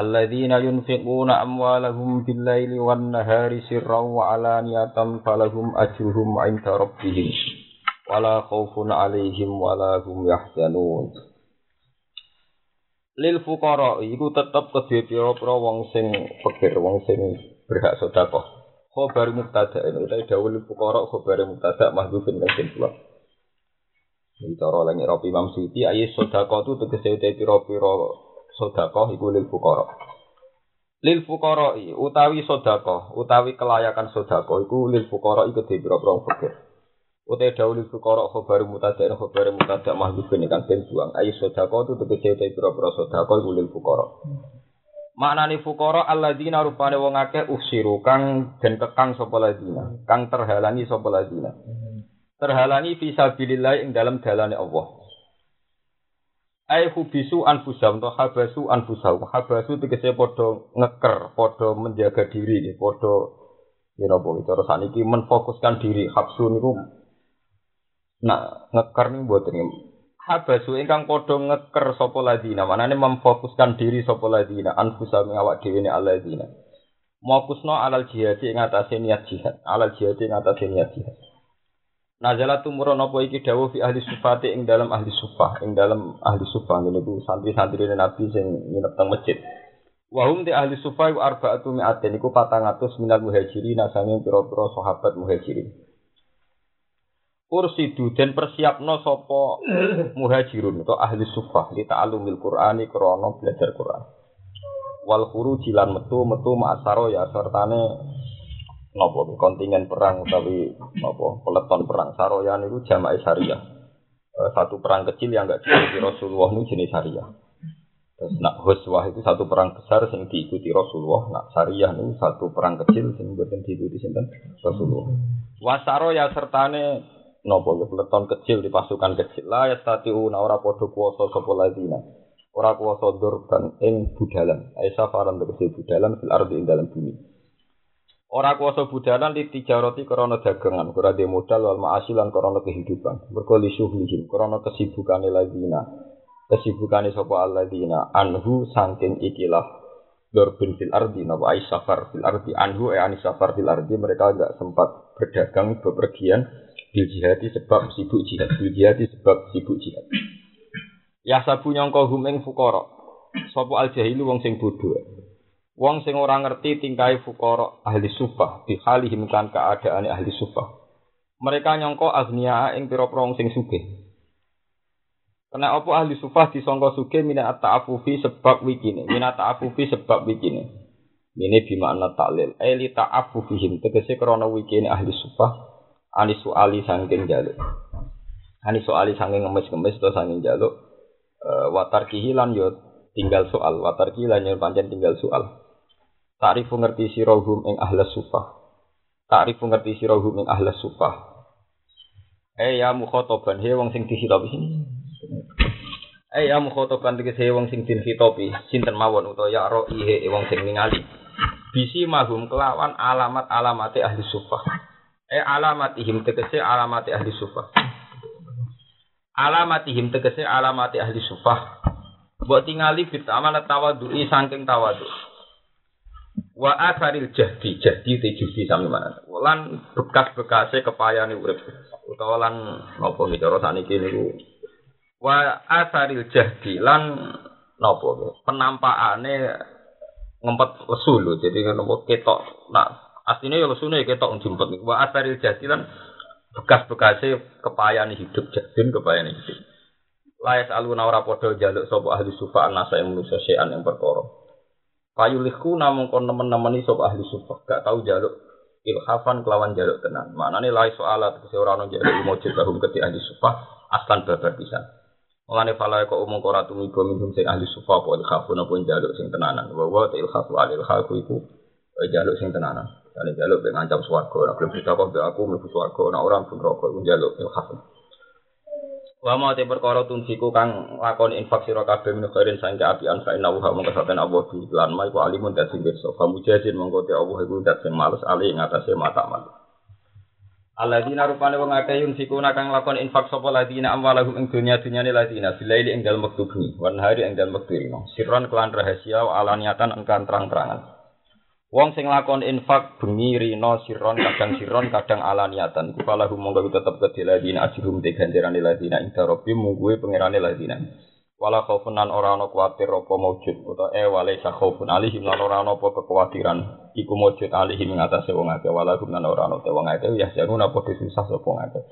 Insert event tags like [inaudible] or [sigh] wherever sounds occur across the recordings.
alladzina yunfiquna amwalahum bil-laili wan-nahari sirran wa alaniyatan falahum ajruhum 'inda rabbihim. Wala khaufun 'alaihim wala lil fuqara iku tetep kedhe pira-pira wong sing pikir wong sing berhak sedekah. Khabar mubtada ini utawi dawuh lil fuqara khabar mubtada mahdhufin kan sing kula iki cara lan Imam Suti ayat sedekah tu tegese pira-pira sedekah iku lil fuqara. Lil fuqara utawi sedekah, utawi kelayakan sedekah iku lil fuqara iku di pira-pira fakir. Utai dawuh lil fuqara khabar mutada ing khabar mutada mahdzufin kan den buang. Ayo sedekah itu tegese utai pira-pira sedekah iku lil fuqara. Maknane fuqara alladzina rupane wong akeh usiru kang den kekang sapa ladina, kang terhalangi sapa ladina. Terhalangi fisabilillah ing dalam dalane Allah. Ai hubisu anfusahum to habasu anfusahum. Habasu tegese padha ngeker, padha menjaga diri, padha ya napa cara saniki menfokuskan diri. Habsu niku nak ngeker niku mboten Habasu ingkang padha ngeker sapa ladina, manane memfokuskan diri sapa ladina anfusahum awak dhewe ne aladina. Mokusno alal jihad ing atase niat jihad, alal jihad ing atase niat jihad. Nazala tumurun apa iki dawuh fi ahli sufati ing dalam ahli sufah, ing dalam ahli sufah ngene iku santri-santri Nabi sing nginep teng masjid. Wa hum di ahli sufah wa arba'atu mi'atin iku 400 minal muhajirin sange pira-pira sahabat muhajirin. Ursidu dan persiapno sapa muhajirun atau ahli sufah li ta'allumil Qur'ani krana belajar Qur'an. Wal khuruji lan metu metu ma'asaro ya sertane nopo kontingen perang utawi nopo peleton perang saroyan itu jamaah syariah satu perang kecil yang enggak diikuti Rasulullah itu jenis syariah terus nak huswah itu satu perang besar yang diikuti Rasulullah nak syariah itu satu perang kecil yang bukan diikuti sinten? Rasulullah. Wasaro ya sertane nopo peleton kecil di pasukan kecil. Lah ya stati una ora podo kuoso sopo ladina ora kuoso durban ing budalan. Aisyah faran tegese budalan fil ardi ing dalam bumi Ora kuasa budalan di tijaroti krana dagangan, ora de modal wal ma'asilan krana kehidupan. Mergo li syuhlihim krana kesibukane ladina. Kesibukane sapa alladzina anhu saking ikilah dorbin fil ardi napa ai safar fil ardi anhu e ani safar fil ardi mereka enggak sempat berdagang bepergian bil jihadi sebab sibuk jihad bil jihadi sebab sibuk jihad. Ya sabu nyangka humeng fukara. Sapa al jahilu wong sing bodho. Wong sing ora ngerti tingkai fukara ahli sufah halihim kan keadaane ahli sufah. Mereka nyongko agnia ing pira-pira sing sugih. Kena apa ahli sufah disangka sugih minat ta'afufi sebab wikine, minat ta'afufi sebab wikine. Ini bimakna taklil. Eli ta'afufihim tegese krana wikine ahli sufah ani soali sangking jaluk. Ani soali sangking ngemis-ngemis atau sangking jaluk. Uh, watar kihilan yo tinggal soal, watar kihilan yo pancen tinggal soal. Ta'rifu ngerti sirahum ing ahlas sufah. Ta'rifu ngerti sirahum ing ahlas sufah. Eh ya mukhotoban, he wong sing dihitopi sini. Eh ya mukhotoban tegese wong sing dihitopi, sinten mawon utawa ya ro'i he wong sing ningali. Bisi mahum kelawan alamat-alamate ahli sufah. Eh alamatihim tegese alamate ahli sufah. Alamatihim tegese alamate ahli sufah. Mbok tingali bit amanat tawadhu'i saking tawadhu wa asaril jahdi jahdi te judi sami mana lan bekas-bekase kepayane urip. Utawa lan napa iki cara saniki niku? Wa asaril jahdi lan napa penampakane ngempet lesu lho. Jadi napa ketok nak asline ya lesune ketok njempet niku. Wa asaril jahdi lan bekas-bekase kepayane hidup jadin kepayane hidup. Layas aluna ora padha jaluk sapa ahli sufa anasa yang manusia sean yang perkara Fayulihku namun kon nemen-nemeni sop ahli sufah. Gak tahu jaluk ilhafan kelawan jaluk tenan. Maknane lai soalat kese ora ono jaluk mujud lahum keti ahli sufah aslan babar pisan. Mulane fala kok umum ora tumiba minhum sing ahli sufah apa ilhafun apa jaluk sing tenanan. Wa wa ilhafu al ilhafu iku Kau jaluk sing tenanan. Jadi jaluk be ngancam swarga. Belum cerita kok be aku mlebu swarga. Nak orang pun rokok jaluk il hasan. Wa ma te perkara tunsiku kang lakoni infak sira kabeh min khairin saing apian fa inna wa mongko saten Allah di lan ma iku alimun dadi pirsa. Fa mujazin mongko te Allah iku dat sing males ali ing atase mata mata. Alladzina rupane wong akeh yun sikuna kang lakon infak sapa ladina amwalahum ing dunya dunyane ladina bilaili ing dalem wektu bengi wan hari ing dalem wektu rino sirran kelan rahasia alaniatan engkan terang-terangan Wong sing lakon infak bengi rino sirron kadang sirron kadang alaniatan iku falahu monggo tetep kedhe ladina ajrum te ganjaran ladina ing darobi mungguwe pangerane ladina wala khaufun nan ora ana kuwatir apa maujud utawa e wale sa khaufun alihim lan ora ana apa kekhawatiran. Iku maujud alihim ing atase wong akeh wala gum nan ora ana te wong akeh. Ya januna padha susah sapa wong akeh.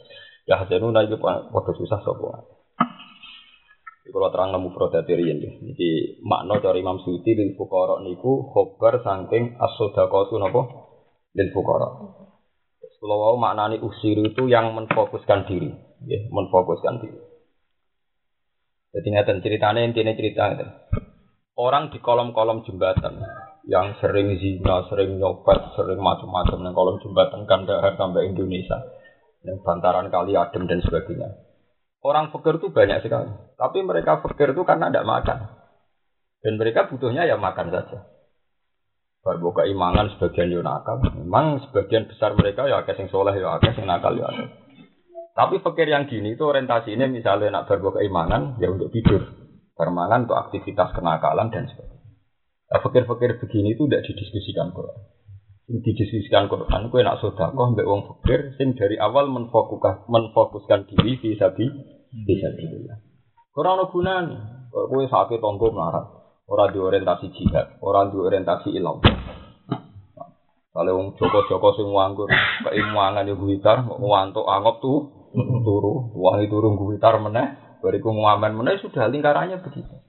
Ya januna iku padha susah sapa kalau terang nemu prodatirian Jadi makna dari Imam Suyuti lil fukara niku khobar saking as-sadaqatu napa lil fukara. Kalau mau maknani usir itu yang menfokuskan diri, ya, menfokuskan diri. Jadi ngeten ceritanya intinya cerita ngeten. Orang di kolom-kolom jembatan yang sering zina, sering nyopet, sering macam-macam yang kolom jembatan Kandahar sampai Indonesia, yang bantaran kali adem dan sebagainya Orang fakir itu banyak sekali. Tapi mereka fakir itu karena tidak makan. Dan mereka butuhnya ya makan saja. Baru keimangan sebagian yo nakal. Memang sebagian besar mereka ya akeh sing soleh ya akeh sing nakal ya. Tapi fakir yang gini itu orientasi ini misalnya nak baru keimangan ya untuk tidur. Permangan untuk aktivitas kenakalan dan sebagainya. Nah, fakir-fakir begini itu tidak didiskusikan Quran. Didiskusikan Quran, kue nak sodakoh mbak wong fakir, sing dari awal menfokuskan, menfokuskan diri visabi bisa billah. Ora ono gunane. Kowe sakit tonggo melarat. Ora diorientasi jihad, ora diorientasi ilang. Kalau wong Joko-Joko sing nganggur, keimangan yo guitar, ngantuk angop tuh turu, wangi turu guitar meneh, bariku ngamen meneh sudah lingkarannya begitu.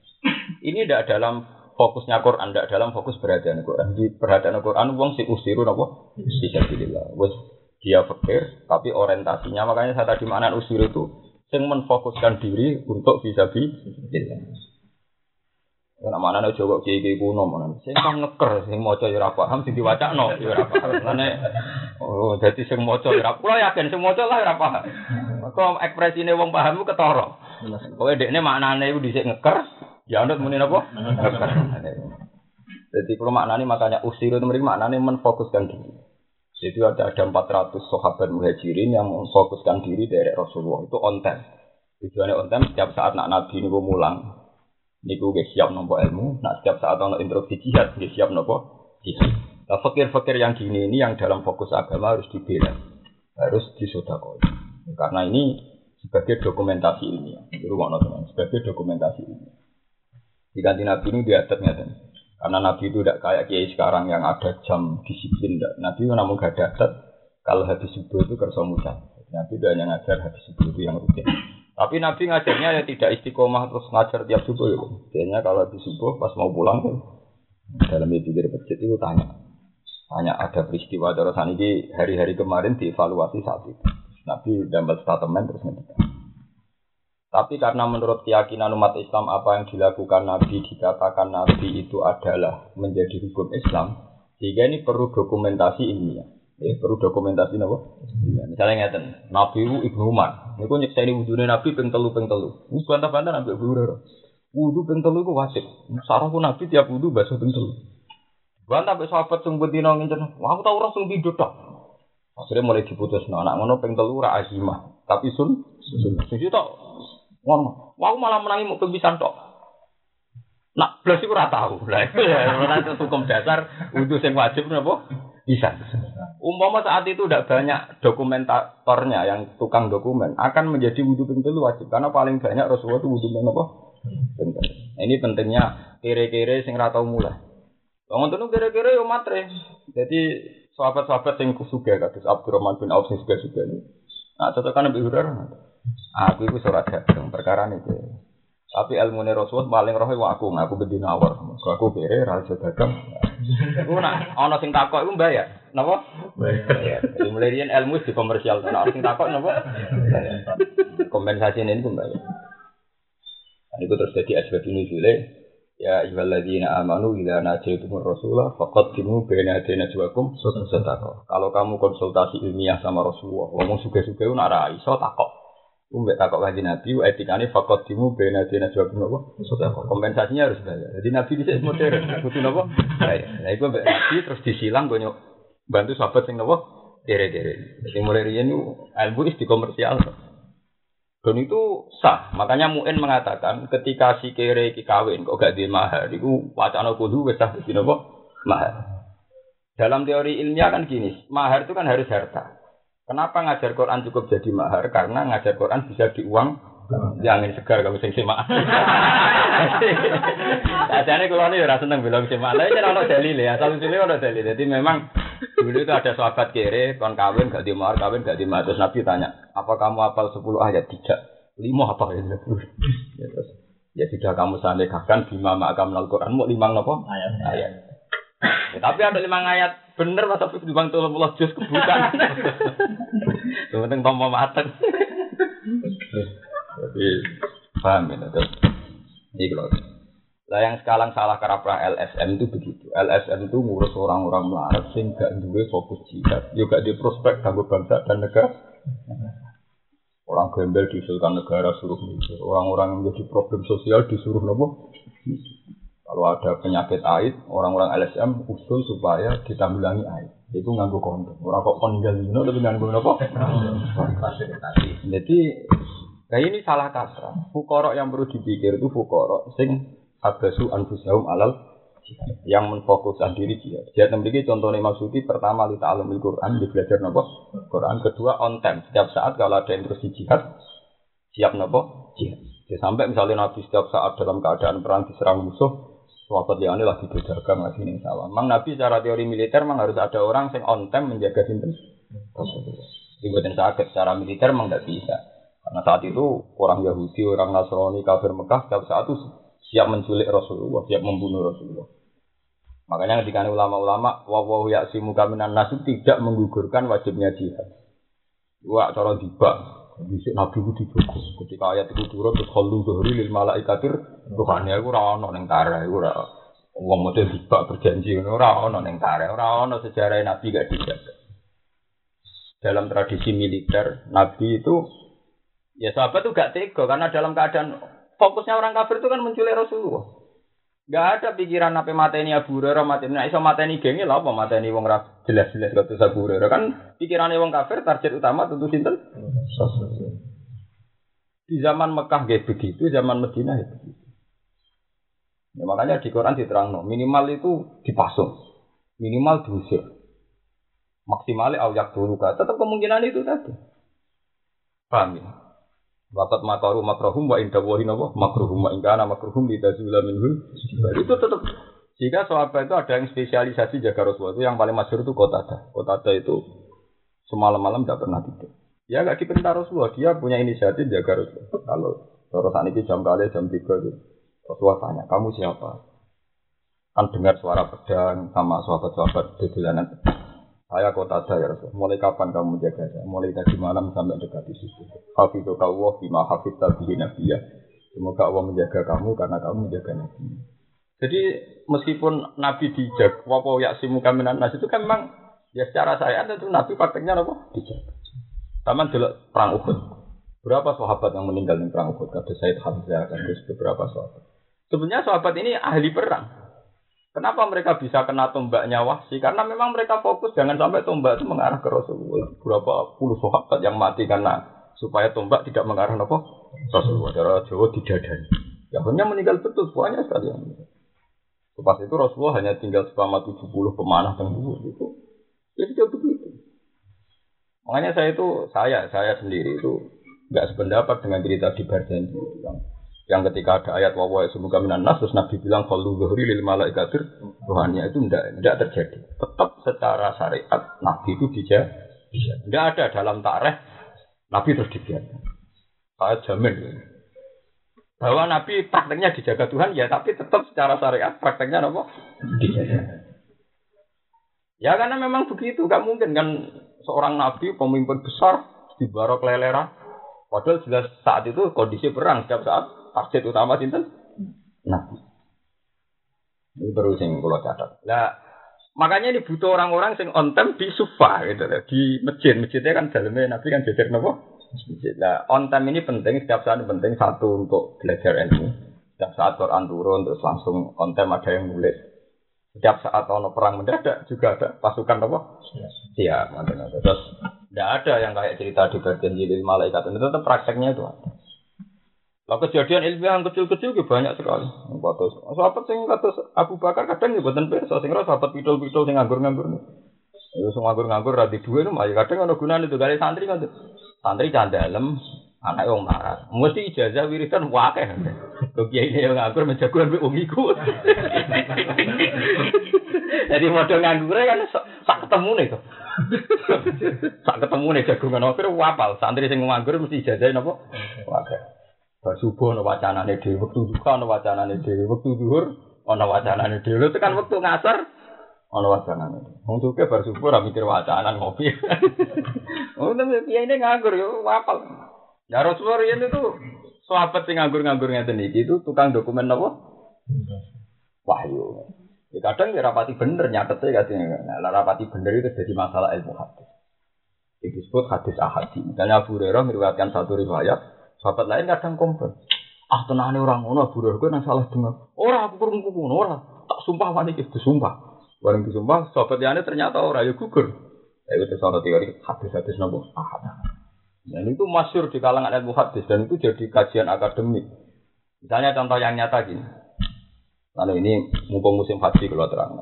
Ini tidak dalam fokusnya Quran, tidak dalam fokus perhatian Quran. Di perhatian Quran, wong si usiru nopo bisa billah. Wes dia fakir, tapi orientasinya makanya saya tadi mana usir itu yang menfokuskan diri untuk bisa bi Karena mana nih coba kiai kiai kuno mana, saya kan ngeker, sing mau coy rapa ham, sing diwaca no, ya rapa Mana, oh jadi sing mau coy rapa, lo yakin sing mau lah rapa Kau ekspresi ini wong paham ketoro. Kau dek ini mana nih udah ngeker, ya udah muni apa? Ngeker. [laughs] Jadi kalau maknanya makanya usir itu mereka maknanya menfokuskan diri. Jadi ada ada 400 sahabat muhajirin yang memfokuskan diri dari Rasulullah itu on time. Tujuannya on time setiap saat nak nabi niku mulang, niku gak siap nopo ilmu. Nah setiap saat ono instruksi jihad gak siap nopo jihad. Nah fakir-fakir yang gini ini yang dalam fokus agama harus dibela, harus disodakoi. Karena ini sebagai dokumentasi ilmiah. Itu teman, sebagai dokumentasi ilmiah. Di kantin nabi ini diadatnya teman. Karena Nabi itu tidak kayak kiai sekarang yang ada jam disiplin. Nabi itu namun gak ada. Kalau hadis subuh itu kerja mudah. Nabi itu hanya ngajar hadis subuh itu yang rutin. Tapi Nabi ngajarnya ya tidak istiqomah terus ngajar tiap subuh ya. Biasanya kalau di subuh pas mau pulang tuh dalam dari masjid itu tanya. Tanya ada peristiwa terus ini hari-hari kemarin dievaluasi saat itu. Nabi dapat statement terus ngerti. Tapi karena menurut keyakinan umat Islam apa yang dilakukan Nabi dikatakan Nabi itu adalah menjadi hukum Islam, sehingga ini perlu dokumentasi ilmiah. Ya, perlu dokumentasi apa? Ya, misalnya ngeten, Nabi itu Ibnu Umar. Niku nyekseni wudune Nabi ping telu ping telu. Ini bantah-bantah Nabi Abu Hurairah. Wudu ping telu itu wajib. Sarahku Nabi tiap wudu basuh ping telu. Bantah sampai sahabat sing bendina ngene, wah aku tau ora sing pindho tok. Akhirnya mulai diputus, nah, anak ngono ping telu ora azimah, tapi sun sun. Sing tok Wah, malah menangi mau pembisan tok. Nak belas itu ora tahu. Lah [laughs] ya hukum dasar wudu sing wajib napa? Bisa. Umpama saat itu tidak banyak dokumentatornya yang tukang dokumen akan menjadi wudhu ping wajib karena paling banyak Rasulullah itu wudhu ping apa? Nah, ini pentingnya kere-kere sing ora tau mulai. Wong ngono kere-kere yo matre. Jadi sahabat-sahabat sing kusuga kados Abdurrahman bin Auf sing suga-suga. Nah, cocokan Nabi Hurairah. Aku itu surat dagang perkara itu. Tapi ilmu Rasul paling roh aku ngaku bedina awal. Aku bere raja dagang. Aku nak ana sing takok iku bayar. Napa? Bayar. Jadi mulai riyen ilmu di komersial. Ana sing takok napa? Kompensasi ini pun bayar. Nah, itu terus jadi asbab ini jule. Ya ayyuhalladzina amanu idza najaytumur rasulah faqaddimu baina yaday najwakum sadaqah. Kalau kamu konsultasi ilmiah sama Rasulullah, ngomong suge-suge ora ra iso takok. Umbek takok kanjeng Nabi, etikane faqaddimu baina yaday najwakum apa? Sadaqah. Kompensasinya harus bayar. Jadi Nabi dhisik modern, butuh? Bayar. Nah iku mbek Nabi terus disilang gonyo bantu sahabat sing napa? Dere-dere. Jadi mulai riyen ilmu is dikomersial. Dan itu sah. Makanya Mu'in mengatakan ketika si kere iki kawin kok gak di mahar, itu wacana kudu wis sah di napa? Mahar. Dalam teori ilmiah kan gini, mahar itu kan harus harta. Kenapa ngajar Quran cukup jadi mahar? Karena ngajar Quran bisa diuang Jangan segar kamu sing simak. Sajane [laughs] kula ini ora seneng bilang simak. Lah iki ora dalil ya, asal usule ora dalil. Jadi memang dulu itu ada sahabat kere kon kawin gak di mahar, kawin gak di mahar. Terus Nabi tanya, "Apa kamu hafal 10 ayat?" Tidak. Lima apa ya? [laughs] ya terus ya sudah kamu sandekakan bima makam Al-Qur'an mau lima apa? Ayat. Ayat. Ya, tapi ada lima ayat bener mas tapi bang tuh jus kebukan. [laughs] Penting tombol mateng. Jadi paham ya, terus ini kalau lah yang sekarang salah karena LSM itu begitu. LSM itu ngurus orang-orang melarat sing gak duwe fokus jihad, juga di prospek kanggo bangsa dan negara. Orang gembel diusulkan negara suruh mikir. Orang-orang yang menjadi problem sosial disuruh nopo. Kalau ada penyakit aid, orang-orang LSM usul supaya ditanggulangi aid. Itu nganggu kondom. Orang kok kon tinggal di tapi nganggu nopo. Jadi Nah ini salah kaprah. Fukorok yang perlu dipikir itu fukorok sing abasu anfusahum alal yang menfokuskan diri jihad. Jihad memiliki contohnya maksudnya pertama li ta'alumil Quran, di belajar nopo Quran. Kedua on time. Setiap saat kalau ada di jihad, siap nopo jihad. Ya, sampai misalnya Nabi setiap saat dalam keadaan perang diserang musuh, Sahabat liane lagi berdagang lagi nih sawah. Mang Nabi secara teori militer mang harus ada orang yang on time menjaga sinten Rasulullah. Dibuatin sakit secara militer mang nggak bisa. Karena saat itu orang Yahudi, orang Nasrani, kafir Mekah setiap saat itu siap menculik Rasulullah, siap membunuh Rasulullah. Makanya ketika ulama-ulama wawahu yaksimu kaminan nasu tidak menggugurkan wajibnya jihad. Wah, cara tiba, bisa Nabi itu dijogo. Ketika ayat itu turun terus halu zuhri lil malaikatir Tuhannya itu ora ono ning tare, iku ora wong model tiba berjanji ora ono ning tare, ora ono sejarah Nabi gak dijaga. Dalam tradisi militer, Nabi itu Ya sahabat itu gak tega karena dalam keadaan fokusnya orang kafir itu kan menculik Rasulullah. Gak ada pikiran apa mateni Abu Hurairah mateni nah, iso mateni gengnya lah apa mateni wong jelas-jelas kata Abu Hurairah kan pikirannya wong kafir target utama tentu sinten Di zaman Mekah gak begitu, zaman Madinah ya begitu. Ya, makanya di Quran diterang no, minimal itu dipasung, minimal diusir, maksimalnya ayak dulu tetap kemungkinan itu tadi. Paham ya? Wakat makaru makrohum wa inda wahi nawa makrohum wa ingkana makrohum di tazula minhu. Itu tetap jika sahabat itu ada yang spesialisasi jaga Rasulullah itu yang paling masyur itu kota ada. Kota ada itu semalam-malam tidak pernah tidur. Ya nggak diperintah Rasulullah, dia punya inisiatif jaga Rasulullah. Kalau terus ini jam kali jam tiga itu Rasulullah tanya, kamu siapa? Kan dengar suara pedang sama sahabat-sahabat di jalanan. Saya kota ada ya Rasul. Mulai kapan kamu menjaga saya? Mulai tadi malam sampai dekat di situ. Hafidhu Allah bima hafidha bihi nabiyya. Semoga Allah menjaga kamu karena kamu menjaga Nabi. Jadi meskipun Nabi dijaga, wapo yaksimu kaminan nas itu kan memang ya secara syariat itu Nabi prakteknya apa? Dijaga. Taman dulu perang Uhud. Berapa sahabat yang meninggal di perang Uhud? Kata Said Hamzah, kata beberapa sahabat. Sebenarnya sahabat ini ahli perang. Kenapa mereka bisa kena tombaknya wahsi? Karena memang mereka fokus jangan sampai tombak itu mengarah ke Rasulullah. Berapa puluh sahabat yang mati karena supaya tombak tidak mengarah apa? Rasulullah. Cara Jawa didadani. Ya hanya meninggal betul semuanya sekali. Pas itu Rasulullah hanya tinggal selama 70 pemanah dan dulu itu. Ya sudah begitu. Makanya saya itu saya saya sendiri itu nggak sependapat dengan cerita di Barjanji yang yang ketika ada ayat wawa semoga minan nas terus Nabi bilang kalau zuhri lil malaikatir rohaninya itu tidak tidak terjadi. Tetap secara syariat Nabi itu dijaga. Tidak ada dalam tareh Nabi terus dibiarkan. Saya jamin bahwa Nabi prakteknya dijaga Tuhan ya tapi tetap secara syariat prakteknya apa dijaga. Ya karena memang begitu, gak mungkin kan seorang Nabi pemimpin besar di barok lelera. Padahal jelas saat itu kondisi perang setiap saat target utama sinten? Nabi. Ini perlu sing kula catat. Lah makanya ini butuh orang-orang sing on time di sufa gitu loh. Di masjid. Masjidnya kan dalamnya Nabi kan jajar nopo? Masjid. Lah on time ini penting setiap saat penting satu untuk belajar ilmu. Setiap saat Quran turun terus langsung on time ada yang nulis. Setiap saat ono perang mendadak juga ada pasukan apa? Siap. Siap. Terus tidak ada yang kayak cerita di perjanjian malaikat itu tetap prakteknya itu ada. Lah kejadian ilmiah yang kecil-kecil juga banyak sekali. Kados sahabat sing kados Abu Bakar kadang ya boten pirsa sing ora sahabat pidul-pidul sing nganggur-nganggur. Ya sing nganggur-nganggur ra di dhuwit malah kadang ana gunane itu kali santri kan. Santri candalem anak wong marah. Mesti ijazah wiridan wakeh. Kok kiai yang nganggur menjagoan wong iku. Jadi model nganggur kan sak ketemu nih tuh. sak ketemu nih jagungan akhir wapal. Santri sing nganggur mesti ijazah napa? Wakeh. Bar subuh ana wacanane dhewe, wektu duha ana wacanane dhewe, wektu zuhur ana wacanane dhewe. Tekan wektu ngasar ana wacanane. Wong suke bar subuh ora mikir wacanan ngopi. Oh, tapi kiai ini nganggur yo wapal. Ya Rasulullah ini tuh sahabat sing nganggur-nganggur ngeten iki itu tukang dokumen apa? Wahyu. Ya kadang ya rapati bener nyatetnya katanya. Nah, rapati bener itu jadi masalah ilmu hadis. Itu disebut hadis ahadi. Misalnya Abu Hurairah meriwayatkan satu riwayat, Sahabat lain kadang komplain. Ah tenane orang ngono buruh gue nang salah dengar. Orang aku kurung ngono ora. Tak sumpah wani iki disumpah. Bareng disumpah sahabat liane ternyata ora ya gugur. Ya itu salah teori hadis-hadis nopo ahad. Dan itu masyur di kalangan ilmu hadis dan itu jadi kajian akademik. Misalnya contoh yang nyata gini. Lalu ini mumpung musim haji kalau terang.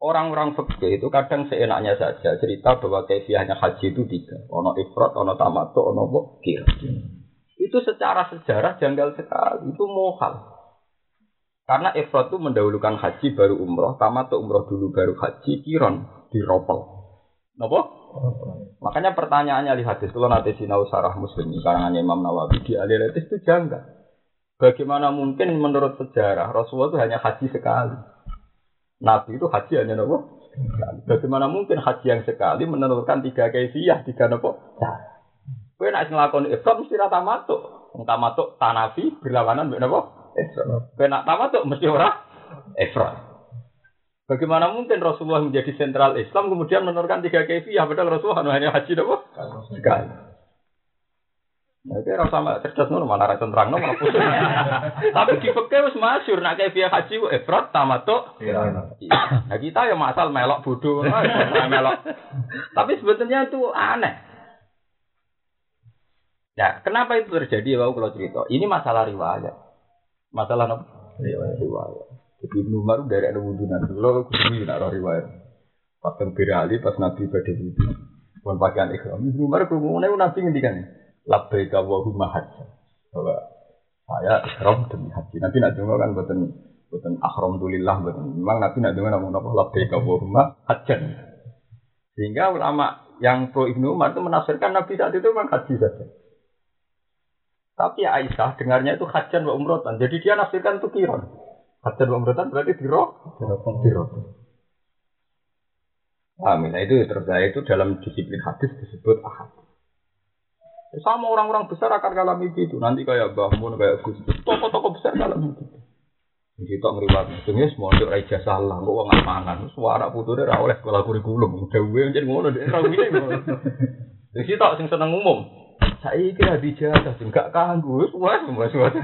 Orang-orang fikih itu kadang seenaknya saja cerita bahwa kefiahnya haji itu tiga. Ono ifrat, ono tamato, ono bokir. Itu secara sejarah janggal sekali. Itu mohal. Karena ifrat itu mendahulukan haji baru umroh, tamat umroh dulu baru haji, kiron diropel. Nopo? Makanya pertanyaannya di hadis kalau nanti sinau sarah muslim karangan Imam Nawawi di Alilatis itu janggal. Bagaimana mungkin menurut sejarah Rasulullah itu hanya haji sekali? Nabi itu haji hanya nopo? Bagaimana mungkin haji yang sekali menentukan tiga kaifiyah, tiga nopo? Kowe nek nglakoni ifrat mesti ra tamatuk. Wong tamatuk tanafi berlawanan mbek napa? Ifrat. Kowe nak tamatuk mesti ora ifrat. Bagaimana mungkin Rasulullah menjadi sentral Islam kemudian menurunkan tiga kefiah padahal Rasulullah hanya haji napa? Sekali. Nah, itu rasa sama cerdas ngono mana ra terang malah pusing. [laughs] Tapi di fikih wis masyhur nak kefiah haji ifrat tamatuk. Iya. Nah kita ya masal melok bodoh, melok. Tapi sebetulnya itu aneh. Nah, kenapa itu terjadi? Wow, kalau cerita. Ini masalah riwayat. Masalah apa? Riwayat. riwayat. Jadi Ibnu Umar dari ada wudhu nanti. Lo kudu nak riwayat. Pas Ali, pas Nabi pada wudhu. Pun pakaian ikhram. Ibnu Umar kerumunan Nabi ngendikan. Labbaika wa huma hajjah. Bahwa saya ikhram demi haji. Nabi nak dengar kan buatan buatan alhamdulillah buatan. Memang Nabi nak dengar namun apa labbaika wa huma. Sehingga ulama yang pro Ibnu Umar itu menafsirkan Nabi saat itu memang haji saja. Tapi Aisyah dengarnya itu hajan wa umrotan. Jadi dia nafsirkan itu kiron. Hajan wa umrotan berarti diro. Diro. Amin. Nah, itu terjadi itu dalam disiplin hadis disebut ahad. Sama orang-orang besar akan kalami itu. Nanti kayak Bahmun, kayak Gus Toko-toko besar kalami itu. Kita ngeriwat, sebenarnya semua untuk raja salah, kok nggak mangan, suara putusnya rawol sekolah kurikulum, udah gue yang jadi ngono, rawol ini ngono. Jadi kita sing seneng umum, saya kira dijajah, enggak kanggu, wah semua semua.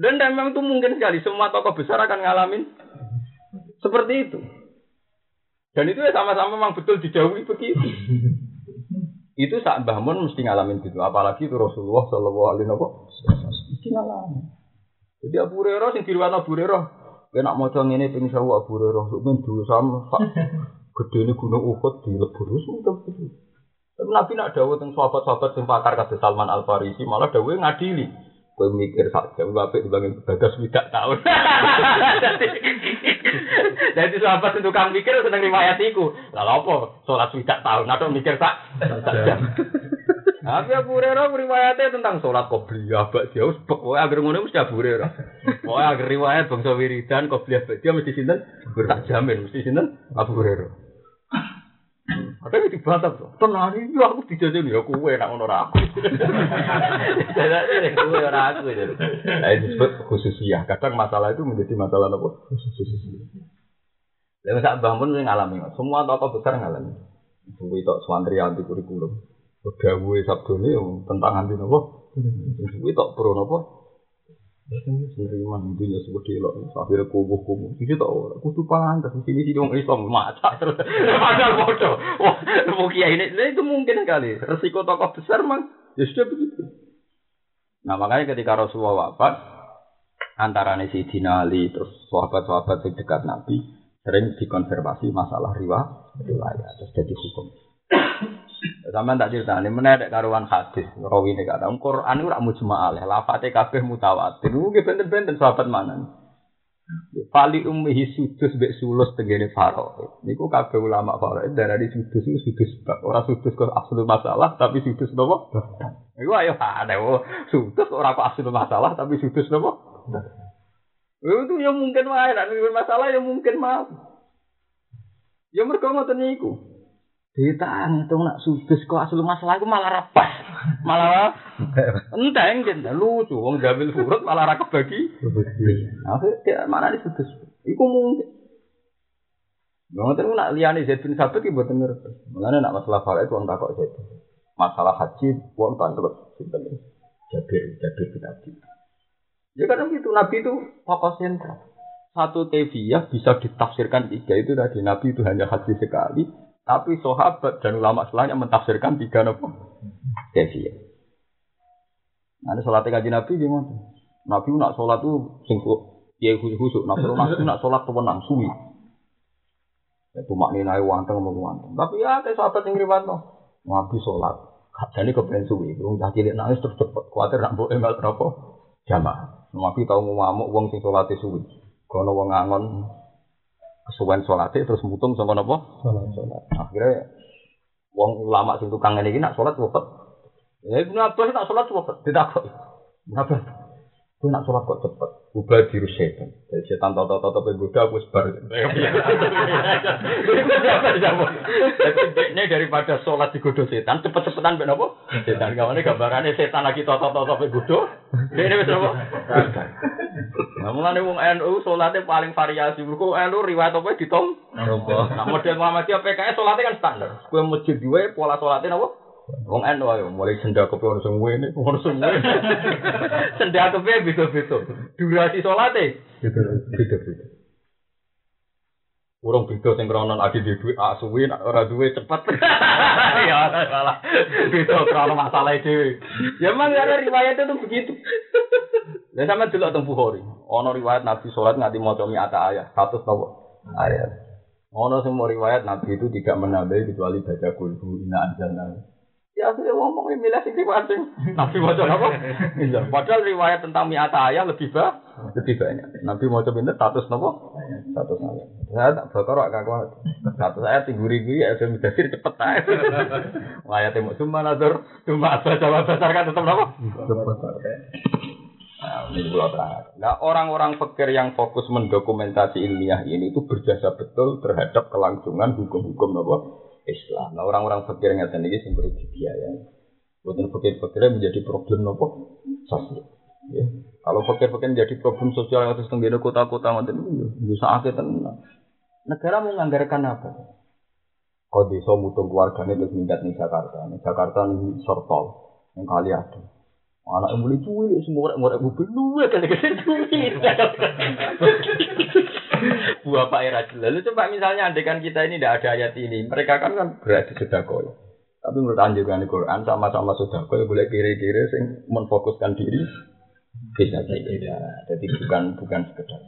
Dan memang itu mungkin sekali semua tokoh besar akan ngalamin seperti itu. Dan itu ya sama-sama memang betul dijauhi begitu. itu saat Mbah Mun mesti ngalamin gitu. Apalagi itu Rasulullah Shallallahu Alaihi Wasallam mesti ngalamin. Jadi Abu Hurairah sing diriwayatno Abu Hurairah, enak maca ngene ping sewu Abu Hurairah, men dulu sama gede ini gunung Uhud dilebur sudah begitu. Tapi Nabi nak dawuh tentang sahabat-sahabat sing pakar kata Salman Al Farisi malah dawuh ngadili. Kowe mikir saja, bapak dibangin bagas tidak tahun. [laughs] Jadi sahabat itu tukang mikir seneng riwayat iku. Lalu apa? Sholat tidak tahun atau mikir tak jam. [laughs] Tapi Abu Hurairah riwayatnya tentang sholat qobliyah bak dia wis pokoke agar ngono mesti Abu Hurairah. Pokoke agar riwayat bangsa wiridan qobliyah bak dia mesti sinten? Tak jamin mesti sinten? Abu Hurairah. Ada yang dibantah tuh. Tenang ini aku dijajan ya kue nak ngono aku. Jadi kue ora aku itu. Nah itu disebut khususiyah. Kadang masalah itu menjadi masalah apa? Khususiyah. Lalu saat bangun yang ngalami, semua tokoh besar ngalami. Suwi tok swantri anti kurikulum. Dawuhe sabdone tentang anti nopo. Suwi tok pro nopo. Sendiriman itu ya seperti lo, akhirnya kubuh kubuh. Itu tau, aku tuh pantas di sini sih dong Islam mata terus. [laughs] Padahal bodoh. Wah, mau kiai ini, itu mungkin kali. Resiko tokoh besar mang, ya sudah begitu. Nah makanya ketika Rasulullah wafat, antara si Ali terus sahabat-sahabat dekat Nabi sering dikonservasi masalah riwayat terus jadi hukum. Sama tak cerita ini menarik karuan hadis rawi ini kata Quran itu ramu cuma aleh lafate kabeh mutawatir mungkin benten-benten sahabat mana Fali ummihi sudus bek sulus tegene faro. Niku kabeh ulama faro darah di sudus itu sudus orang sudus kok asli masalah tapi sudus nopo? Iku ayo ada wo sudus ora kok asli masalah tapi sudus nopo? Itu ya mungkin wae nek masalah ya mungkin mah. Ya mergo ngoten niku. Ditang itu nak sudus kok asal masalah aku malah rapas. Malah enteng kan lucu wong jambil furut malah ra kebagi. Aku tidak mana di sudus. Iku mungkin. Nggak ngerti nak liane Zaid bin Sabit ibu mboten ngerti. Nak masalah faraid wong takok Zaid. Masalah haji wong takok sinten. Jabir Jabir bin Abi. Ya kadang itu Nabi itu fokus sentral. Satu teviyah bisa ditafsirkan tiga itu tadi Nabi itu hanya haji sekali, tapi sahabat dan ulama setelahnya mentafsirkan tiga nopo kefir. Nah, sholat kaji Nabi gimana? Nabi nak sholat tuh sing ya khusus khusus. Kalau Nabi nak sholat tuh menang suwi. Itu maknanya wanteng mau wanteng. Tapi ya kayak sahabat yang riwayat no. Nabi sholat. Jadi kepengen suwi. Belum tak cilik nangis terus cepet. Kuatir nak boleh enggak berapa jamaah. Nabi tahu mau ngamuk uang sing sholat suwi. Kalau wong ngangon kesuwen sholat terus mutung sama nopo Salat. sholat akhirnya uang ulama sing tukang ngene iki nak salat cepet ya ibnu abbas nak salat cepet tidak kok ibnu abbas nak sholat kok cepet? Ubah diri setan. Jadi setan tau tau tau goda aku sebar. Ini daripada sholat di godo setan cepet-cepetan ben apa? Setan kawane gambarannya setan lagi tau tau godo. Ini wis apa? Nah, mulane wong NU salate paling variasi. Mergo NU riwayat apa ditom? Nah, model Muhammadiyah PKS salate kan standar. Kowe masjid duwe pola salate napa? Wong NU ayo mulai senda kepe ono sing ngene, ono sing ngene. [laughs] Senda kepe beda-beda. Durasi salate beda-beda. Urung beda sing krono adi di duit ah suwi nak ora duwe cepet. [laughs] ya salah. Beda krono masalah dhewe. Ya memang ada riwayat itu begitu. Dan [laughs] sama dulu tentang Bukhari. Ono riwayat Nabi sholat nganti mau comi ata ayat. Satu tahu ayat. Ono semua riwayat Nabi itu tidak menambahi kecuali baca kulhu ina anjalna. Ya saya ngomong ini milah sing masing. Nabi mau coba apa? Iya. Padahal riwayat tentang miata ayat lebih bah, lebih banyak. Nabi coba ini status nopo? Status ayat. Saya tak bakar agak kuat. Status ayat tinggi ribu ya sudah bisa cepet aja. Ayat mau cuma nazar, cuma baca baca kan tetap nopo? Cepet. Nah, Nah, orang-orang fakir yang fokus mendokumentasi ilmiah ini itu berjasa betul terhadap kelangsungan hukum-hukum apa? Islam. Nah, orang-orang fakir yang ada ini sing perlu dibiayai. Bukan fakir-fakirnya menjadi problem apa? Sosial. Ya. Kalau fakir-fakir menjadi problem sosial yang harus tenggine kota-kota macam itu, bisa akhir tenang. Negara mau menganggarkan apa? Kau desa mutung keluarganya terus minggat nih Jakarta. Nih Jakarta nih sortol yang kali ada. Anak yang boleh cuy, semua orang orang mobil lu ya kan cuy. Buah Pak Era Lalu coba misalnya andekan kita ini tidak ada ayat ini, mereka kan kan berarti sudah koi. Tapi menurut anjuran Quran sama-sama sudah koi boleh kiri-kiri sing menfokuskan diri bisa saja. Jadi bukan bukan sekedar.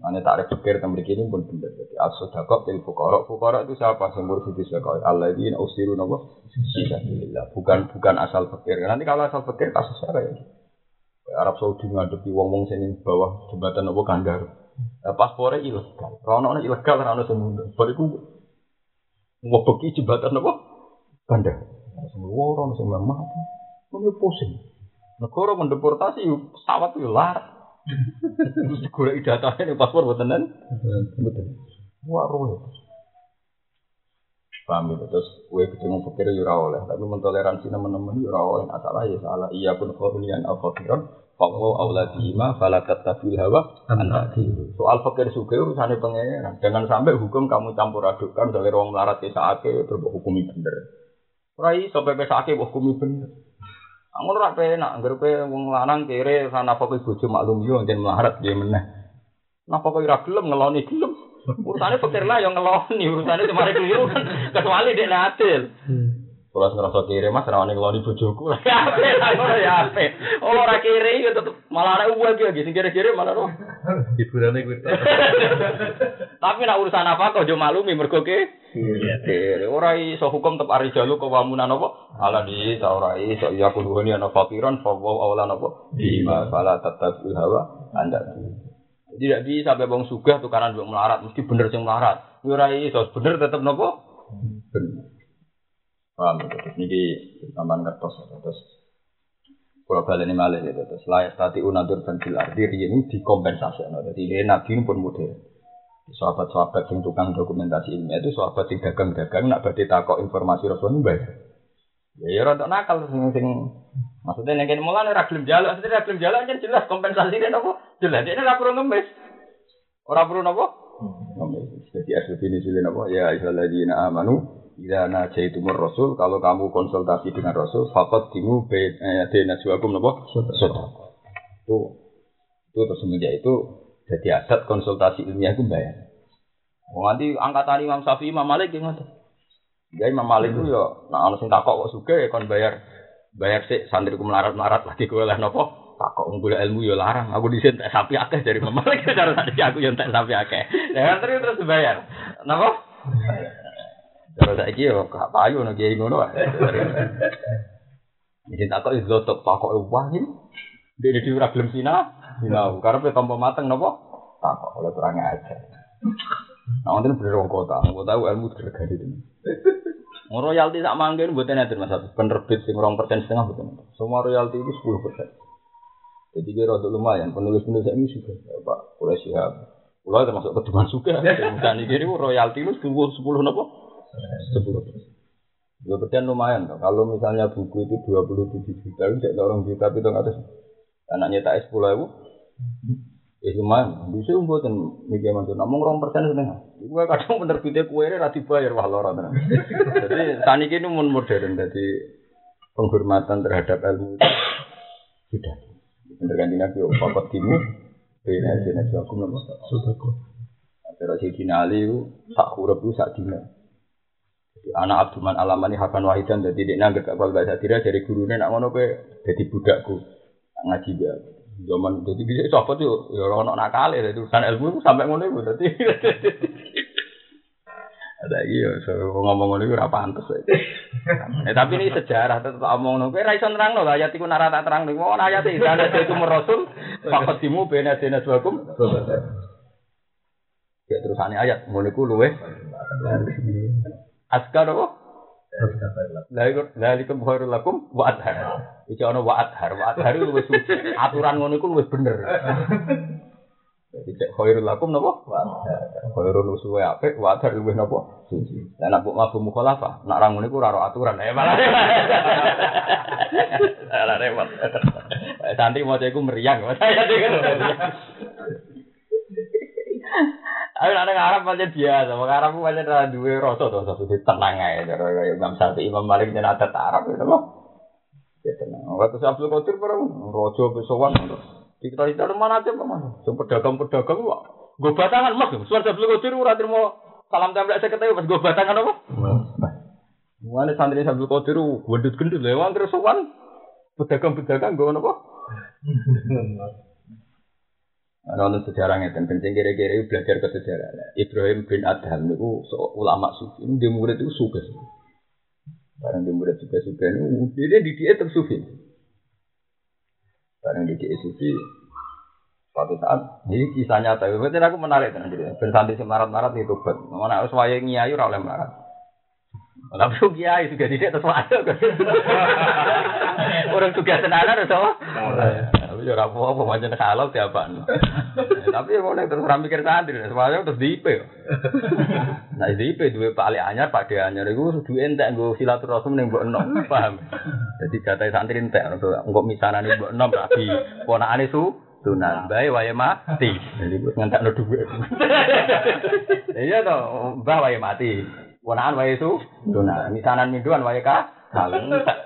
Mana tarik pikir tentang begini pun benar. Jadi as-sadaqah til fuqara. Fuqara itu siapa? Yang mursyid sedekah. Alladzina usiru napa? Fisabilillah. Bukan bukan asal pikir. Nanti kalau asal pikir kasus apa ya? Arab Saudi ngadepi wong-wong sini bawah jembatan apa kandar. Nah, paspornya ilegal. Rono ilegal, rono semua. Bariku mau pergi jembatan apa? Kandar. Semua orang semua mati. Ini pusing. Negara mendeportasi pesawat itu. Terus golek datanya ning paspor nen. Mboten. Wah roh. Paham itu terus kue ketemu pikir ora oleh, tapi mentoleransi teman-teman ora oleh. Salah ya salah. Iya pun al fakiran Fakwa auladihima fala tattabil hawa antaki. Soal fakir suge urusane pengeran. Jangan sampai hukum kamu campur adukkan dari orang melarat ke saake terus hukumi bener. Ora iso pepe sake hukumi bener. Amun ora penak, anggere kowe wong lanang kere sana kowe bojo maklum yo njen melarat dia meneh. Napa kowe ora gelem ngeloni gelem? Urusane pikir lah yang ngeloni, urusane cuma keliru kan kecuali dia natil. Kalau ngerasa kiri mas, rawan ngeloni bojoku. [laughs] Ya ape, ngono ya ape. Oh ora kiri ya tetep malah ada uang gitu, sing kiri-kiri malah roh. Hiburannya gue Tapi nak urusan apa kok jo maklumi mergo ke? Kiri. Ora iso hukum tetep ari jalu ke wamunan apa? Ala di ta ora iso ya kuduhani ana fakiran fa wa awla napa? Bima fala tatabul hawa anda. Tidak bisa sampai bang sugah tukaran duit melarat, mesti bener sing melarat. Ya ora iso bener tetep napa? Bener. Paham ya, terus niki tambahan kertas ya, terus kalau balik ini malah ya, terus layak tadi unadur dan fil ardi ini dikompensasi. Nah, jadi ini nabi pun modern. Sahabat-sahabat yang tukang dokumentasi ilmiah itu sahabat yang dagang-dagang nak berarti takok informasi Rasul ini baik. Ya ya rada nakal sing sing maksudnya nek kene mulane ora gelem jaluk, maksudnya gelem jaluk kan jelas kompensasine napa? Jelas ini ora perlu ngemis. Ora perlu napa? Ngemis. Jadi asli ini sile napa? Ya ayyuhalladzina amanu Ila najaitumur rasul, kalau kamu konsultasi dengan rasul, fakot timu bena juakum nopo. Itu itu terus semenjak itu jadi adat konsultasi ilmiah itu bayar. Oh, nanti angkatan Imam Syafi'i Imam Malik yang ada. Ya Imam Malik itu ya, nah orang sing takok kok ya kon bayar bayar sih santri ku melarat-melarat lagi gue lah nopo takok nggula ilmu ya larang aku disin tak sapi akeh dari Imam Malik [laughs] cara tadi aku yang tak sapi akeh. Ya terus terus bayar. Napa? Kalau saya kira gak payu nih kiai ngono. [laughs] Jadi tak kok itu tak kok wah ini. Dia di ora gelem sina, sina pe tompo mateng napa? Tak kok oleh kurang aja. Nah, wonten bener wong kota, kok tahu ilmu gergari itu. Royalti sak manggen mboten enten Mas Penerbit sing 2% setengah mboten. Semua royalti itu 10%. Jadi kira untuk lumayan, penulis-penulis ini juga, Pak, boleh siap. Pulau termasuk keduman juga. Dan ini royalti itu sepuluh sepuluh nopo sepuluh persen. Dua persen lumayan toh. Kalau misalnya buku itu dua puluh tujuh juta, tidak orang juta itu ada. Anaknya tak sepuluh ribu, ya lumayan. Bisa dan mikir macam, namun orang persen setengah. Gue kadang penerbitnya kue ini rati bayar wah lorot. Jadi tani ini mun modern, jadi penghormatan terhadap ilmu itu sudah. Bener kan nabi, papat timu, aku nama sudah kok. Terus si Dinali huruf itu sak dina. Anak Abdurrahman Alamani Hakan Wahidan jadi dia nangger gak kalau gak sadira dari gurunya nak ngono pe jadi budakku. Ngaji dia. Zaman jadi bisa coba tuh? Ya orang nak nakal ya urusan ilmu sampai ngono itu jadi. [laughs] Ada iya so ngomong ngono itu apa antus eh tapi ini sejarah tetap omong kowe ra iso nerangno ayat iku narata terang ning mau ayat iki. Ana itu rasul faqadimu bena dina suakum ya terusane ayat ngono iku luwe Askar apa? Lalikum khairul lakum wa adhar. Iki ana wa adhar, wa adhar itu wis. Aturan ngono iku wis bener. Jadi cek khairul lakum napa? Wa adhar. Khairul usuwe apik, wa adhar luwih napa? Suci. Lah nek mabuk mukhalafah, nek ra ngono iku ora aturan. Eh malah. Salah repot. Santri mau iku meriang. Ayo nek Arab pancen biasa, wong Arab ku pancen ora duwe rasa to satu tenang ae cara kaya Imam Syafi'i Imam Malik yen adat Arab itu kok. Ya tenang. Waktu Abdul Qadir para raja pesowan kita kita mana aja mana. Sing pedagang-pedagang gue batangan mas, suara Abdul Qadir salam tempel saya ketemu pas gue batangan apa? Mulane santri Abdul Qadir gendut-gendut lewat terus sowan pedagang-pedagang gue apa? Ana sejarah ngeten kencing kira-kira belajar ke sejarah. Ibrahim bin Adham niku ulama sufi. Dia murid itu suka. Barang dia murid suka suka ini dia di dia tetap sufi. Barang di dia sufi. Suatu saat ini kisah nyata. Berarti aku menarik tenan jadi. Ben santri semarat-marat itu bet. Mana harus wayang nyai oleh marat. Tapi kiai juga tidak terus ada. Orang juga tenanan atau ya ora apa-apa pancen halal diapakno. Tapi ya ngono terus ora mikir santri, semuanya terus di IP. Nah, di IP duwe Pak Ali Anyar, Pak De Anyar iku duwe entek nggo silaturahim ning mbok enom, paham? Jadi jatah santri entek engko misanane mbok enom rabi ponakane su tunan bae wae mati. Jadi gue ngentekno dhuwit. Iya to, mbah wae mati. Ponakan wae su tunan, misanan minduan wae ka Kaleng entek.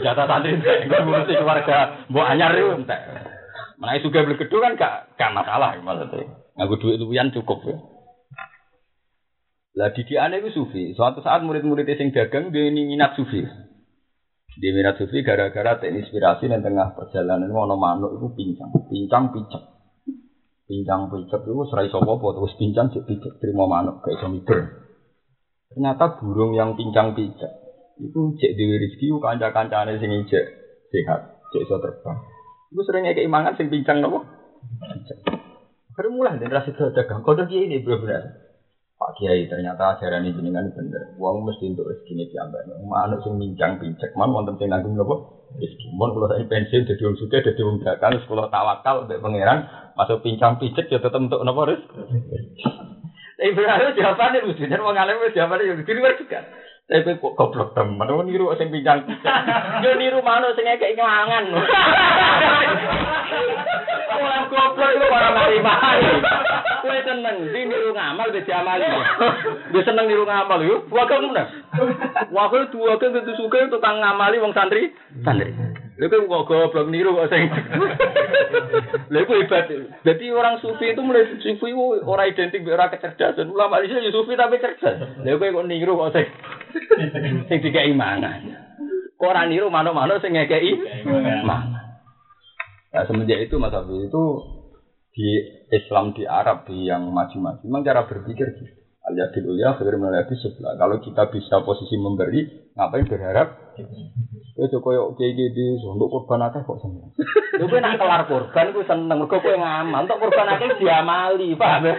Jatah santri entek, gue keluarga mbok anyar itu entek. Menaik juga beli gedung kan gak, gak masalah maksudnya. Aku duit luwian cukup ya. Lah didikannya itu sufi. Suatu saat murid-murid sing dagang dia ini minat sufi. Dia minat sufi gara-gara terinspirasi dan tengah perjalanan ono manuk itu pincang, pincang picek. Pincang picek itu serai sopo terus pincang cek picek terima manuk kayak miber. Ternyata burung yang pincang picek itu cek dewi rezeki kanca-kancane sing ijek sehat, cek iso terbang. Iku sering kayak imangan sing pincang nopo? Baru mulai dari rasa dagang. Kode kiai ini benar-benar. Pak Kiai ternyata ajaran ini jenengan bener. Uang mesti untuk rezeki ini diambil. Manuk sing pincang pincek, man wonten sing nanggung nopo? Rezeki. Kalau saya pensiun jadi uang suka, jadi uang dagang, sekolah tawakal untuk pangeran, masuk pincang pincek ya tetap untuk nopo rezeki. Berarti jawabannya. Jadi mau ngalami jawabannya yang luar juga. Tapi kok goblok teman, mau niru sing pincang pincek. [laughs] Yo niru manuk sing kayak ngelangan. [laughs] Orang goblok itu orang mari mari. Kue seneng, di niru ngamal be diamali. Dia seneng niru ngamal yo. Kamu dah. Wah kamu dua kan tentu suka tukang ngamali wong santri. Santri. Lha kok kok goblok niru kok sing. Lha kok hebat. Jadi orang sufi itu mulai sufi itu orang identik orang kecerdasan. Ulama di sini sufi tapi cerdas. Lha kok kok niru kok sing. Sing dikai mangan. Kok ora niru manuk-manuk sing ngekeki. Nah, semenjak itu Mas Abi itu di Islam di Arab di yang maju-maju memang cara berpikir gitu. Alias di ulia melihat sebelah. Kalau kita bisa posisi memberi, ngapain berharap? Ya joko yuk kayak gitu, untuk korban akeh kok seneng. Lu kowe nak kelar korban ku seneng, mergo kowe ngamal. Untuk korban akeh diamali, paham ya?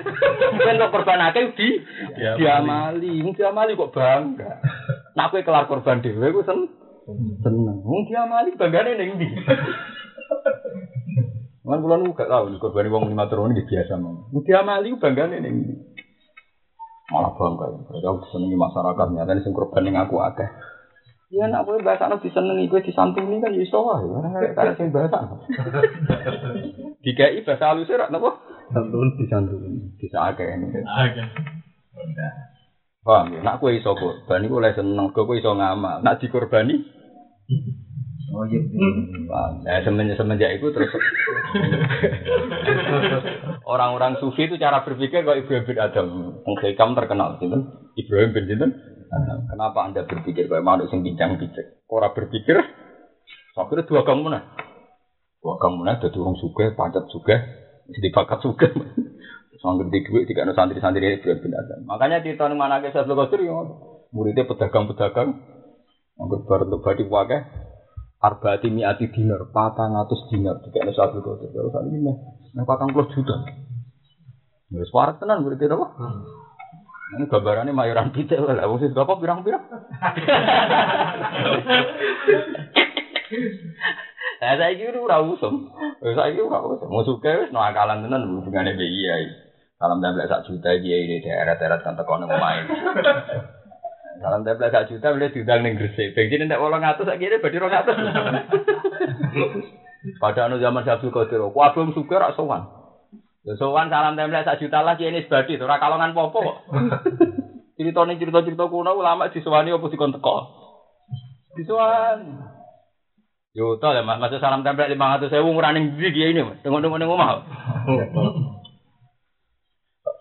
Kowe untuk korban akeh di diamali, mung diamali kok bangga. Nak kowe kelar korban dhewe ku seneng. Seneng. Mung diamali banggane ning ndi? Kan kula nu gak tau korban wong lima turun iki biasa mau. Mung diamali banggane ning ndi? Malah bangga. Kalau senengi masyarakat nyata sing korban ning aku akeh. Ya nak kowe bahasa nek disenengi kowe disantuni kan iso wae. Karena sing bahasa. Dikai bahasa halus ora napa? Santun disantuni. Bisa akeh ini. Oke. Paham ya? Nak kowe iso korban iku oleh seneng, kowe iso ngamal. Nak dikorbani Oh iya. Nah, semenjak semenjak itu terus [laughs] orang-orang sufi itu cara berpikir kok Ibrahim bin Adam. Wong Hikam terkenal gitu. Ibrahim bin Adam. Kenapa Anda berpikir kayak manuk sing bincang picek? Ora berpikir akhirnya dua kamu mana? Dua kamu mana dadi wong sugih, pancet sugih, mesti bakat sugih. [laughs] Sangger di duit tidak ada santri-santri Ibrahim bin Adam. Makanya di tahun mana ke Sabtu Qasir ya muridnya pedagang-pedagang Anggur bar untuk badi wakeh Arbaati miati dinar, patang atus dinar, tiga ada satu kotor. Kalau saat ini mah, patang puluh juta. Ya, suara tenan itu apa? Ini gambarannya mayoran pita lah, sing bapak pirang-pirang. Nah, saya kira ora usum. Saya kira ora usum. Mau suka no akalan tenan hubungane mbek kiai. Salam tempel sak juta kiai di daerah-daerah kan tekono main. Salam tempel sak juta boleh diundang ning Gresik. Bensin nek 800 sak kira badhe 200. Pada anu zaman Sabtu Qadir, kabeh suka rak sowan. Ya sowan salam tempel sak juta lah ini sebadi ora kalongan popo kok. [laughs] Ceritane cerita-cerita kuno ulama disowani opo dikon teko. Disowani. Yo to ya Mas, masa salam tempel 500 sewu ngurani ndi kiai ini, Mas. Tengok-tengok ning omah.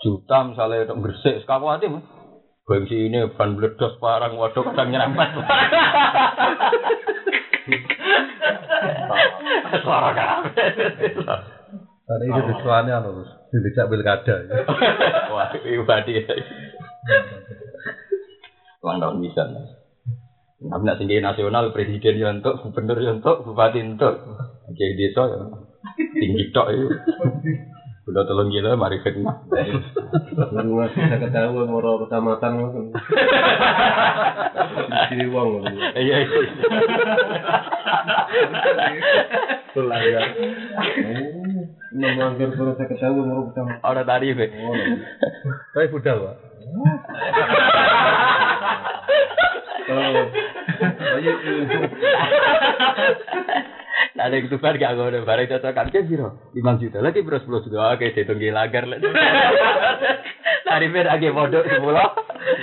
Juta misalnya untuk Gresik, sekaku hati Mas. Bensi ini ban meledos parang waduh kadang nyerempet. Suara kabeh. Karena itu disuanya harus dicak pilkada. ya. Wah, ibadi. Ulang tahun bisa. Tapi nak tinggi nasional, presiden ya untuk, gubernur ya untuk, bupati untuk. Jadi desa ya tinggi tok itu. Udah tolong gila, mari saya ketahui mau kecamatan. Jadi uang. Iya, iya. Oh, surat saya ketahui mau pertama. Ora tarif. Oh, Saya budal, Pak. Oh. Nah, ada itu bar gak ngono, bareng cocokan ke piro? 5 juta lagi bro 10 juta. Oke, dihitung ki lagar lah. Tarife lagi modok 10.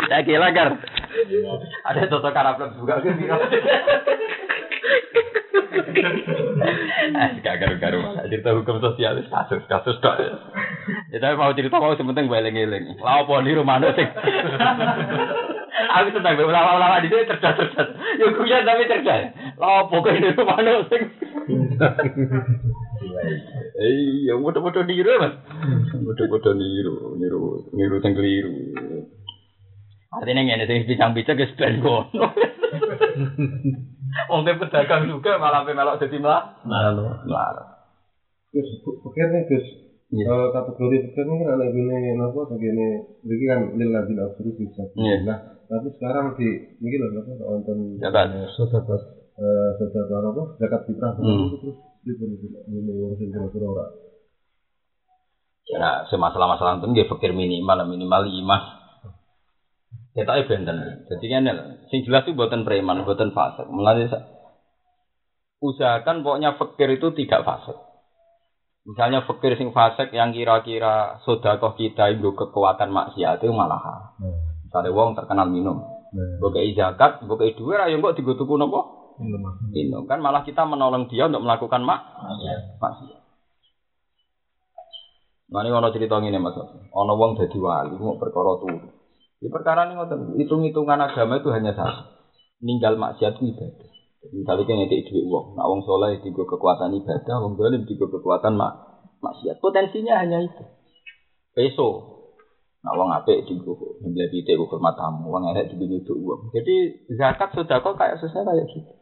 Lagi lagar. Ada cocokan upload juga ke piro? Eh, gak garu-garu. Cerita hukum sosial kasus kasus tok. Ya tapi mau cerita mau sementing eling-eling. Lah apa niru manuk sing [laughs] Aku senang be ulama-ulama di sini cerdas-cerdas. Ya kuya tapi cerdas. Lah apa kok niru manuk sing Iya, mudah-mudah niru mas. Mudah-mudah niru, niru, niru sing keliru. Artinya ngene sing bincang-bincang ke ben kono. Wong pedagang juga malah pe melok dadi mlah. Lalu. Melarat. Gus, pikir nih Gus. Iya. Kalau kategori pikir ini kan anak gini, apa begini, begini kan lil ladin absolut bisa. Iya. Nah, tapi sekarang di ini loh, apa nonton Zakat. Zakat. Eh, zakat apa? Zakat fitrah. Hmm. Terus itu ini urusin kira-kira orang. Ya, semasalah-masalah itu nggih pikir minimal minimal lima. Kita itu benten. Jadi kan sing jelas itu buatan preman, buatan fasik. Mulai sa- usahakan pokoknya fakir itu tidak fasik. Misalnya fakir sing fasik yang kira-kira sodakoh kita itu kekuatan maksiat itu malah hal. Misalnya wong terkenal minum, bukai zakat, bukai duit, ayo kok digotuku nopo? Minum kan malah kita menolong dia untuk melakukan mak maksiat. Nah ini ono cerita ngene mas, ono wong dadi wali mau perkara turu. Di perkara ini ngoten, hitung-hitungan agama itu hanya satu, ninggal maksiat itu ibadah. Jadi misalnya kayak ngekei duit uang, nah wong soleh tiga kekuatan ibadah, wong dolim tiga kekuatan mak maksiat. Potensinya hanya itu. Peso, nah wong apik tiga nyembelih pitik hormat tamu, wong elek nyuduk uang. Jadi zakat sedekah kayak susah kayak gitu.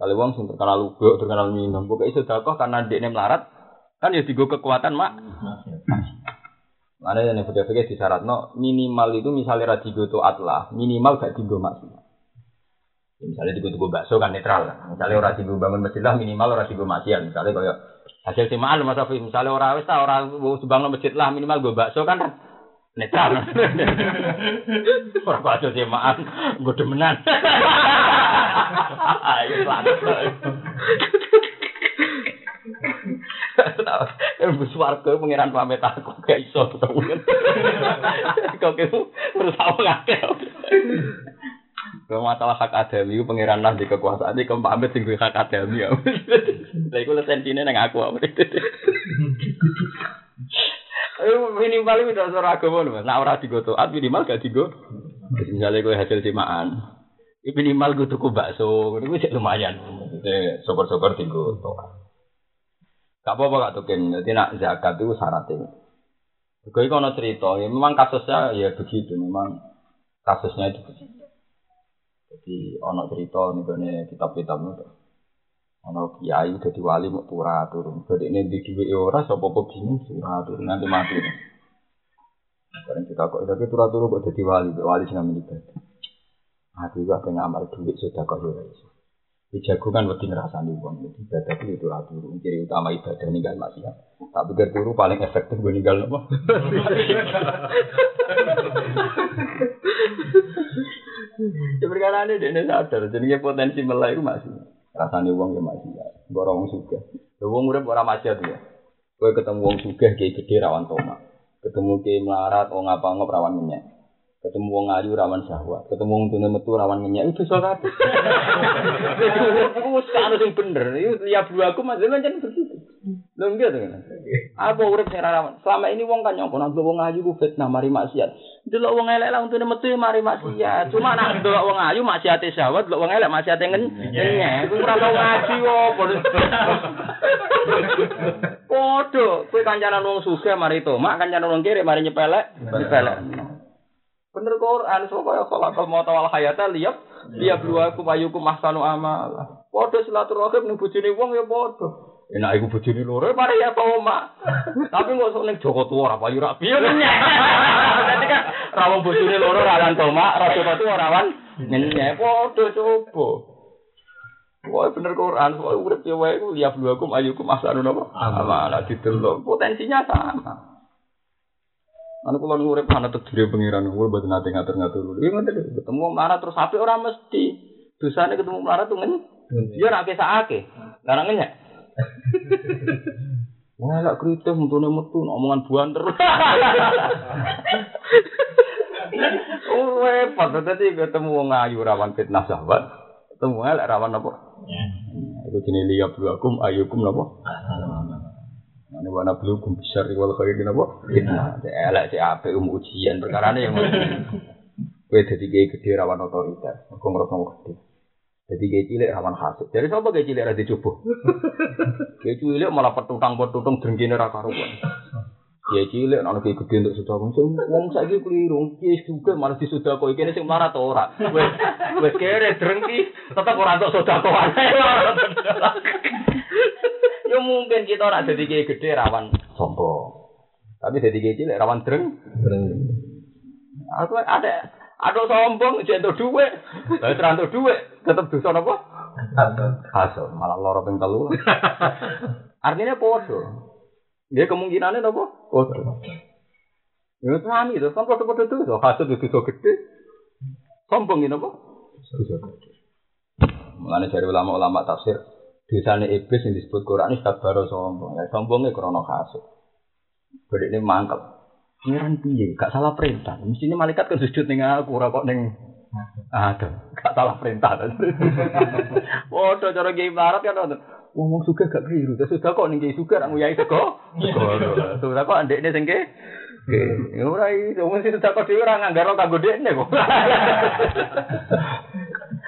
Kalau wong sing terkenal lubuk, terkenal minum, pokoknya sedekah karena dia melarat, kan ya tiga kekuatan mak Mana yang fikir-fikir di syarat no minimal itu misalnya radigo itu atlah minimal gak tiga maksiat. Ya, misalnya tiga tiga bakso kan netral. Misalnya orang tiga bangun masjid lah minimal orang tiga maksiat. Misalnya kayak hasil simaan mas Afi. Misalnya orang wis orang bangun masjid lah minimal gue bakso kan netral. [laughs] orang bakso simaan gue demenan. [laughs] Ayo. Ibu swarga pengiran pamit aku gak iso ketemu. Kok itu terus aku ngake. Kalau masalah hak adami pengiran lah di kekuasaan di pamit sing hak adami ya. Lah iku lesentine nang aku apa. Minimal itu udah suara agama Mas. Nah ora digo taat minimal gak digo. Misalnya gue hasil simaan. Ini minimal gue tuku bakso, itu sih lumayan. Jadi syukur-syukur digo taat. Gak apa-apa gak tuken. Jadi nak zakat itu syaratnya. Gue kono cerita, ya memang kasusnya ya begitu, memang kasusnya itu begitu. Jadi ono cerita nih gue kitab-kitab itu. Ono kiai udah wali mau turah turun. Jadi ini di duit ora, sopo kok bingung turah turun nanti mati. Sekarang kita kok tapi turah turun kok jadi wali, wali sih ngambil ibadah. Aku juga pengen amal duit sudah kok ya iso. Dijago kan wedi ngrasani wong. Jadi ibadah itu itu turu. Ciri utama ibadah ninggal maksiat. Tak pikir turu paling efektif gue ninggal apa? Ya perkara ini dia sadar. Jadi potensi melek itu masih. Rasani wong ya masih. Borong wong suka. Wong urip ora maksiat ya. Kowe ketemu wong sugih kiai gede rawan tomak. Ketemu kiai melarat wong apa ngop rawan minyak. Ketemu wong ayu rawan syahwat, ketemu wong tune metu rawan minyak itu soal kabeh. Iku wis anu sing bener. Iku liya blu aku mas pancen begitu. Lho enggak to. Apa urip sing rawan? Selama ini wong kan nyongko nang wong ayu ku fitnah mari maksiat. Delok wong elek lah untune metu mari maksiat. Cuma nak delok wong ayu maksiate syahwat, delok wong elek maksiate ngenyek. Ku ora tau ngaji opo. Podo, kowe kancanan wong sugih mari tomak, kancanan wong kiri mari nyepelek, nyepelek. Bener Quran so kaya khalaqal mauta wal hayata liyab liyab luaku mayuku mahsanu amal. Padha silaturahim ning bojone wong ya padha. Enak iku bojone loro mari ya toma. Tapi kok sok ning Joko Tua ora payu ra piye. Dadi kan rawon bojone loro rawan toma, ra Joko Tua rawan nyenyek padha coba. Wah bener Quran, wah urip ya wae ku liya bluakum ayyukum ahsanu napa? Amala didelok potensinya sama. Anu kula ngurip ana tedire pangeran, kula mboten nate ngatur-ngatur. Iya ngoten ketemu wong melarat terus apik ora mesti. Dosane ketemu melarat tuh ngen. Dia nak kesake. Larang ngenyek. Wah, lak kritis metune metu omongan buan terus. Oh, repot tadi ketemu wong ayu rawan fitnah sahabat. Ketemu elek rawan apa? Itu jenis liya bluakum ayyukum napa? Ini wana blukum besar wal khairin napa? Fitnah. Cek elek cek apik um ujian perkarane yang Kowe dadi kiai gede rawan otoritas, kok ngrasa gede. Jadi kayak cilik rawan hasud. Dari siapa kayak cilik ada dicoba? [laughs] Kayak cilik malah petutang petutang drengkine ra karuan. Kayak cilik ana kayak gede untuk sudah sing wong saiki keliru. Kiai juga malah disudah kok iki sing marah to ora. Wes wes kere drengki tetep ora entuk sedekah. [laughs] Ya mungkin kita ora jadi kiai gede rawan sombong. Tapi jadi kiai cilik rawan dreng. Aku ada ada sombong jentuk duit. Lah terantuk duit tetep dosa napa? Hasud, malah loro ping telu. [laughs] Artinya podo. Dia kemungkinannya napa? Podo. Ya sami itu, kan podo-podo itu. Hasud itu dosa gede. Sombong ini apa? Dosa gede. Mulane dari ulama-ulama tafsir, dosane iblis yang disebut Quran ini baru sombong. Ya, sombongnya krono hasud. Berarti ini mantap. Pangeran piye? Gak salah perintah. Mestinya malaikat kan sujud ning aku ora kok ning ada. Gak salah perintah. [laughs] Waduh cara kiai barat kan ngoten. Wong wong suka gak keliru. Terus sudah kok ning kiai suka nak nguyai sego. Sudah kok ndekne sing ke Ya ora iso mesti sudah kok dhewe ora nganggar kanggo dekne kok. [laughs]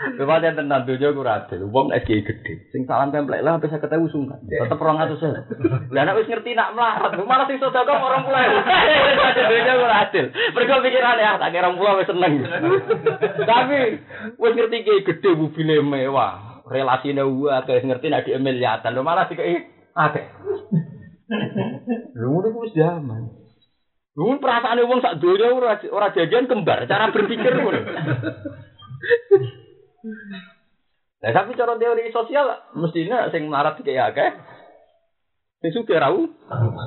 Kepada tentang dunia ku adil, wong nek kiai gede, sing salam templek lah saya ketemu sungkan, tetep orang atus saya. Lah nek wis ngerti nak melarat, malah sing sedekah orang pulau. [laughs] Dunia ku adil, mereka pikiran ya, tak kira orang pulau wis seneng. [laughs] Tapi wis ngerti kiai gede mobilnya mewah, relasine gua kayak ngerti nak di miliatan, lo malah sih kayak akeh. Lu ku wis zaman. Lu perasaan wong sak donya ora ora jajan kembar, cara berpikir ngono. [laughs] Nah, tapi cara teori sosial mestinya sing melarat kayak akeh. Sing suka rau,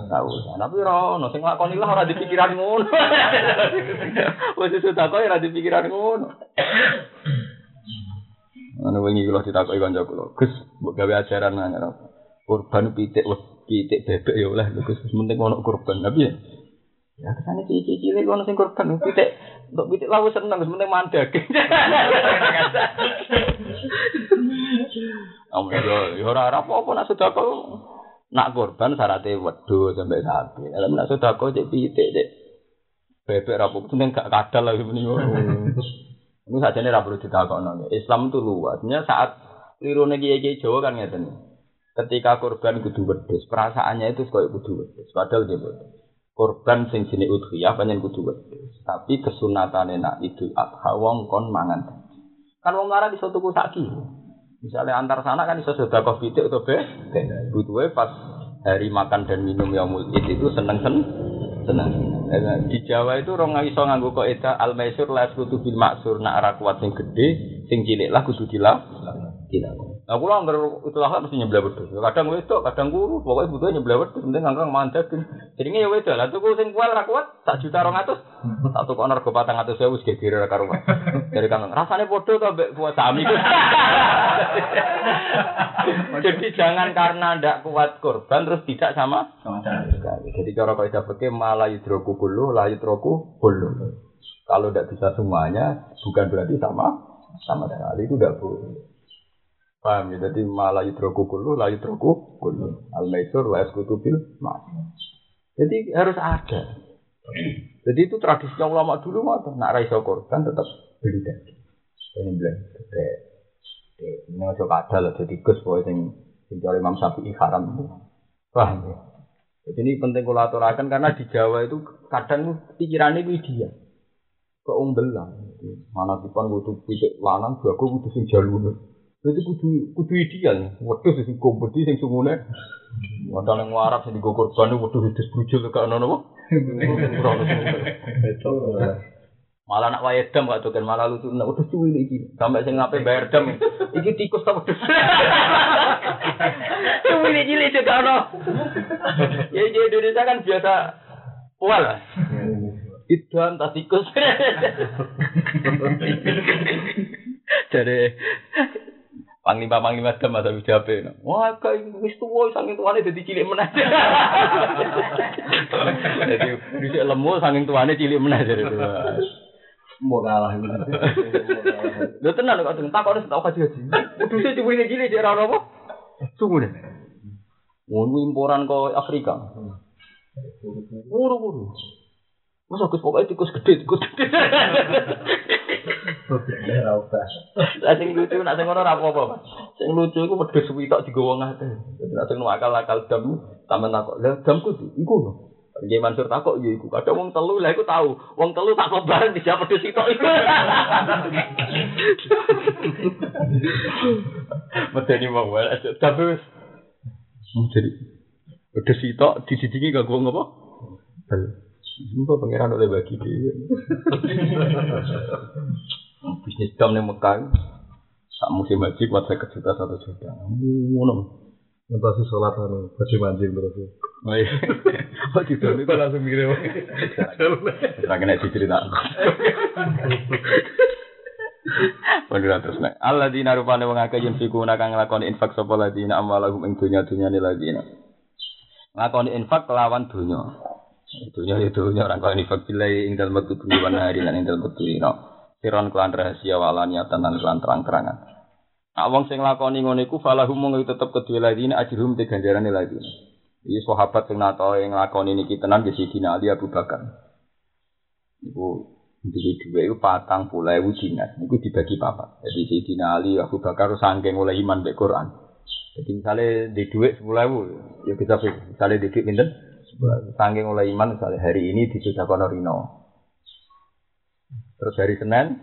tahu. Tapi ora ono sing lakoni lah ora dipikiran ngono. [laughs] Wis sudah kok ora dipikiran ngono. Ana wingi kula ditakoki kanca kula, Gus, mbok gawe ajaran nang kurban pitik pitik bebek ya oleh Gus, penting ono kurban. Tapi ya Ya kesane cici cilik ono sing kurban pitik untuk pitik lawu seneng penting mandek. Amun yo yo ora apa-apa nak sedekah nak kurban syaratnya wedhus sampai sapi. Lah nak sedekah cek pitik cek bebek ra apa penting gak kadal lagi meni ngono. Ini saja ini perlu ditakokno. Islam itu luasnya saat liru kiai Jawa kan ngeten. Ketika kurban kudu wedhus, perasaannya itu koyo kudu wedhus. Padahal dia boten. Kurban sing jenis udhiyah panjen kudu. Tapi kesunatane nak Idul Adha wong kon mangan. Kan wong lara iso tuku. Misalnya antar sana kan iso sedekah pitik atau be. Butuhe pas hari makan dan minum yaumul id itu seneng seneng seneng. Eh, Di Jawa itu orang iso nganggo kaidah al maisur la kutu bil maksur nak kuat sing gede, sing cilik lah dilah. Dilah. Nah, kula anggar itu lah mesti nyebelah wedhus. Kadang wedok, kadang guru, pokoknya butuh nyebelah wedhus, penting anggar mandek. Jadinya ya wedok lah tuku sing kuat ra kuat, sak juta 200. Tak tuku nergo 400 sewu wis geger ra karuan. Dari kangkang rasane padha to mbek kuat sami. [laughs] Jadi jangan karena ndak kuat korban terus tidak sama. Jadi cara kaidah fikih malah yudroku kullu la yudroku kullu. Kalau tidak bisa semuanya bukan berarti sama sama sekali itu tidak boleh. Paham ya? Jadi malah yudroku kullu la yudroku kullu. Al maisur la yaskutu bil mas. Jadi harus ada. Jadi itu tradisi ulama dulu mah nak raiso korban tetap beli daging. Ini bilang, ini ojo kadal lah, jadi gus boy sing cari Imam Syafi'i haram. Paham ya? Jadi ini penting kalau karena di Jawa itu kadang pikirannya itu dia keungbelan. Mana tipan butuh pitik lanang, jago butuh sing jalur. Jadi kudu kudu ideal. Waduh sing kompeti sing sungune. Wadah nang Arab sing digo korban waduh wis brujul gak ono napa. Malah nak wae dam gak tuken malah lucu nak udah cuwi iki. Sampai sing ngape bayar dam. Iki tikus ta. Cuwi iki cilik juga ono. Ya Indonesia kan biasa tikus. [laughs] Jadi Panglima panglima dam wis jape. Wah, kayak wis tuwa saking tuane dadi cilik meneh. [laughs] Jadi dhisik lemu saking tuane cilik meneh jadi. Mau kalah. Lho tenan kok tak kok tak kaji haji. Uduse cuwine cilik cek ora apa? Sungguh deh. Ngono imporan kok Afrika. Buru-buru. Masa Gus pokoknya tikus gede, tikus gede. [laughs] Ya. Lah sing lucu nak sing ngono ora apa-apa. Sing lucu iku wedhus suwi tok digowo ngate. Dadi nak sing akal-akal dam sampean takok. Lah damku di iku lho. Nggih Mansur takok ya iku. Kadang wong telu lah iku tahu. Wong telu tak bareng dijak wedhus sitok iku. [laughs] Medeni wong wae. Tapi wis jadi wedhus sitok disidiki gak gua ngapa? Bal. Sumpah pangeran oleh bagi dia. Bisnis dam ning Mekah. Sak musim haji kuat saya juta satu juta. Ngono. Ngentasi sholat anu, baju mancing terus. Oh iya. [laughs] Kok gitu itu langsung mikir. Ora kena dicerita. Bener terus nek Allah dina rupane wong akeh yen fiku kang nglakoni infak sapa ladina amalahum ing dunya-dunyane ladina. Nglakoni infak kelawan dunya. Dunya itu dunya orang kau infak bilai ing dalem wektu bengi wan hari lan ing dalem wektu dina. Siron kelan rahasia walaniatan lan kelan terang-terangan. Nah, wong sing lakoni ngono iku falahum mung tetep kedue ladina ajrum te ganjarane ladina. Iki sahabat sing nato yang nglakoni niki tenan di Sidina Ali Abu Bakar. Iku duwe duwe iku patang puluh ewu dinar. Dibagi papat. Jadi Sidina Ali Abu Bakar saking oleh iman mek Quran. Jadi misalnya di sepuluh ewu, ya kita. Misalnya di pinten, saking oleh iman misalnya hari ini di Sudakono Rino. Terus hari Senin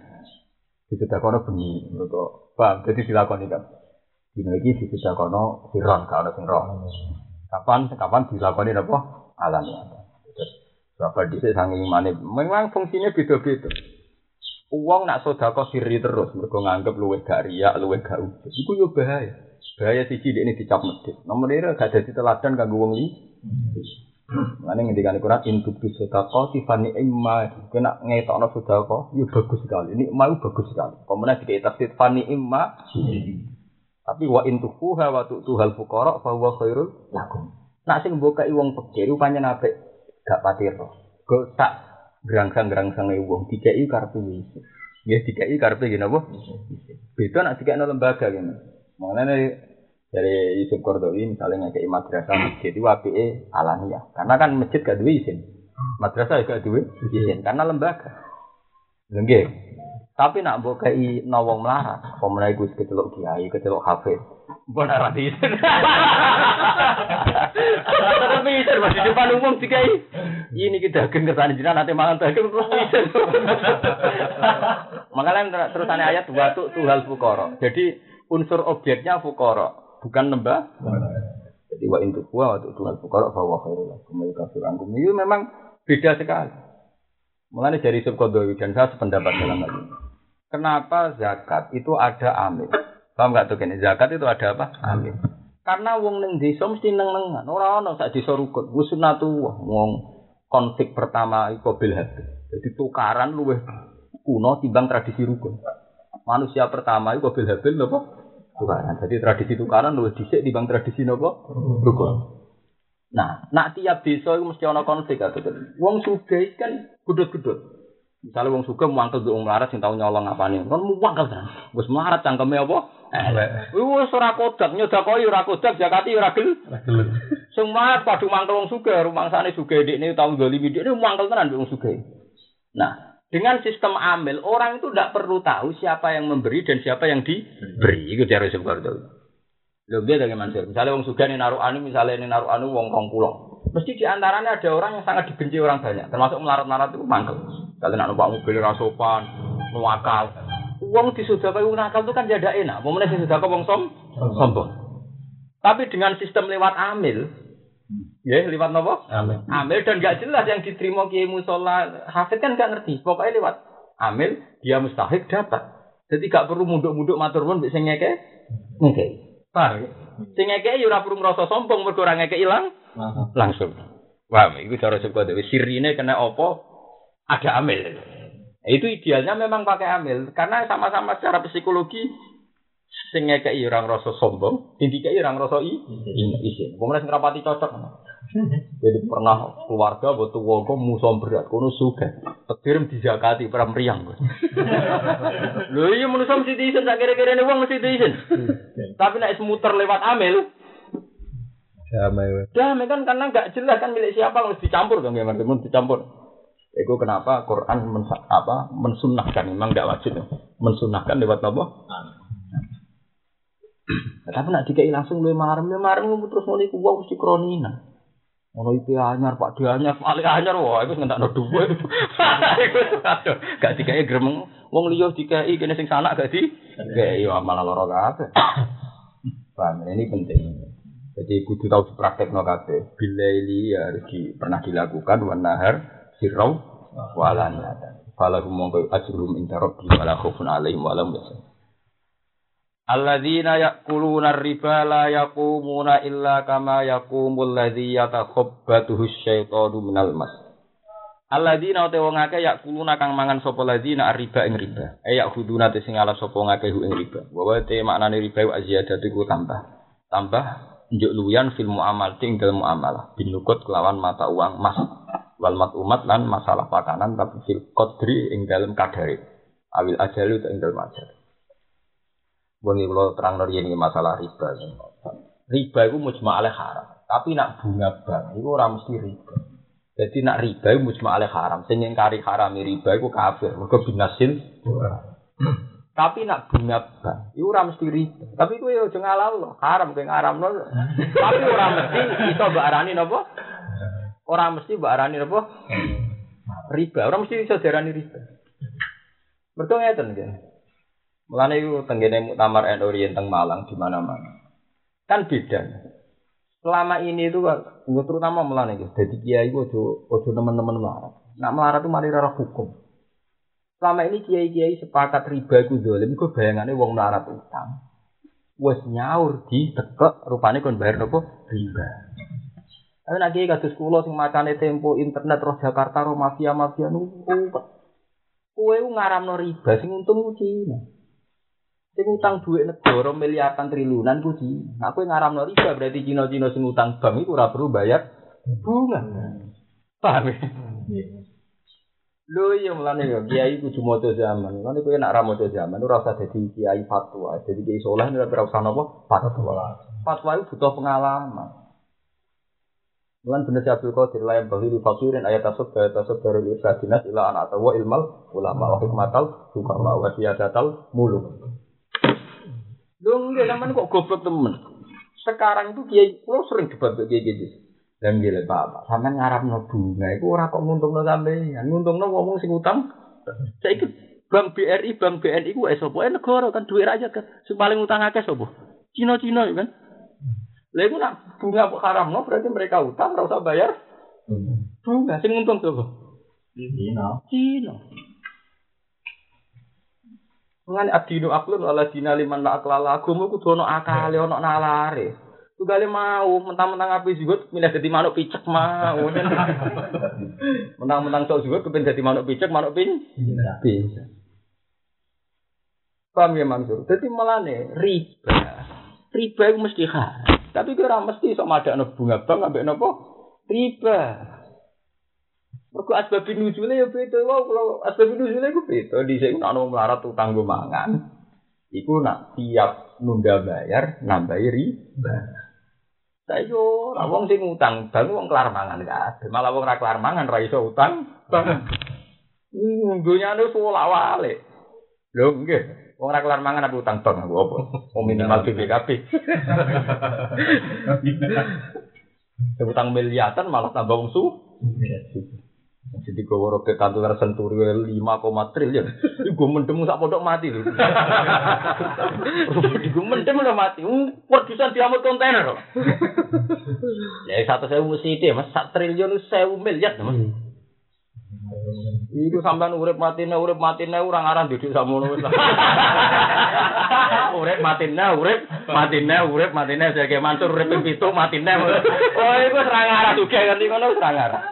di Sudakono Bengi. Mereka, paham? Jadi dilakoni kan. Dino iki di Sudakono Siron, kalau ada sing roh. Kapan kapan dilakoni apa? Alami. Terus Bapak di sangi imane memang fungsinya beda-beda. Uang nak sodako siri terus, mereka nganggep luwih gak riak, luwih gak udah. Iku yo bahaya. Bahaya siji ini dicap medit. Nomor ini gak ada teladan kanggo wong. Mana ngendikan Quran induk di sodako tifani imma. Kena ngetokno sodako, yo bagus sekali. Ini mau bagus sekali. Kemudian di tafsir fani imma. Tapi wa intufuha wa tu'tuhal fuqara fa huwa khairul lakum. Nak sing mbokai wong pikir rupane apik gak patir. Go tak gerangsang-gerangsang wong dikei karepe wis. Ya dikei karepe gini apa? Beda nak dikei lembaga gini. Makanya dari Yusuf Kordowi misalnya ngekei madrasah masjid itu apike alamiah. Karena kan masjid gak duwe izin. Madrasah gak duwe izin karena lembaga. Lengge. Tapi nak mbok kei nawong melarat, meneh iku kecelok kiai, kecelok hafiz. Mbok ora izin. Tapi izin masih depan umum dikai. Ini kita akan ke sana jinak nanti mangan daging terus izin. Makanya terusannya ayat watu tuhal fukoro. Jadi unsur objeknya fukoro, bukan lembah. Jadi wa intu wa watu tuhal fukoro bahwa khairul lakum wa yukafir ankum. Itu memang beda sekali. Mengenai dari subkodowi dan saya sependapat dalam hal ini. Kenapa zakat itu ada amil? Paham nggak tuh gini? Zakat itu ada apa? Amil. Karena wong neng desa mesti neng nengan. Orang orang sak desa rukun. Wusunatu wong konflik pertama iku bil habil. Jadi tukaran luweh kuno timbang tradisi rukun. Manusia pertama iku bil habil nopo? Tukaran. Jadi tradisi tukaran luweh dhisik timbang tradisi nopo? Rukun. Nah, nak tiap desa itu mesti ana konflik atau Wong sugih kan gudut-gudut. Misalnya wong sugih mangkel nduk wong melarat sing tau nyolong apane. Kon mangkel kan. Wis melarat cangkeme apa? Wis ora kodak nyodakoi ora kodak zakati ora gel. Sing melarat padha mangkel wong sugih, rumangsane sugih ndekne tau ndolimi ndekne mangkel tenan wong sugih. Nah, dengan sistem amil orang itu tidak perlu tahu siapa yang memberi dan siapa yang diberi. Itu cara seperti Lho dia dari Mansur. Misalnya wong sugih ning naruh anu, misalnya ning naruh anu wong rong pulau. Mesti di antaranya ada orang yang sangat dibenci orang banyak, termasuk melarat-melarat itu mangkel. Kalau nak numpak mobil rasopan, nuwakal. Wong di sudah wong nakal itu kan jadi enak. Pemenang sudah wong som, sombong. Tapi dengan sistem lewat amil, ya lewat nopo? Amin. Amil dan gak jelas yang diterima kiai musola hafid kan gak ngerti. Pokoknya lewat amil, dia mustahik dapat. Jadi gak perlu munduk-munduk matur mbek sing ngeke. Ngeke. Paham ya? Sing ngeke ya ora perlu ngrasa sombong mergo ora ngeke ilang langsung. Paham? Iku cara sing dhewe sirine kena apa? Ada amil. Itu idealnya memang pakai amil karena sama-sama secara psikologi sing ngekeki ora ngrasa sombong, sing dikeki ora ngrasa i isin. Wong sing rapati cocok. Jadi pernah keluarga buat tua kok musuh berat, kono suka. Petir dizakati para meriang. Lho [laughs] iya manusia mesti diisin, sak kira-kira ini uang mesti diisin. Tapi nek semuter lewat amil, Damai damai kan karena nggak jelas kan milik siapa harus dicampur dong ya, teman dicampur. Itu kenapa Quran mensa- apa mensunahkan memang tidak wajib ya. mensunahkan lewat apa? Tapi nak dikai langsung lu marem lu marem lu terus mau iku wong mesti kronina. Ono IP anyar Pak Di anyar paling anyar wah iku ngentakno [laughs] dhuwit. Gak dikai gremeng wong liya dikai kene sing sanak gak di. Dikai yo malah lara kabeh. [coughs] Paham ini penting. Jadi kudu tahu dipraktekno kabeh. Bila ini ya pernah dilakukan wan nahar sirau walanya. Falahum mongko ajrum inda rabbi wala khaufun alaihim wa lahum yahzanun. Alladzina ya'kuluna riba la yaqumuna illa kama yaqumul ladzi yatakhabbathu syaitanu minal mas. Alladzina te wong akeh ya'kuluna kang mangan sapa ladzina riba ing riba. Eh ya'khuduna te sing ngalap sapa ngakeh ing riba. Wa te maknane riba wa ziyadatu ku tambah. Tambah njuk luyan fil muamal ting dalam muamalah. Binukut kelawan mata uang mas. Wal mat umat lan masalah pakanan tapi fil qadri ing dalam kadare. Awil ajalu ing dalam ajal. Bungi kalau terang dari ini masalah riba. Riba itu mujma alaih haram. Tapi nak bunga bank itu orang mesti riba. Jadi nak riba itu mujma alaih haram. Sing ngingkari haram riba itu kafir. Mereka binasil. Tapi nak bunga bank itu orang mesti riba. Tapi itu ya jangan loh. Haram kayak haram loh. Tapi orang mesti itu mbak arani apa? Orang mesti mbak arani apa? Riba. Orang mesti bisa diarani riba. Betul ngeten kan? Mulane iku tenggene muktamar NU teng Malang di mana-mana. Kan beda. Selama ini itu kan, terutama mulane iki, dadi kiai ku ojo ojo teman-teman melarat. Nak melarat itu mari ora hukum. Selama ini kiai-kiai sepakat riba iku zalim, iku bayangane wong melarat utang. Wes nyaur di tekek rupane kon bayar apa? Riba. Tapi nak kiai kados kula sing macane tempo internet roh Jakarta roh mafia-mafia nu kowe ku ngaramno riba sing untung Cina. Sing utang duit negara miliaran triliunan ku Cina. Nah, kowe ngaramno riba berarti Cina-Cina sing utang bank iku ora perlu bayar bunga. Paham ya? Lho iya mulane ya kiai kudu maca zaman. Mulane kowe nek ora maca zaman ora usah dadi kiai fatwa. Jadi kiai saleh ora ora usah napa fatwa. Fatwa itu butuh pengalaman. Mulan bener si Abdul Qadir layam bahwi di fakirin ayat tasuk ayat tasuk baru di dinas ila anak tawa ilmal ulama wa hikmatal hukama wa siyadatal muluk. Dong dia zaman kok goblok temen. Sekarang itu kiai, lo sering debat kiai gitu. Dan gila bapak, sama ngarap no bunga, itu orang kok nguntung no sampean, nguntung no ngomong sing utang. Saya ikut Bank BRI, Bank BNI ku esopo, eh negara kan duit rakyat kan, sing paling utang akeh sopo. Cina-Cina kan. Lah iku nak bunga kok haram no, berarti mereka utang ora usah bayar. Bunga sing untung sopo? Dino. Cina. Mengan adinu aklun ala dina liman la aklala agama kudu ono akale ono nalare. Tugale mau mentang-mentang api juga milih dadi manuk picek mau. [laughs] Mentang-mentang sok juga kepen dadi manuk picek, manuk pin. Bisa. Paham ya Mansur? Jadi melane riba. Riba itu mesti haram. Tapi kira mesti sok madakno bunga bank ambek napa? Riba. Mergo asbab nuzule ya beda wae kalau asbab nuzule iku beda. Dhisik nek ana melarat utang go mangan. Iku nak tiap nunda bayar nambahi riba. Saiki ora wong sing utang bank wong kelar mangan kabeh. Malah wong ora kelar mangan ra iso utang bank. Hmm, dunyane suwala wale. Lho nggih. Wong ora kelar mangan apa utang bank aku apa? Wong minimal BPKB. [laughs] Utang miliaran malah tambah wong su. Jadi gue roket kantor senturi lima koma triliun. Gue mendem sak pondok mati lho. [laughs] Gue mendem udah mati. Produsen diamut kontainer. Ya satu sewu mesti dia mas. Sak triliun sewu miliar mas. Iku sampean urip matine urip matine ora ngarah didik samono wis. [laughs] urip matine urip matine urip matine sege mansur urip pitu matine. Oh iku ora ngarah juga ngerti ngono ora ngarah.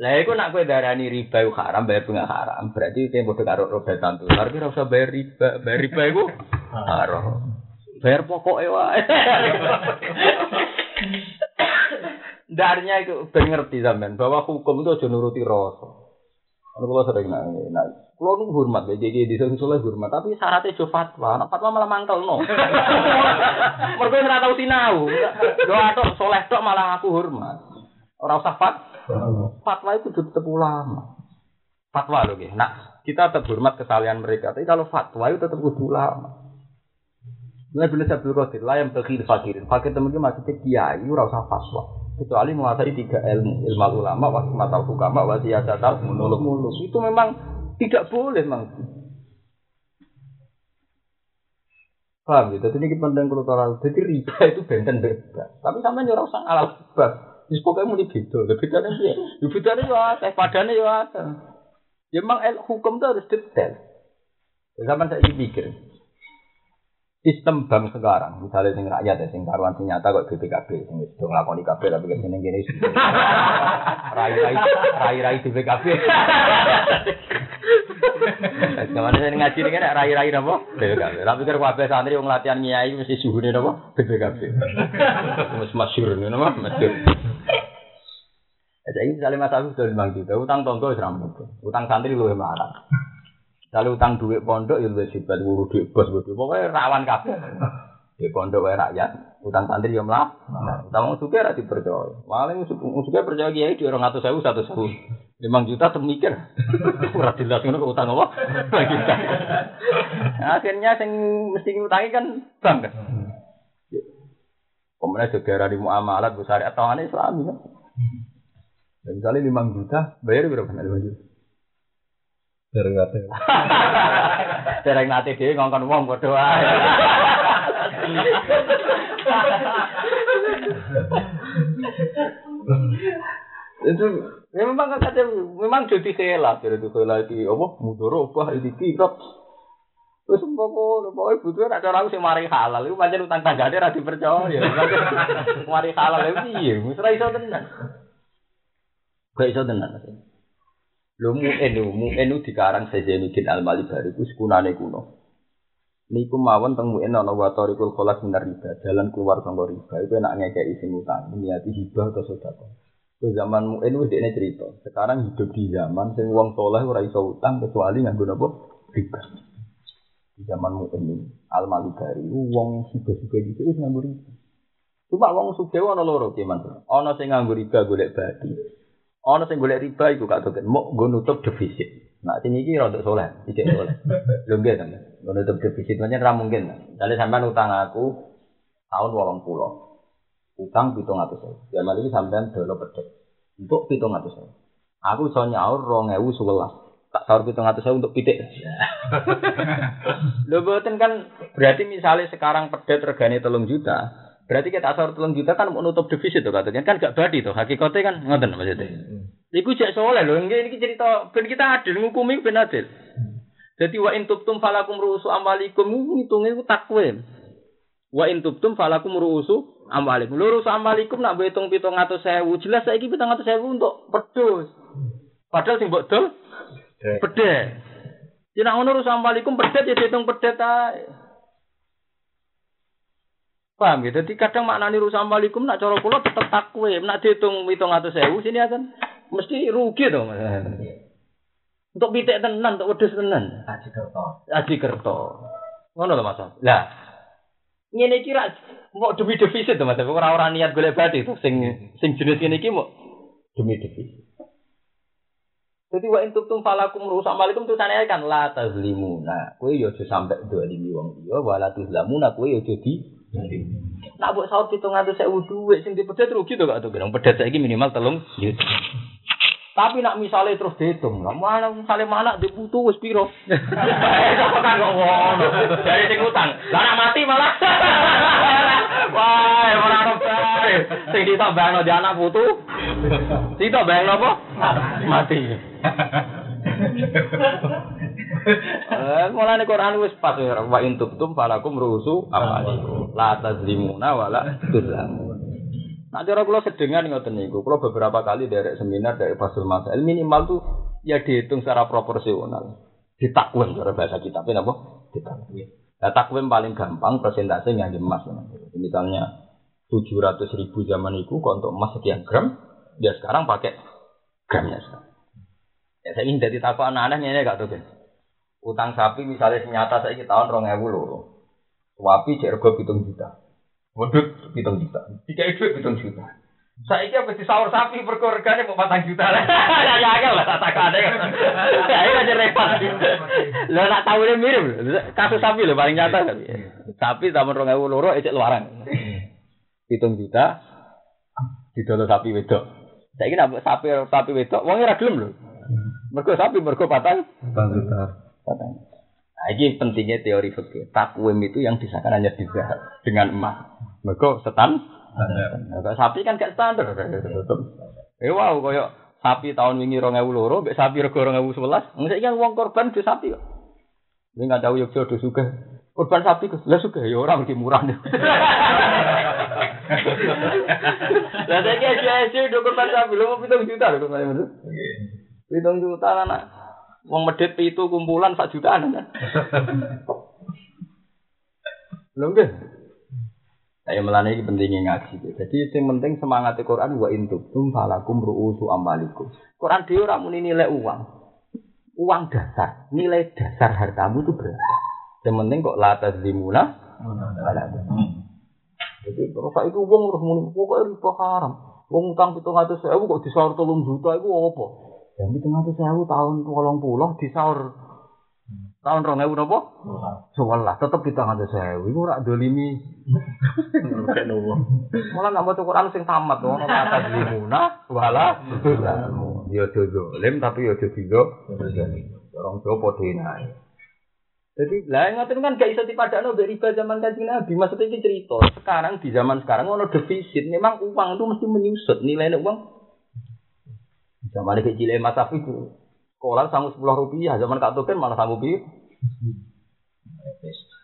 Lah iku nak kowe darani riba iku haram bayar bunga haram. Berarti itu padha karo roda tantu. Tapi ora usah bayar riba. Bayar riba iku haram. Bayar pokoke wae. Darnya itu ben ngerti sampean bahwa hukum itu aja nuruti rasa. Kalau kalau sering nak, nah, kalau nu hormat ya, jadi di sana hormat, tapi syaratnya jo fatwa, nak fatwa malah mangkel no. Mereka nggak tahu sinau, doa tok soleh tok malah aku hormat. Orang usah fatwa itu tetap ulama. Fatwa loh, gitu. Nah, kita tetap hormat kesalahan mereka, tapi kalau fatwa itu tetap kudu ulama. Mulai bila saya Qadir, lah yang berkir fakirin. Fakir temen maksudnya kiai, ora usah fatwa. Kecuali menguasai tiga ilmu ilmu ulama waktu mata hukama wasiyasatal muluk muluk. Itu memang tidak boleh memang paham gitu jadi ini pandang kultural jadi riba itu benten bebas. Tapi sampai nyuruh sang alat bebas Jadi pokoknya mau beda, lebih bedanya dia, ya bedanya ya ada, padanya ya ada. Ya memang hukum itu harus detail. Zaman saya pikir, sistem bank sekarang, misalnya sing rakyat ya, sing karuan sing nyata kok BPKB, sing wis do nglakoni kabeh tapi ke sini gini [laughs] rai-rai rai-rai BPKB. Ke mana saya ngaji ini kan rai-rai apa? BPKB. Tapi pikir kabeh santri wong latihan nyai mesti suhune apa? BPKB. [laughs] Wis masyhur ngono mah masyhur. Jadi misalnya Mas Agus sudah lima juta, utang tonggo seram utang santri lu marah. Kalau utang duit pondok ya lebih hebat, guru duit bos bodoh. Pokoknya rawan kabeh. Di pondok wae rakyat, utang santri yo mlah. Utang wong sugih ora dipercaya. Paling sugih percaya kiai di 200.000 100.000. 5 juta temikir. [laughs] Ora jelas ngono utang apa? Akhirnya sing mesti ngutangi kan bank kan. Kemudian segera di muamalat besar atau aneh Islami kan. Dan misalnya 5 juta, bayar berapa? 5 juta. Dereng nate. [laughs] Dereng nate dhewe ngongkon wong padha wae. itu ya memang kata memang jadi khilaf jadi itu khilaf itu apa? Mudoro apa? Ini kira. Terus apa pokoknya butuh ada orang sih mari halal. Utang tangga dia rati percaya mari halal itu iya misalnya iso tenan. Gak iso tenan Lho mu'en lho, mu'en dikarang Zainuddin Al-Malibari ku sekunane kuno. Niku mawon teng mu'en ana wa tariqul kholas minar riba, jalan keluar sangka riba. Iku enak ngekeki sing utang, niati hibah atau sedekah. Ke zaman mu'en wis dekne cerita. Sekarang hidup di zaman sing wong soleh ora iso utang kecuali nganggo napa? Riba. Di zaman mu'en Al-Malibari wong suga-suga gitu wis nganggo riba. Cuma wong sugih ana loro ki, Mas. Ana sing nganggo riba golek badi. Ono sing golek riba iku gak token, mau nggo nutup defisit. Nah, sini iki rada soleh, iki soleh. [laughs] Lho nggih to, nggo nutup defisit pancen ra mungkin. Dale sampean utang aku tahun 80. Utang 700. Zaman iki sampean dolo pedhet. Untuk 700. Aku iso nyaur 2011. Tak sahur 700 untuk pitik. [laughs] Lho boten kan berarti misalnya sekarang pedet regane 3 juta, Berarti kita asal telung juta kan menutup defisit tuh katanya kan gak badi tuh hakikatnya kan ngoten maksudnya. Iku cek soleh loh, ini cerita ben kita adil ngukumi ben adil. Jadi wa in tubtum falakum ruusu amwalikum ngitungnya itu takwim. Wa in tubtum falakum ruusu amwalikum. Lurus amwalikum nak hitung pitung atau sewu jelas saya pitung atau sewu untuk pedus. Padahal sing mbok dol pedet. Jadi ngono urus amwalikum pedet ya dihitung pedet ae. Paham gitu? Jadi kadang maknani rusak malikum nak cara kula tetep takwe, nak dihitung sewu sini akan mesti rugi dong. Untuk pitik tenan, untuk wedhus tenan. Aji kerto. Aji kerto. Ngono lho Mas. Lah. Ngene iki ra mau demi defisit to Mas. Ora ora niat golek bati to sing sing jenis ngene iki mau demi defisit. Jadi wa in tubtum falakum rusak malikum tulisane kan la tazlimuna. Kowe yo aja sampe dolimi wong liya wala tuzlamuna kowe yo aja di Nak buat sahur pitung atau saya duit sing dipedet rugi tuh gak tuh pedet saya minimal telung juta. Tapi nak misalnya terus dihitung, lah mana misalnya mana dibutuh wis piro? Itu kan kok ngono. Dari sing utang, lah nak mati malah. Wah, ora ono bae. Sing ditambahno di anak putu. Ditambahno apa? Mati. [laughs] Eh, mulane Quran wis pas ya wa in tubtum falakum rusu amalikum. La tazlimuna wala tuzlamun. Nah, cara kula sedengan ngoten niku, kula beberapa kali derek seminar dari Fasul Masail minimal tuh ya dihitung secara proporsional. Ditakwim cara bahasa kita, apa? Ditakwim. Nah, takwim paling gampang persentase yang emas. Misalnya 700 ribu zaman itu untuk emas sekian gram, dia sekarang pakai gramnya sekarang. Ya saya ingin jadi takut anak-anaknya ini gak tuh. Utang sapi misalnya senyata saya tahun rong ewu loro. Wapi cek rego pitung juta. Wedut pitung juta. Tiga itu pitung juta. Saya ini apa sahur sapi berkorganya mau patang juta lah. [laughs] Ya ya lah tak tak ada. [laughs] Ya ini aja repot. Lo nak tahu dia mirip. Kasus sapi lo paling nyata kan. Sapi tahun rong ewu loro ecek luaran. Pitung juta. Didolo sapi wedok. Saya ini sapi sapi wedok. Wongnya ragilem loh. Mergo sapi mergo patang. Patang juta. Patang. Nah, ini pentingnya teori fikih. Takwim itu yang disahkan hanya di dengan emas. Mergo setan. Nah, sapi kan gak standar. Eh wow, koyo sapi tahun wingi 2002, mbek sapi rego 2011. Mesti kan wong korban di sapi. Ini nggak tahu yuk jodoh suka. Korban sapi kok, lah suka ya orang lebih murah. [laughs] Lah saya kira sih do korban sapi, lu mau pitung juta lho korban itu. Pitung juta anak. Wong medit itu kumpulan sak jutaan kan. Lho enggak. Saya melani ini pentingnya ngaji. Jadi yang penting semangat Quran wa intum falakum ru'usu amalikum. Quran dia orang muni nilai uang. Uang dasar, nilai dasar hartamu itu berapa? Yang penting kok latas dimuna. Jadi kalau saya itu uang harus muni, pokoknya riba haram. Uang utang pitung atus sewu kok disaur tolong juta itu apa? Yang pitung atus sewu tahun tolong pulau disaur tahun rong ewu nopo? Sebelah, tetep di tangan sewu. Iku rak dolimi. Malah nggak mau Quran sing tamat nopo [laughs] atas limuna, wala. Yo jojo, lim tapi yo jojo. Orang tua podena. Jadi lah ngoten kan gak iso dipadakno mbek riba zaman Kanjeng Nabi. Maksudnya ini cerita. Sekarang di zaman sekarang ono defisit. Memang uang itu mesti menyusut. Nilainya uang zaman kecil Mas Safi Sekolah sanggup sepuluh rupiah, zaman kak token malah sanggup bi.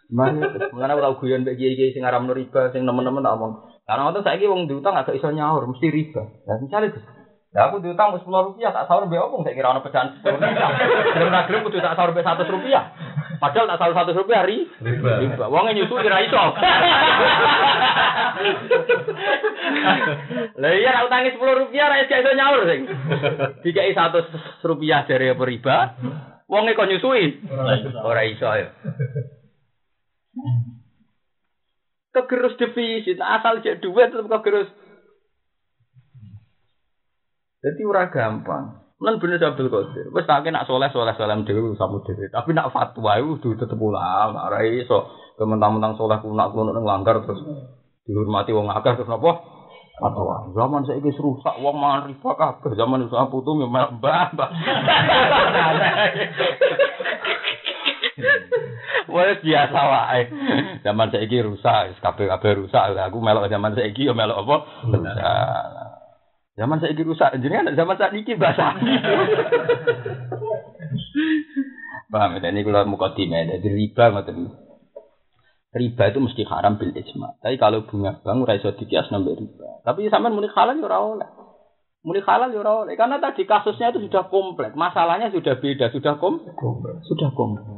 Mana, mana tahu guyon bagi kiai sing aram riba, sing nemen-nemen tak omong. Karena waktu saya wong diutang agak iso nyaur, mesti riba. Nah, misalnya Ya aku diutang sepuluh rupiah tak sahur be opung saya kira ono pecahan sepuluh rupiah. [laughs] Belum nagrem kudu tak sahur be satu rupiah. Padahal tak sahur satu rupiah ri. Riba. Wongnya nyusu kira iso. [laughs] Lah iya nak utangi sepuluh rupiah ra iso nyaur sing. Dikai satu rupiah dari apa riba. Wongnya kok nyusui. Ora iso ya. [laughs] Kegerus defisit, asal cek duit tetap kegerus jadi ora gampang. Lan bener Abdul Qadir. Wis tak nak soleh soleh salam dhewe samu dhewe. Tapi nak fatwa itu kudu tetep ulama. Ora iso kementang-mentang soleh kunak kuno nang langgar terus dihormati wong akeh terus napa? Fatwa. Zaman saiki rusak wong mangan riba kabeh. Zaman iso putu mbah mbah. Wes biasa wae. Zaman saiki rusak, kabeh kabeh rusak. Aku melok zaman saiki yo melok apa? Rusak. Zaman saya rusak, jadi kan zaman saat ini bahasa. Paham ya? Ini kalau muka timnya, jadi riba ngoten. Riba itu mesti haram bil ijma. Tapi kalau bunga bank ora iso dikias nambah riba. Tapi sampean muni halal ya ora oleh. Muni halal ya ora oleh. Karena tadi kasusnya itu sudah kompleks. Masalahnya sudah beda, sudah kom sudah kompleks.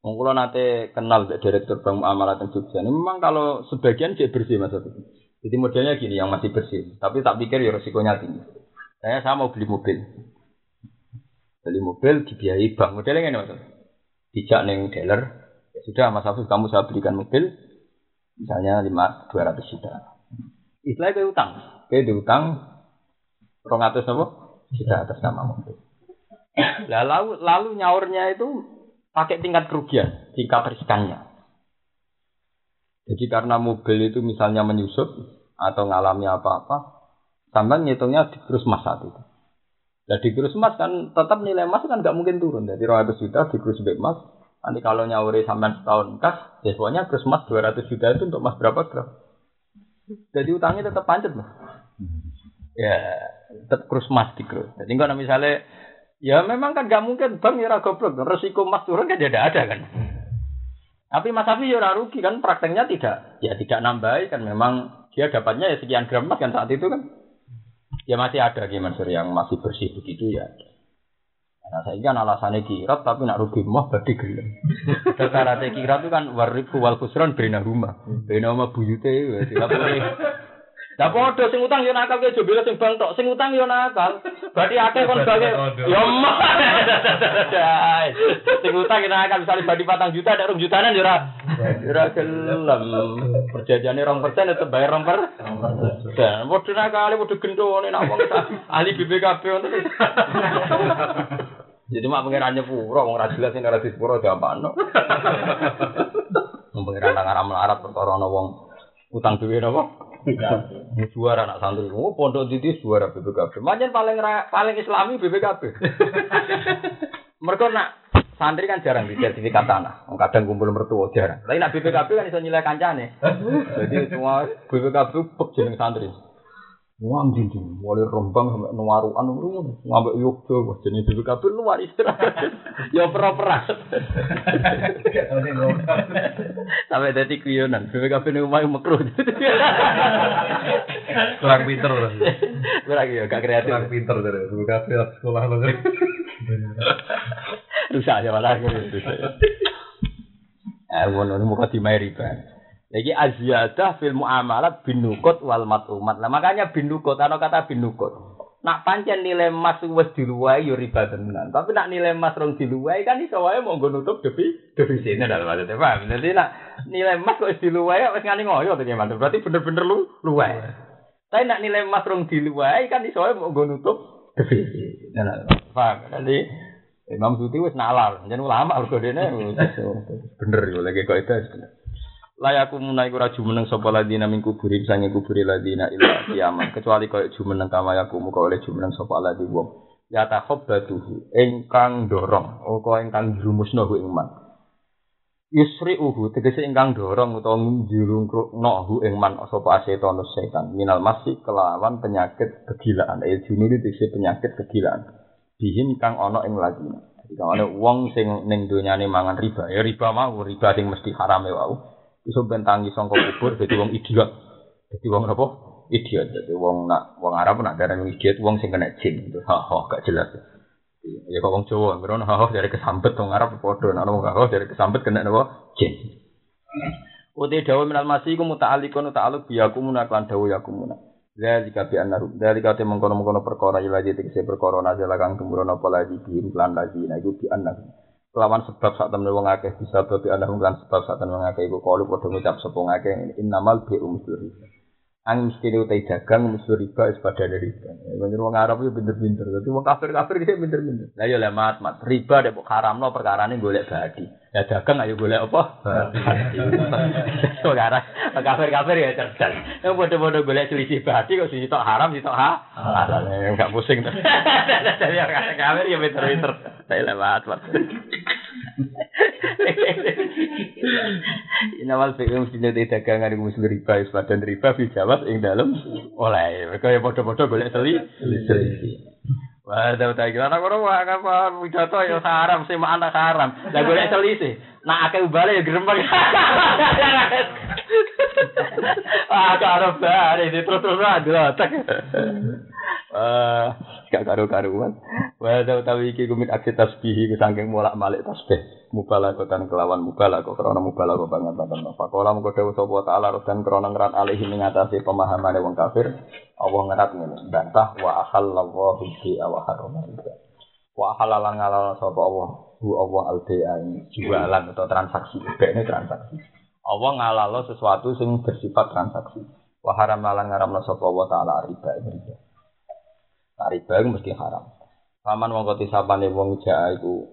Wong kula nate kenal direktur Bank Muamalat Jogja. Ini memang kalau sebagian dia bersih Mas jadi modelnya gini yang masih bersih, tapi tak pikir ya resikonya tinggi. Saya saya mau beli mobil, beli mobil dibiayai bank. Modelnya ini mas, tidak neng dealer. Ya sudah Mas Afif kamu saya belikan mobil, misalnya lima dua ratus juta. Istilahnya kayak utang, kayak diutang rong atas apa? Juta atas nama mobil. Lalu, lalu nyaurnya itu pakai tingkat kerugian, tingkat riskannya. Jadi karena mobil itu misalnya menyusut atau ngalami apa-apa, sampai ngitungnya di krus mas saat itu. Nah di krus mas kan tetap nilai emas kan nggak mungkin turun. Jadi 200 juta di krus emas. Nanti kalau nyawuri sampai setahun kas, ya pokoknya krus emas 200 juta itu untuk emas berapa gram. Jadi utangnya tetap pancet mas. Ya, tetap krus emas di krus. Jadi kalau misalnya ya memang kan gak mungkin bank ya goblok, resiko emas turun kan tidak ada kan. Tapi Mas Afi ya rugi kan prakteknya tidak ya tidak nambah kan memang dia dapatnya ya sekian gram kan saat itu kan. Ya masih ada gimana Mansur yang masih bersih begitu ya. Nah, saya kan alasannya kirat tapi nak rugi mah berarti gelem. [laughs] Secara kirat itu kan warifu wal kusron bina rumah. Bina rumah buyute ya tidak boleh. [laughs] Lah padha sing utang yo nakal ke jebule sing bang tok, sing utang yo nakal. Berarti akeh kon bagi yo mah. [laughs] Sing utang yo nakal misale badi 4 juta ada 2 jutaan yo ora. Ora gelem. Perjanjiane 2% tetep bayar 2 per. Dan padha nakal padha gendone nak wong ahli BPKB ngono. Jadi mak pengiran nyepuro, wong ra jelas sing ora disepuro diapakno. [laughs] Wong pengiran nang aram melarat perkara ana wong utang duwe napa? Suara anak santri, oh pondok titi suara BPKB. Macam paling paling Islami BPKB. [laughs] Mereka nak santri kan jarang di sertifikat tanah. Kadang kumpul mertua jarang. Tapi nak BPKB kan bisa nilai kancane. [laughs] Jadi semua BPKB pek jeneng santri. Wang dindi, mulai rombang sampai nuaruan, ngambil yogyo, wah jadi BPKB luar istirahat. [laughs] ya pernah [laughs] Sampai jadi kuyonan, BPKB ini umai makruh. [laughs] Kurang pinter lah. Kurang ya, gak kreatif. Kurang pinter dari BPKB sekolah lo. Rusak aja malah. Eh, ngono muka dimai riba. Jadi aziyadah fil muamalat binukut wal matumat. Nah makanya binukut, ana kata binukut. Nak pancen nilai emas wis diluwai yo riba tenan. Tapi nak nilai emas rong diluwai kan iso wae mau nutup defi defisitnya dalam maksudnya paham. Jadi nak nilai emas kok wis diluwai wis ngani ngoyo to gimana? Berarti bener-bener lu luwai. Tapi nak nilai emas rong diluwai kan iso wae mau nutup defisit. Nah, paham. Jadi Imam Suti wis nalar, jeneng ulama urgo dene bener yo lagi kok itu bener layaku munai ora jumeneng sapa ladina min kuburin sange kuburi ladina ila kiamat. Kecuali kaya jumeneng kama yaku muka oleh jumeneng sapa ladi wong. Ya takhabbatuhu ingkang dorong utawa ingkang jumusno ing man. Yusri uhu tegese ingkang dorong utawa njurungno hu ing man sapa asetan setan. Minal masih kelawan penyakit kegilaan. Eh junuri tegese penyakit kegilaan. Bihin kang ana ing ladina. Jadi kalau wong sing ning donyane mangan riba. Ya riba mau riba sing mesti haram ya wau iso bentangi sangka kubur dadi wong idiot. Dadi wong apa? Idiot. Dadi wong nak wong Arab nak darani idiot wong sing kena jin. Ha ha gak jelas. Ya kok wong Jawa ngrono ha ha dari kesambet wong Arab padha nak wong ha dari kesambet kena napa? Jin. Uti dawa minal masih iku muta'alliqun ta'alluq biyaku munaklan dawa yakumuna. Zalika bi annaru zalika te mengkono-mengkono perkara ila jadi tegese perkara nazala kang apa lagi bi lan lagi nah iku bi kelawan sebab saat temen wong akeh bisa babi anda lan sebab saat temen wong akeh iku kalu padha ngucap sapa wong akeh innamal bi umsul riba. Ang mesti utai dagang musuh riba is pada dari riba. Menurut wong Arab itu pinter-pinter tapi wong kafir-kafir dia pinter-pinter. Lah ya lah mat. Mat riba dek haram lo perkara ini golek badi ya dagang ayo golek apa? Perkara [laughs] kafir-kafir ya cerdas. Yang bodoh-bodoh golek selisih badi kok sih tok haram sih tok ha? Halal enggak pusing. [laughs] Orang kafir ya pinter-pinter. Saya lewat mat [laughs] Inawal fikih mesti nanti dagangan di muslim riba, sepadan riba, jawab ing dalam oleh. Mereka yang bodoh-bodoh boleh seli, seli. Wah, tahu tak kira nak orang wah apa pidato ya haram sih mah anak haram. Lah golek selisih. Nak akeh ubale ya gerembang. Ah, [laughs] karo bare terus-terus ada tak. Eh, gak karu-karuan. Wa da utawi iki kumit aksi tasbih iku saking molak-malik tasbih. Mubalaghatan kelawan mubalagha krana mubalagha banget banget. Faqala mung dewe sapa taala dan krana ngrat alih ngatasi pemahamane wong kafir. Allah ngerat ngene. Bantah wa ahallallahu bi wa harama Wa halalan ngalal sapa Allah. Bu Allah al-bai'a jualan atau transaksi. Ini transaksi. Allah ngalalo sesuatu sing bersifat transaksi. Wa haramalan ngaramna sapa Allah taala riba riba. Nah, riba itu mesti haram. Paman wong koti sapane wong jaa iku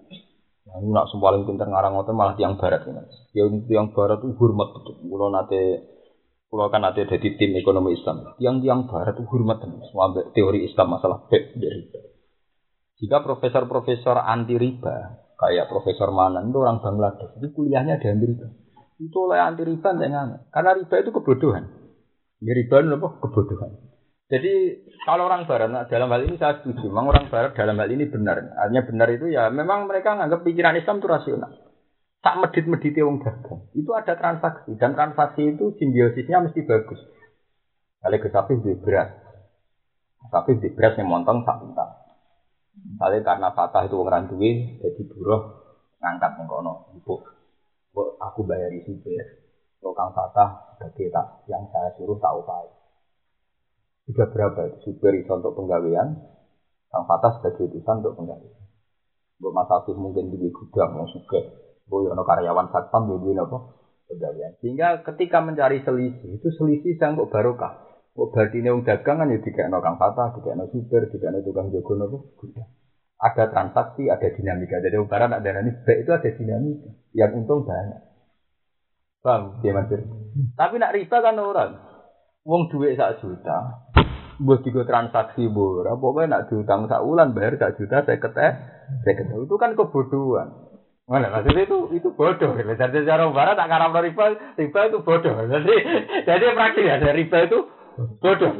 Nah, nak paling pinter ngarang ngoten malah tiang barat ya. Ya tiang barat itu hormat betul. Kulo nate kulo kan nate jadi tim ekonomi Islam. Tiang-tiang barat itu hormat. Sampai teori Islam masalah dari Jika profesor-profesor anti riba, kayak Profesor Manan itu orang Bangladesh, itu kuliahnya di Amerika. Itu oleh anti riba enggak Karena riba itu kebodohan. Ya riba itu apa? Kebodohan. Jadi kalau orang barat dalam hal ini saya setuju, memang orang barat dalam hal ini benar. Artinya benar itu ya memang mereka nganggap pikiran Islam itu rasional. Tak medit-medit wong dagang. Itu ada transaksi dan transaksi itu simbiosisnya mesti bagus. Kalau ke sapi di beras, sapi di beras yang montong sak pintar. Misalnya karena fatah itu orang duwe, jadi buruh ngangkat yang kono, ibu, aku bayari supir, tukang fatah sebagai tak yang saya suruh tak upaya. Sudah berapa itu supir itu untuk penggalian, Kang Fatah sebagai utusan untuk penggalian. Buat Mas Afif mungkin di gudang mau suka, boy ono karyawan satpam di duit apa penggalian. Sehingga ketika mencari selisih itu selisih yang kok barokah. Kok berarti ini dagang kan ya tidak Kang Fatah, tidak supir, tidak tukang jogo nopo gudang. Ada transaksi, ada dinamika. Jadi barang ada ini baik itu ada dinamika. Yang untung banyak. Paham? Dia masih. Tapi nak riba kan orang. Wong duit sak juta, buat tiga transaksi bor, pokoknya nak diutang sak ulan bayar sak juta saya keteh, saya keteh itu kan kebodohan. Mana maksudnya itu itu bodoh. Jadi secara barat tak karam riba, riba itu bodoh. Jadi jadi praktis ya, riba itu bodoh.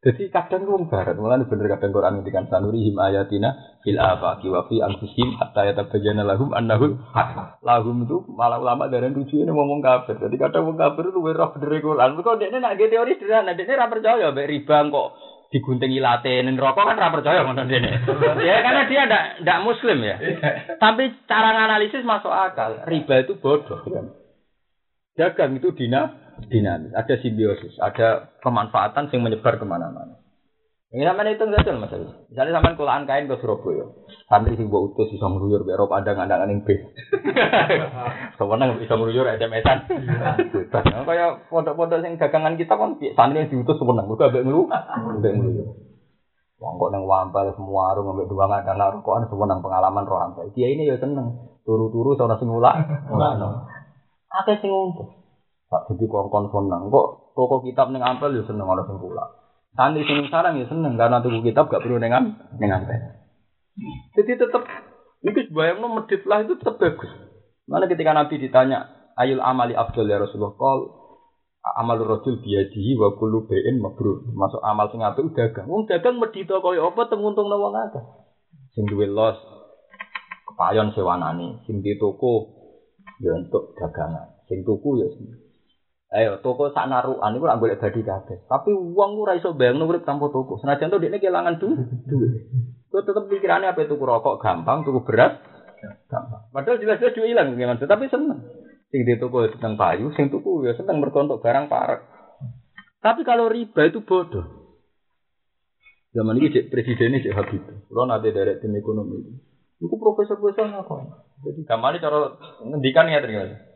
Jadi kadang wong barat, malah bener kadang Quran ngendikan sanurihim ayatina fil afaqi wa fi anfusihim hatta yatabayyana lahum annahu haq. Lahum itu malah ulama dari tujuh ini ngomong kafir. Jadi kadang wong kafir itu ora bener Quran. Kok dekne nak teori sederhana, dekne ora percaya mbek riba kok diguntingi latte ning rokok kan ora percaya ngono dene. [laughs] ya karena dia ndak ndak muslim ya. Tapi cara nganalisis masuk akal. Riba itu bodoh. Dagang itu dina dinamis, ada simbiosis, ada kemanfaatan yang menyebar ke mana-mana. Ini sama itu enggak mas Misalnya sama kulaan kain ke Surabaya, santri sing buat utus bisa meruyur be Eropa ada nggak ada yang bis. Sebenarnya bisa meruyur SMS-an. Bebas. Kayak pondok-pondok yang dagangan kita kan santri yang diutus sebenarnya mereka ambek ngelu, ambek ngeluyur. Wong kok nang wampal semua warung ambek dua nggak ada rokokan sebenarnya pengalaman roh ampe. Dia ini ya seneng turu-turu sono sing ulak. Akeh sing untung. Pak jadi kongkon seneng kok toko kitab neng ampel ya seneng orang sing pula. Santri sing sarang ya seneng karena tuku kitab gak perlu neng neng ampel. Jadi tetap itu bayang medit lah itu tetap bagus. Mana ketika Nabi ditanya ayul amali abdul ya Rasulullah kal amal rojul biadihi wa kullu bain mabrur. Masuk amal sing apik dagang. Wong dagang medito kaya apa tenguntung wong akeh. Sing duwe los kepayon sewanane, sing di toko ya untuk dagangan. Sing tuku ya sing Ayo toko sak narukan iku ora golek badi kabeh. Tapi uang ora iso bayangno urip tanpa toko. Senajan to dekne kelangan duit. Kok tetep pikirannya apa tuku rokok gampang, tuku beras gampang. Padahal jelas-jelas duit hilang gimana tapi seneng. Sing di toko tentang payu, sing tuku ya seneng mergo barang parek. Tapi kalau riba itu bodoh. Zaman ini cek presidennya cek Habib. Kalau nanti dari tim ekonomi itu, itu profesor-profesor ngapain? Jadi gambarnya cara ngendikan ya ternyata.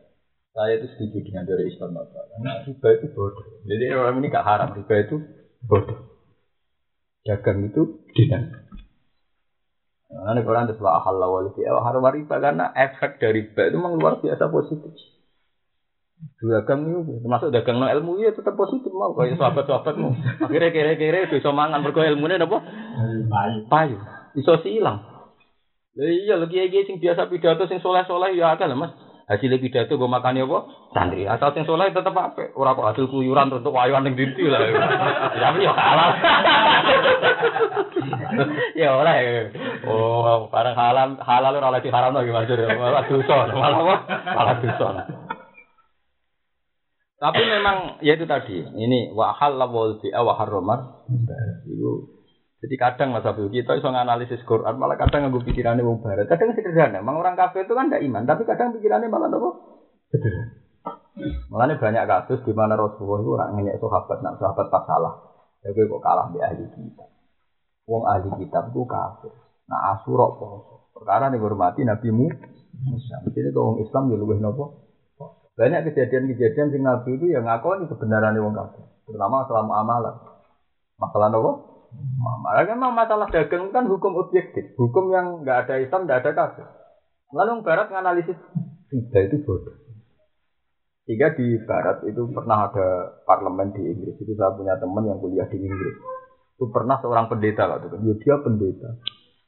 Saya itu setuju dengan dari Islam apa? Karena riba itu bodoh. Jadi orang ini gak haram, riba itu bodoh. Dagang itu dinamik. Nah, ini Quran itu ahal lawal itu haram riba karena efek dari riba itu memang luar biasa positif. Dagang itu termasuk dagang no ilmu ya tetap positif mau kayak sahabat-sahabatmu. Akhirnya kira-kira bisa mangan berko ilmunya apa? Payu. Payu. Iso silang. Iya lagi iki sing biasa pidato sing soleh-soleh ya akeh lah Mas hasil pidato gue makan apa? Santri. Asal sing soleh tetep apa? Ora kok hasil kuyuran untuk wayuan ning dinti lah. Tapi [laughs] ya halal. [laughs] ya ora ya. Oh, barang halal halal ora lagi haram lagi maksud malah dosa, malah apa? Malah dosa. Tapi memang ya itu tadi. Ini wa halal wal bi'a wa harramar. Itu jadi kadang Mas Abdul kita iso nganalisis Quran malah kadang nganggo pikirannya wong barat. Kadang sederhana. Memang orang kafir itu kan tidak iman, tapi kadang pikirannya malah apa? Sederhana. Malah banyak kasus di mana Rasulullah itu orang ngenyek sahabat, nak sahabat pas salah. Ya kok kalah di ahli kitab. Wong ahli kitab itu kafir. Nah asurok poso. Perkara nih hormati Nabi Musa. Jadi kalau orang Islam ya lebih nopo. Banyak kejadian-kejadian sing Nabi itu yang ngakoni kebenaran wong kafir. Terutama selama amalan. Masalah nopo? Malah kan masalah dagang kan hukum objektif, hukum yang nggak ada Islam, nggak ada kafir. Lalu Barat menganalisis riba itu bodoh. Jika di Barat itu pernah ada parlemen di Inggris, itu saya punya teman yang kuliah di Inggris. Itu pernah seorang pendeta waktu itu, ya dia pendeta.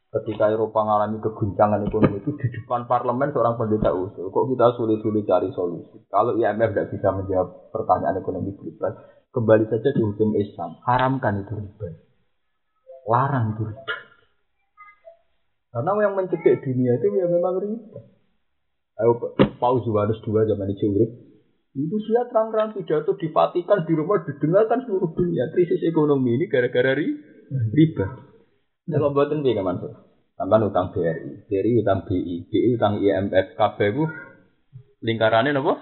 ketika Eropa mengalami keguncangan ekonomi itu di depan parlemen seorang pendeta usul. Kok kita sulit-sulit cari solusi? Kalau IMF tidak bisa menjawab pertanyaan ekonomi global, kembali saja di hukum Islam. Haramkan itu riba. Larang itu riba. Karena yang mencekik dunia itu ya memang riba. Ayo Paus Yohanes II zaman itu urip. Itu dia terang-terang pidato di Vatikan di rumah didengarkan seluruh dunia. Krisis ekonomi ini gara-gara ri- riba. Kalau buatin piye Mas? Sampai utang BRI, BRI utang BI, BI utang IMF, KB itu lingkarannya apa?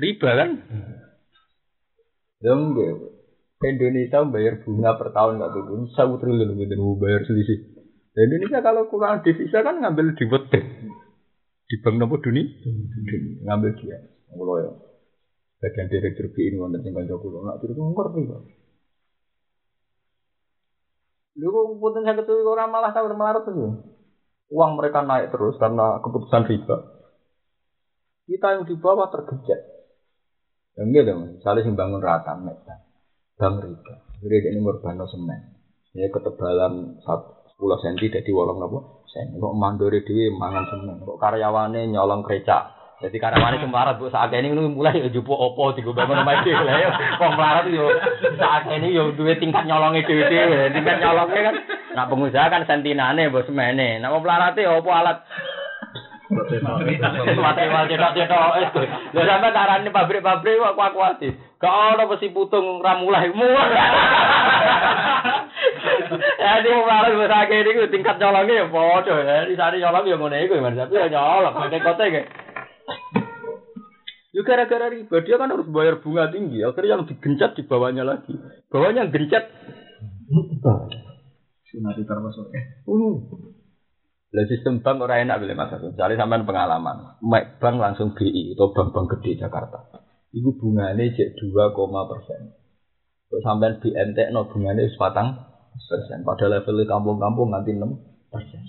Riba kan? Ya enggak. Indonesia bayar bunga per tahun nggak turun, satu triliun gitu bayar selisih. Nah, Indonesia kalau kurang devisa kan ngambil di wetek. Di bank nopo dunia, ngambil dia. Kalau ya, bagian direktur BI ini wonten sing kanca kula, nak turun ngerti kok. Lu kok punten saya ketemu orang malah tahu melarat tuh. Uang mereka naik terus karena keputusan riba. Kita yang di bawah tergejek. Yang enggak dong, misalnya sing bangun rata medan, bang riba. Jadi ini merbano semen. Ya ketebalan 10 cm jadi wolong nopo sen. Kok mandori dhewe mangan semen. Kok karyawane nyolong krecak. Jadi karyawane kemarat bu saat ini mulai ya jupo opo tiga bangun sama dhewe [laughs] lah ya. Yo saat ini yo duwe tingkat nyolongnya dhewe dhewe. Tingkat nyolongnya kan. Nah pengusaha kan sentinane bos semene. Nah wong melarat ya opo alat Mati mal cetok-cetok tuh. Lha sampe tarane pabrik-pabrik kok aku ati. Gak ono besi putung ra mulai muat. Ya di malah wis akeh niku tingkat nyolonge ya padha ya. Di sare nyolong ya ngene iku Mas. Tapi ya nyolong nek kote ge. Yo gara-gara riba dia kan harus bayar bunga tinggi. Akhirnya yang digencet di bawahnya lagi. Bawahnya yang gencet. Sunati termasuk. Uh. Lah sistem bank ora enak boleh mas. Misalnya sampean pengalaman, Mek bank langsung BI atau bank-bank gede Jakarta. Iku bunganya cek 2, persen. Kok sampean BNT no bunganya wis patang persen. Pada level kampung-kampung nganti 6 persen.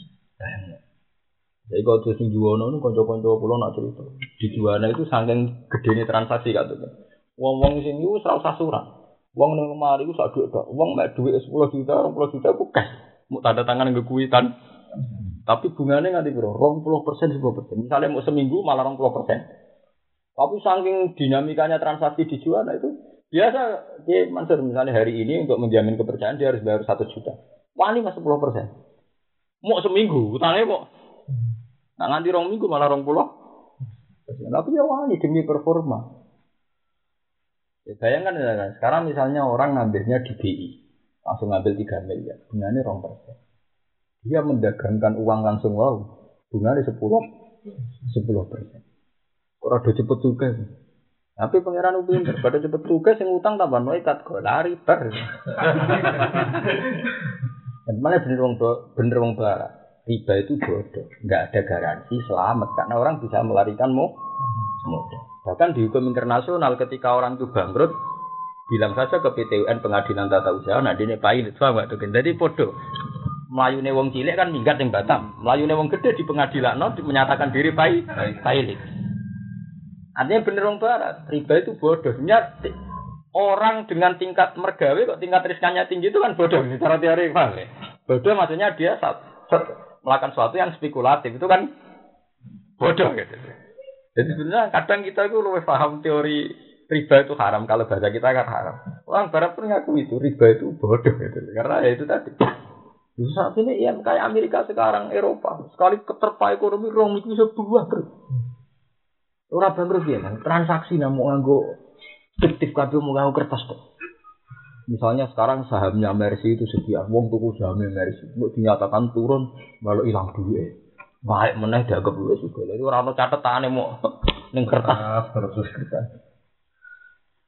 Jadi kalau terus di Juwono itu konco-konco pulau nak cerita. Di Juwana itu saking gedenya transaksi katanya. Wong-wong sini itu serau sasuran. Wong ning lemari itu sak duit tok. Wong mek duit 10 juta, 20 juta ku cash. Mau tanda tangan nggak kuitan. Tapi bunganya nganti piro? 20 persen, 10 persen. Misalnya mau seminggu malah 20 persen. Tapi saking dinamikanya transaksi di Juwana itu biasa dia Mansur misalnya hari ini untuk menjamin kepercayaan dia harus bayar 1 juta. Wani mas 10 persen. Mau seminggu, utangnya kok. Nah nganti rong minggu malah rong puluh. Tapi ya wani demi performa. Ya, bayangkan ya, sekarang misalnya orang ngambilnya di BI, langsung ngambil 3 miliar, bunganya rong persen. Dia mendagangkan uang langsung wow, bunganya 10 10 persen. Orang udah cepet juga. Tapi pangeran upin pada cepet tugas yang utang tambah noikat kok lari ber. Dan mana bener wong bener wong barat. Riba itu bodoh, nggak ada garansi selamat karena orang bisa melarikan. Bahkan di hukum internasional ketika orang itu bangkrut, bilang saja ke PTUN pengadilan tata usaha, nah ini pilot, paham nggak tuh? Jadi bodoh. Melayune wong cilik kan minggat yang Batam, melayune wong gede di pengadilan no, menyatakan diri pai pilot. Artinya bener wong barat, riba itu bodoh. Orang dengan tingkat mergawe kok tingkat riskannya tinggi itu kan bodoh secara teori paham ya? Bodoh maksudnya dia saat, melakukan sesuatu yang spekulatif itu kan bodoh gitu. Jadi sebenarnya kadang kita itu lebih paham teori riba itu haram kalau bahasa kita kan haram. Orang barat pun ngaku itu riba itu bodoh gitu. Karena ya itu tadi. Di saat ini ya kayak Amerika sekarang Eropa sekali keterpa ekonomi rong itu bisa bangkrut. Orang bangkrut ya kan transaksi namu nganggo fiktif kabeh mau nganggo kertas kok. Misalnya sekarang sahamnya Mercy itu sekian, wong tuku sahamnya Mercy, mau dinyatakan turun, malah hilang duit. Baik meneh dianggap duit juga. Jadi orang ono catetane mau [laughs] ning kertas. terus kertas.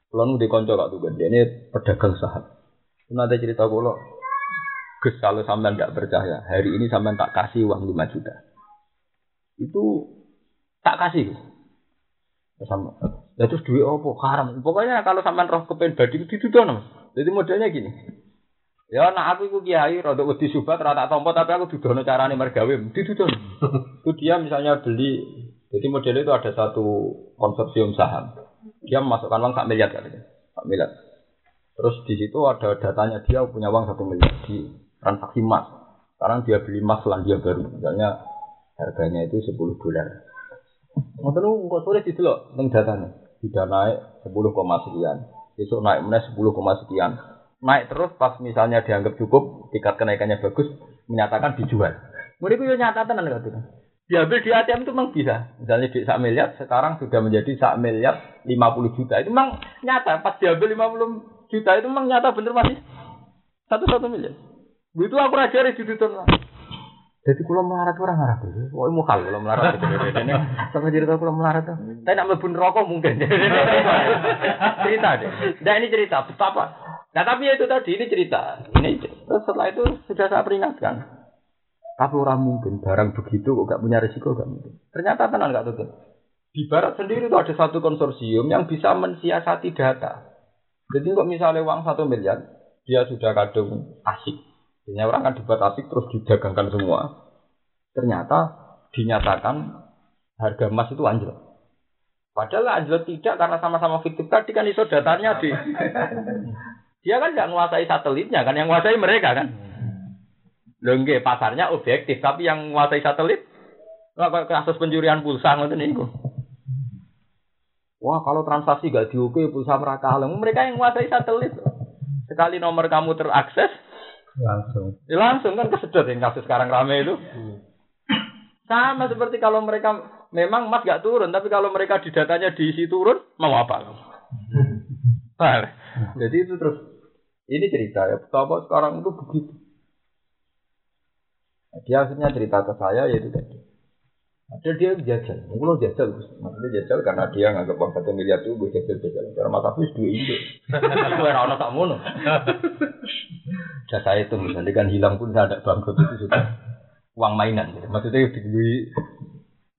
Kalau nu dikonco gak tuh ini pedagang saham. Nanti cerita kulo, Gus kalau sampean tidak percaya, hari ini sampean tak kasih uang 5 juta. Itu tak kasih. Sama. Ya terus duit opo haram. Pokoknya kalau sampean roh kepen badi ditudono. Jadi modelnya gini. Ya nak aku iku kiai rada wedi subat rata tompo tapi aku dudono carane mergawe ditudono. Itu dia misalnya beli jadi modelnya itu ada satu konsorsium saham. Dia memasukkan uang sak miliar katanya. Sak miliar. Terus di situ ada datanya dia punya uang satu miliar di transaksi emas. Sekarang dia beli emas Selandia Baru, misalnya harganya itu 10 dolar. Ngoten niku kok sore didelok ning datanya. Sudah naik 10, sekian. Besok naik meneh 10, sekian. Naik terus pas misalnya dianggap cukup, tingkat kenaikannya bagus, menyatakan dijual. Mereka itu nyata tenan katanya. Diambil di ATM itu memang bisa. Misalnya di sak miliar, sekarang sudah menjadi sak miliar 50 juta. Itu memang nyata. Pas diambil 50 juta itu memang nyata bener masih satu-satu miliar. Begitu aku rajari di Duton. Jadi kalau melarat orang Arab itu, oh mukal kalau melarat [laughs] itu. Ini sama cerita kalau melarat tuh. Tapi nak mlebu rokok mungkin. [laughs] cerita deh. Nah ini cerita betapa. Nah tapi itu tadi ini cerita. Ini terus setelah itu sudah saya peringatkan. Tapi orang mungkin barang begitu kok gak punya risiko gak mungkin. Ternyata tenang gak tuh. Di barat sendiri itu ada satu konsorsium yang bisa mensiasati data. Jadi kok misalnya uang satu miliar, dia sudah kadung asik Biasanya orang kan dibuat asik terus didagangkan semua. Ternyata dinyatakan harga emas itu anjlok. Padahal anjlok tidak karena sama-sama fiktif tadi kan iso datanya di dia kan nggak menguasai satelitnya kan yang menguasai mereka kan. Lengge pasarnya objektif tapi yang menguasai satelit kasus pencurian pulsa ngoten niku. Wah kalau transaksi gak diukur pulsa mereka mereka yang menguasai satelit. Sekali nomor kamu terakses, Langsung. Ya langsung kan kesedot yang kasus sekarang rame itu. Sama seperti kalau mereka memang emas gak turun, tapi kalau mereka di datanya diisi turun, mau apa? Nah, jadi itu terus ini cerita ya, betapa sekarang itu begitu. Dia akhirnya cerita ke saya yaitu tadi. Ada dia jajal, mungkin jajal, maksudnya jajal karena dia nggak uang satu miliar itu gue jajal jajal. Karena mata aku dua indo, [laughs] gue rana tak mono. [laughs] Jasa itu misalnya kan hilang pun tidak ada bangkrut itu sudah uang mainan. Gitu. Maksudnya di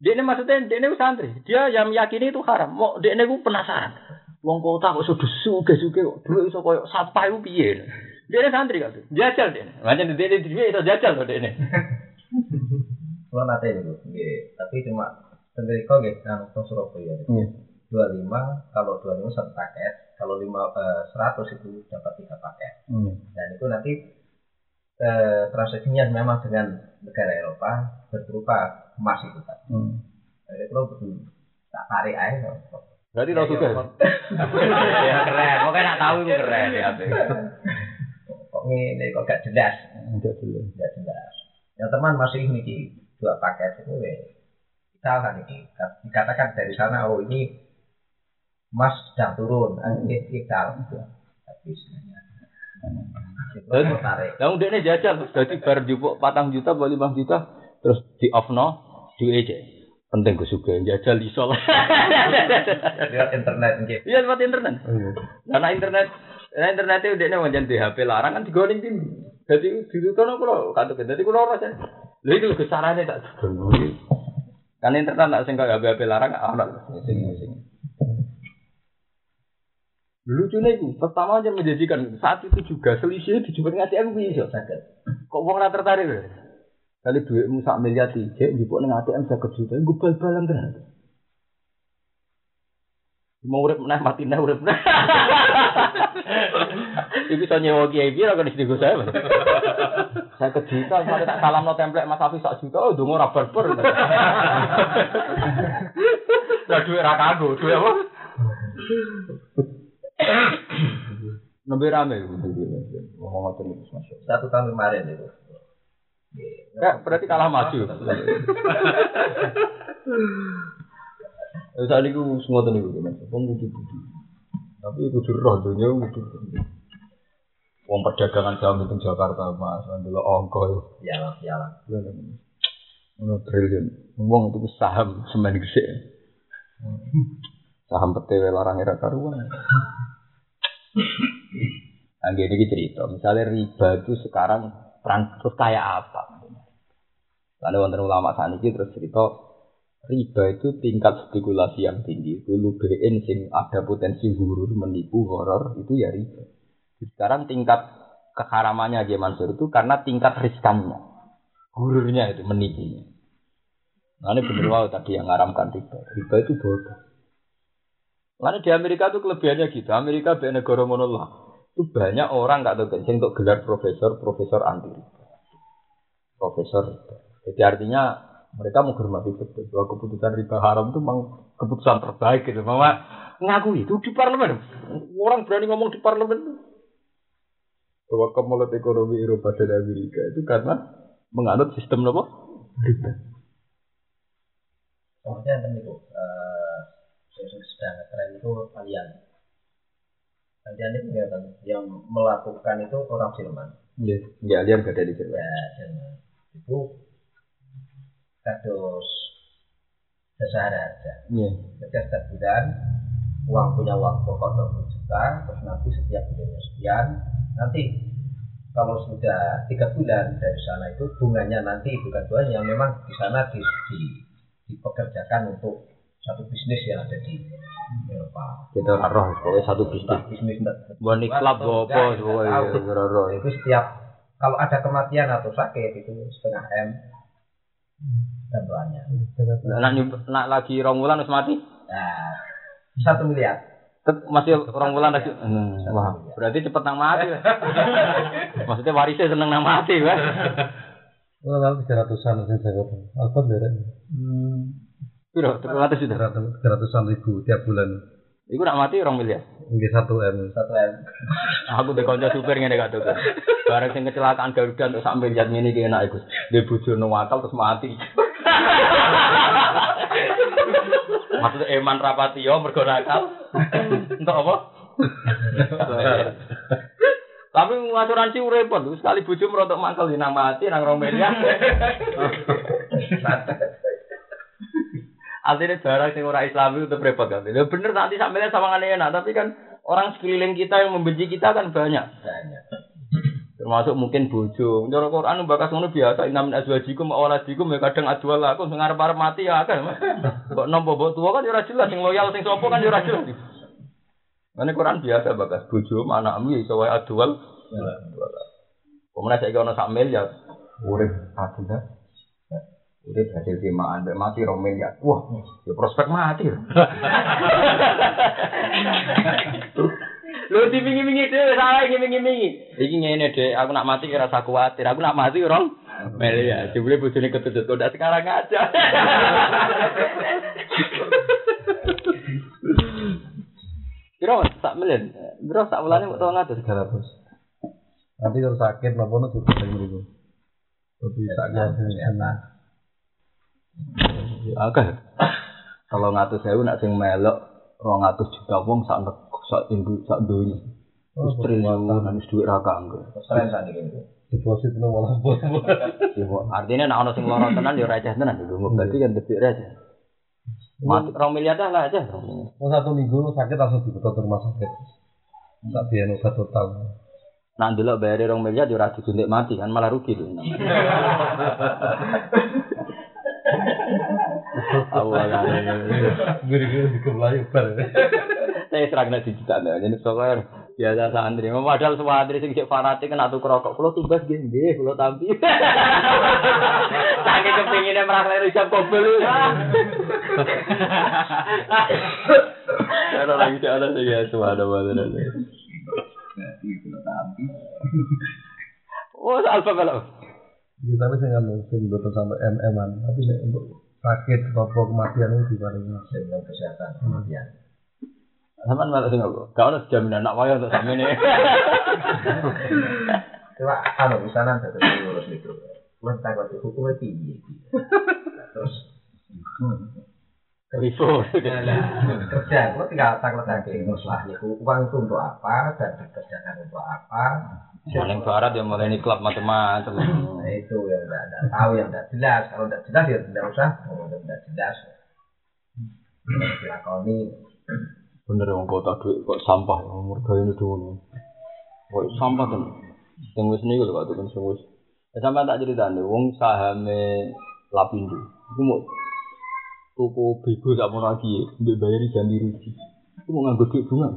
dia ini maksudnya dia ini santri, dia yang meyakini itu haram. Mau dia ini gue penasaran. Uang kota kok sudah suge suge kok dulu iso koyo sampai itu piye. Dia ini santri kan, jajal dia. Macam dia ini dia itu jajal loh dia [laughs] ini. Kalau nanti itu, tapi cuma sendiri kok gitu, kan Surabaya. Dua lima, kalau dua lima satu paket, kalau lima eh, seratus itu dapat tiga paket. Dan itu nanti eh, transaksinya memang dengan negara Eropa berupa emas itu kan. Jadi kalau betul tak tarik aja. Berarti lo suka. ya keren, pokoknya nak tahu itu keren ya. Kok ini kok gak jelas, Enggak dulu. gak jelas. Yang teman masih niki dua paket itu ya kita kan ini dikatakan dari sana oh ini emas sedang turun ini kita tapi sebenarnya Lah udah ini jajal, jadi bar jupuk patang juta, bali bang juta, terus di off no, di aja. Penting gue suka jajal iso lah. lewat internet gitu Iya lewat internet. Karena internet, karena internet itu udah nih di HP larang kan digoling tim. Jadi di situ no kalau kata jadi kalau rasa, lu itu kesarannya tak dulu. Kan internet nak sing kaya HP larang ana sing sing. Lucunya itu, pertama aja menjanjikan saat itu juga selisihnya dijumpai ngasih aku bisa. Kok wong ora tertarik lho. Kali duitmu sak miliar tiga, njupuk ning ATM 50 juta, gue bal-balan tenan. Mau urip meneh mati neh urip meneh. [laughs] Iku iso nyewa kiai piro kan istri gue saya. Saya ke juta, sampai tak salam no template Mas Hafiz sak juta, oh dongo ora barber. Lah [laughs] duit ra kanggo, duit apa? Nembe rame ngomong ngoten iki Mas. satu tahun kemarin itu Ya, berarti kalah maju. Saat ini aku semua tuh nih, mas. Kudu kudu. Tapi kudu roh dunia kudu. Wong perdagangan saham itu Jakarta mas, dulu ongko ya lah ya lah itu. Ono triliun. Wong itu saham semen gede. Saham PTW larang era karuan. Angge ini cerita, misalnya riba itu sekarang trans terus kayak apa? Lalu wonten ulama saat ini terus cerita riba itu tingkat spekulasi yang tinggi. Dulu BN sing ada potensi huruf menipu horor itu ya riba. Sekarang tingkat keharamannya Haji Mansur itu karena tingkat riskannya. Hururnya itu menipunya. Nah ini bener wow tadi yang ngaramkan riba. Riba itu bodoh. Lalu di Amerika itu kelebihannya gitu. Amerika be negara monollah. Itu banyak orang nggak tahu sing untuk gelar profesor, profesor anti riba. profesor. Jadi artinya mereka menghormati betul bahwa keputusan riba haram itu memang keputusan terbaik gitu. Mama ngaku itu di parlemen. Orang berani ngomong di parlemen bahwa kemulut ekonomi Eropa dan Amerika itu karena menganut sistem apa? Riba. Itu eh yang sedang tren itu kalian. Kalian itu ya kan yang melakukan itu orang Jerman. Iya. Ya, dia gak ada di sini. Ya, Jerman. Itu kados jasa harga. Iya. Setiap setiap bulan uang punya uang pokok 20 juta, terus nanti setiap bulannya sekian, nanti kalau sudah tiga bulan dari sana itu bunganya nanti bukan bunganya memang di sana di, di- dipekerjakan untuk satu bisnis yang ada di Eropa. Kita roh pokoknya satu bisnis. Bisnis club atau apa pokoknya roh. itu setiap kalau ada kematian atau sakit itu setengah m bantuannya. Nak nyub- nak lagi wulan wis mati. Nah, satu miliar. Masih rong wulan lagi. Hmm, Wah, berarti cepet nang mati. lah. [laughs] Maksudnya warisnya seneng nang mati, kan? Oh, kalau tiga ratusan sih saya katakan. Apa beda? Piro? Terus sudah. Tiga ratusan ribu tiap bulan. Iku nak mati rong miliar. Mungkin satu m. Satu m. [laughs] Aku di konco supir ngene gak tuh. Bareng sing kecelakaan Garuda untuk sak miliar ngene iki enak iku. Dia bojo wakal terus mati. [laughs] Maksudnya Eman Rapatio mergo nakal. Untuk apa? Tapi asuransi repot, sekali bojo merontok mangkel nang mati nang rong miliar. Artinya barang sing ora Islami itu repot kan. Ya bener nanti sampeyan sama enak, tapi kan orang sekeliling kita yang membenci kita kan banyak. Banyak. Termasuk mungkin bojo. Cara Quran bakas ngono biasa inam min azwajikum wa auladikum ya kadang adwal aku sing arep-arep mati ya akeh. Kok nompo mbok tuwa kan ya ora jelas sing loyal sing sapa kan ya ora jelas. Quran biasa bakas bojo anakmu ya iso wae adwal. Pemenang saiki ana sak miliar. Urip adil Urip hasil timaan, mati rong miliar. Wah, ya prospek mati. [laughs] Lho dipingi-pingi dhewe salah ngiming-ngimingi. Iki ngene Dek, aku nak mati ora usah kuwatir. Aku nak mati rong miliar. Jebule bojone ketutut udah sekarang aja. Kira sak miliar. Kira sak bulane kok tau ngatur. Tiga ratus. Nanti kalau sakit lapor juga ada yang ribu. Lebih sakit. Oke. Kalau ngatus sewu nak sing melok 200 juta wong sak nek- sak indu sak donya. Wis triliunan wis dhuwit ra kanggo. Selain saat ini. Deposit itu malah bos. Ya, kok. Artinya nek ana sing lara tenan ya receh tenan lho. Berarti kan debit receh. Mati rong miliar dah lah aja. Mau satu minggu lu sakit langsung dibetot ke rumah sakit. Tak biar obat total. Nak ndelok bayar rong miliar ya ora disuntik mati kan malah rugi lho. Awalane. Gue gue di kebelayu bar. Saya serang nasi juta nih, jadi soalnya biasa santri. Padahal semua santri sing cek fanatik kena tuh rokok. Kalau tugas gini, nggih, kalau tampi. Saking kepinginnya merasa risap kobel. Ada lagi ada sih ya, semua ada mana ada. Oh, alfa kalau. Ya, tapi saya nggak sing betul sampai mm an. Tapi untuk sakit apa kematian itu paling Dengan kesehatan kemudian. Sampean malah sing apa? Gak ono jaminan anak waya untuk sampeyan. Coba kalau misalnya yang lurus itu, mentah kalau hukumnya tinggi. Terus Rivo. kerja, gue tinggal tak lagi masalah itu uang itu untuk apa dan dikerjakan untuk apa. Paling barat ya mulai ini klub macam-macam. Nah itu yang tidak tidak tahu yang tidak jelas. Kalau tidak jelas ya tidak usah. Kalau tidak jelas, dilakoni. Bener wong kota duit kok sampah ya mergo ini dulu. Kok sampah kan. Sing wis niku lho Pak Tukun sing wis. Ya sampean tak critane wong sahame Lapindo. Iku mau tuku bego sak mau lagi mbek bayari ganti rugi. Iku mau nganggo duit bunga.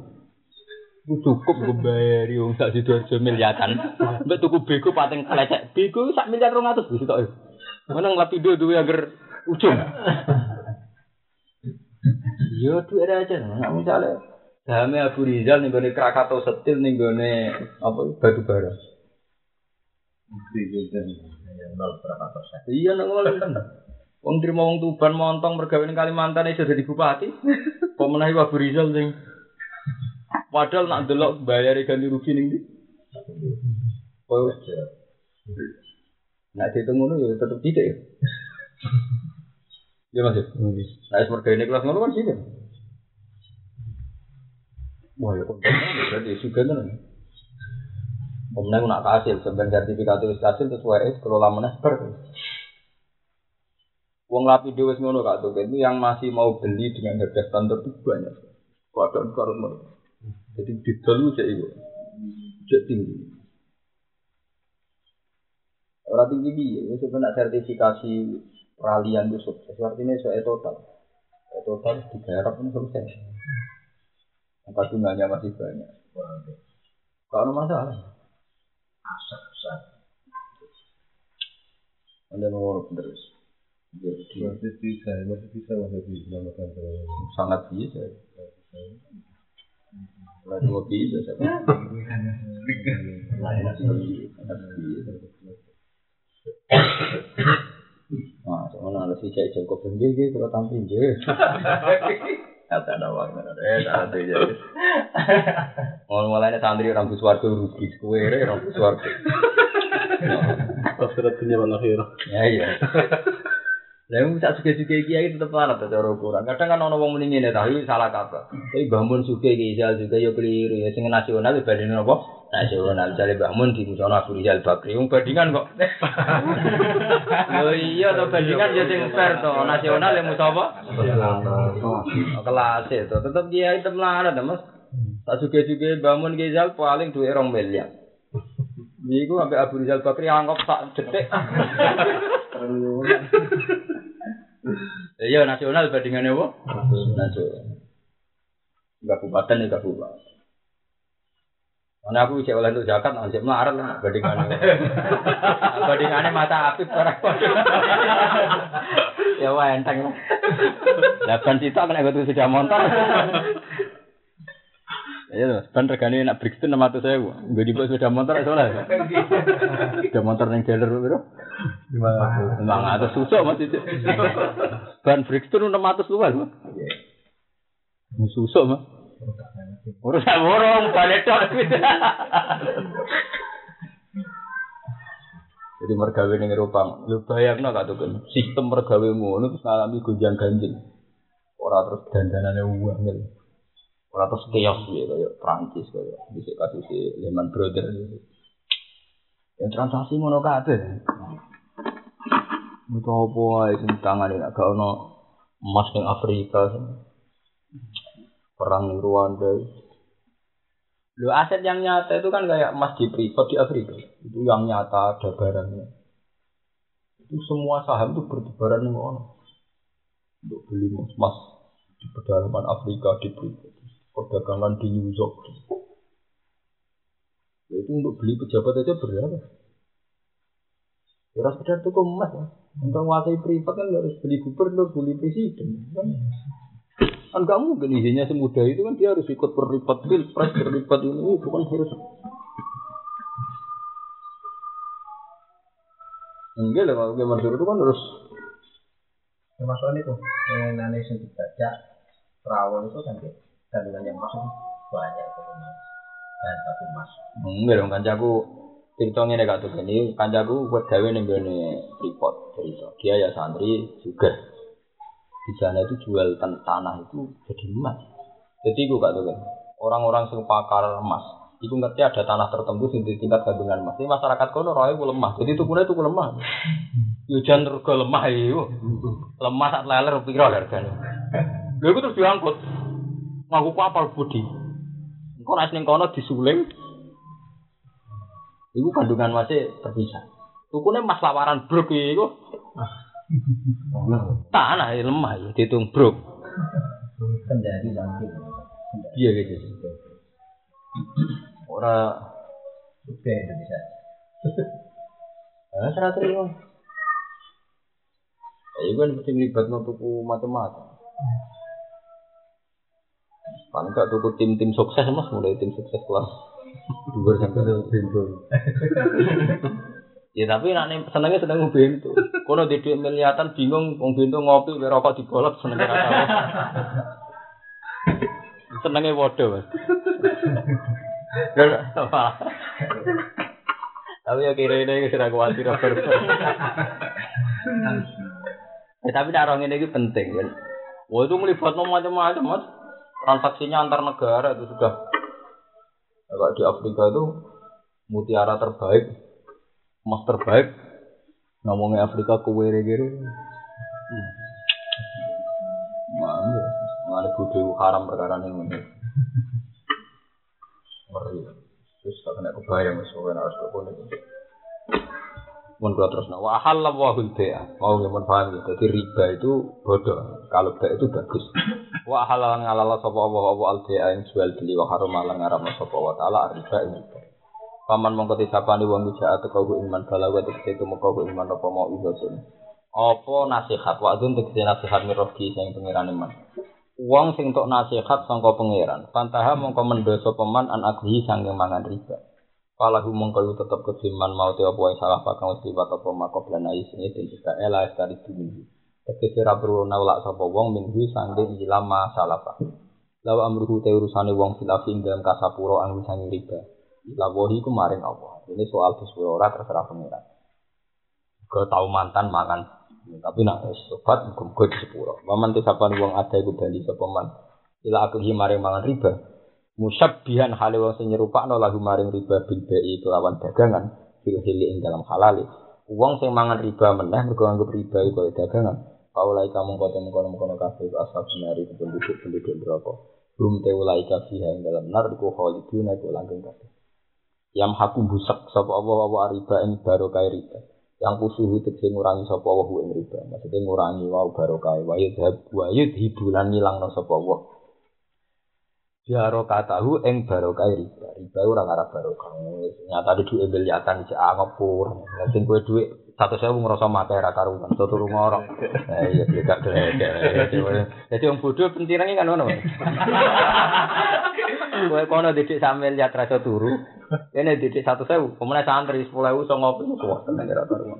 Iku cukup gue bayari wong sak sidoarjo miliatan. Mbek tuku bego pating kelecek. Bego sak miliar 200 wis tok. Menang Lapindo duwe agar ujung. Iya duit aja, nggak misalnya. Sahamnya Abu Rizal nih gone Krakatau setil nih gone apa batu bara. Ya? Iya nek ngono. Wong trimo wong Tuban montong mergawe ning Kalimantan iso dadi bupati. Kok menawi Abu Rizal sing Padahal nak delok bayar ganti rugi ning ndi? Oh, nak dihitung ngono ya tetep tidak ya. Iya Mas. Nah, wis mergawe ning kelas ngono kan tidak. Wah, ya kontraknya berarti juga kan. Kemudian nak hasil, sebenarnya sertifikat itu hasil kelola meneh ber. Wong lapindo wis ngono Kak Tuk, itu yang masih mau beli dengan harga standar itu banyak. Karut mereka. Jadi didol lu cek itu. Cek tinggi. Orang tinggi dia, itu sebenarnya sertifikasi peralihan itu sukses. Artinya soal total. Total digarap ini selesai. Angka jumlahnya masih banyak. Kalau ada masalah. Aset besar. Anda mau terus. Jadi Masih bisa, masih bisa masih bisa namakan saya. sangat bisa. Kalau dua bisa, saya Lain bisa. [coughs] Nah, ada si cek cukup tinggi, gitu kalau tampil je. [laughs] Kata nawang, eh, ada ya. [laughs] Mau mulai santri rambut suarga rugi, kue rambut suarga. Akhirat dunia wal akhirah. Ya iya. Lah bisa suge-suge kiai tetep lanat ta cara ukuran. Kadang kan ana wong muni ngene ta, iki salah kaprah. Tapi Mbah Mun suge ki Rizal juga ya keliru ya sing nasional ya banding apa? Nasional jare Mbah Mun di musono Abu Rizal Bakri wong bandingan kok. Lho [laughs] iya to bandingan ya sing fair to, nasional ya muso apa? Oh, Kelas itu tetep kiai tetep lanat ta, Mas. Tak suge-suge ki Rizal paling duwe 2 miliar. Iku sampai Abu Rizal Bakri anggap sak detik. [laughs] Iya nasional bandingannya apa? Nasional. Kabupaten ya kabupaten. Karena aku bisa oleh untuk zakat, nanti melarat lah bandingannya. [laughs] Bandingannya mata api para [laughs] Ya wah enteng lah. Lapan cita kan aku sudah motor. Iya loh, ban regane nak Brixton 600 saya, gue di sudah motor soalnya. Sudah motor yang jalur bro. Gimana? Memang ada susuk masih. Ban Brixton 600 luar. Mas. Susuk mah. Urusan borong balik tok. Jadi mergawe ning Eropa, lu bayangno gak tuh kan sistem mergawe ngono terus ngalami gonjang ganjing. Ora terus dandanane uang Ora terus chaos ya kaya Prancis kaya bisa kasus si Lehman Brothers. Yang transaksi ngono kabeh. Itu apa wae sing tangane gak ono emas ning Afrika. Perang Rwanda. Lo aset yang nyata itu kan kayak emas di privat di Afrika. Itu yang nyata ada barangnya. Itu semua saham itu bertebaran ono. Untuk beli emas di pedalaman Afrika di privat. Perdagangan di New York. Ya, Itu untuk beli pejabat aja berapa? Ya sekedar tuh emas ya. Untuk menguasai privat kan harus beli gubernur, beli presiden. Kan, kan gak mungkin isinya semudah itu kan dia harus ikut berlipat pilpres, berlipat ini itu kan harus. Enggak lah kalau Gimana itu kan harus Termasuk itu, yang nanti yang dibaca Rawon itu kan dia kandungannya emas itu banyak itu dan satu emas. enggak dong kancaku cerita ngene gak tuh ini kancaku buat gawe ning gone Freeport cerita. Dia ya santri juga. Di sana itu jual tan tanah itu jadi emas. Jadi gue gak tuh kan orang-orang sing pakar emas Iku ngerti ada tanah tertentu sing di tingkat kandungan emas. Ini masyarakat kono roe ku lemah. Jadi tukune tuku lemah. Yo jan rego lemah yo. Lemah sak leler piro hargane. Lha iku terus diangkut. Ngaku kapal budi. Nek ning kono disuling. Iku kandungan masih terpisah. Tukune mas lawaran brok iku. Tanah ya lemah ya dihitung brok. Kendari nanti. Iya gitu. Ora Oke Indonesia. Eh, serah terima. Ya, itu kan mesti melibatkan tuku macam-macam. Paling gak tuku tim-tim sukses mas, mulai tim sukses kelas dua sampai Pintu. Ya tapi nak nih senengnya seneng bentu. Kono di duit miliatan bingung wong bentu ngopi rokok dibolot senengnya rata. senengnya bodoh mas. tapi ya kira ini sudah khawatir Ya, tapi orang ini penting kan. Wah itu melibatkan macam-macam mas. Transaksinya antar negara itu sudah. Kalau di Afrika itu mutiara terbaik, emas terbaik. Ngomongnya Afrika kue gere. Mana? Mana kudu haram perkara ini. Ngeri. Terus tak kena kebayang mas. Pokoknya harus itu. Mun kula terus wa halal wa bai'a. Mau nggih paham ya. Jadi riba itu bodoh. Kalau bai'a itu bagus. Wa halal ngalala sapa Allah wa al bai'a yang jual beli wa haram lan ngaram sapa wa taala riba riba. Paman mongko disapani wong atau kau iman balawa tegese itu mongko iman apa mau ibadun. Apa nasihat wa dun tegese nasihat mirogi sing pangeran iman. Wong sing tok nasihat sangka pangeran, pantaha mongko mendosa peman an aghi sanging mangan riba. Falahu mongko tetep kediman mau te apa yang salah pakang wis liwat apa makoblan ayi sini dan juga ela dari dunia. Tegese ra perlu nolak sapa wong minggu sangge ilama salafa. Lawa amruhu te urusane wong filafi dalam kasapuro sange riba. Lawahi ku maring Allah. Ini soal disepuro ora terserah pengiran. Ke tau mantan mangan tapi nak sobat muga-muga disepuro. Waman te sapane wong ada iku bali sapa man. Ila aku maring mangan riba musabbihan hale wong sing nyerupakno lagu maring riba bil bai kelawan dagangan fil hili dalam halal wong sing mangan riba meneh mergo anggap riba iku dagangan kaulai kamu kote mengkono mengkono kafe asal sinari penduduk penduduk berapa belum te ulai kafe ing dalam nar iku khalidun iku langgeng kabeh yang haku busak sapa apa apa riba ing barokah riba yang kusuhu tegese ngurangi sapa wa ing riba maksudnya ngurangi wa barokah wa yadhab wa yudhibulan ngilangno sapa wa Jaro katahu ing barokah riba. Riba ora ngarep barokah. Nyata di duit miliatan si ngepur. Sing kowe duit satu sewu ngerasa mati ra karuan. Tutu ngorok. [laughs] Eh iya dia gak. Jadi wong bodoh pentirane kan ngono. [laughs] Kowe kono didik sambil lihat rasa turu. Ini didik satu sewu. Kemudian santri sepuluh ewu so ngopi. Wah seneng ra karuan.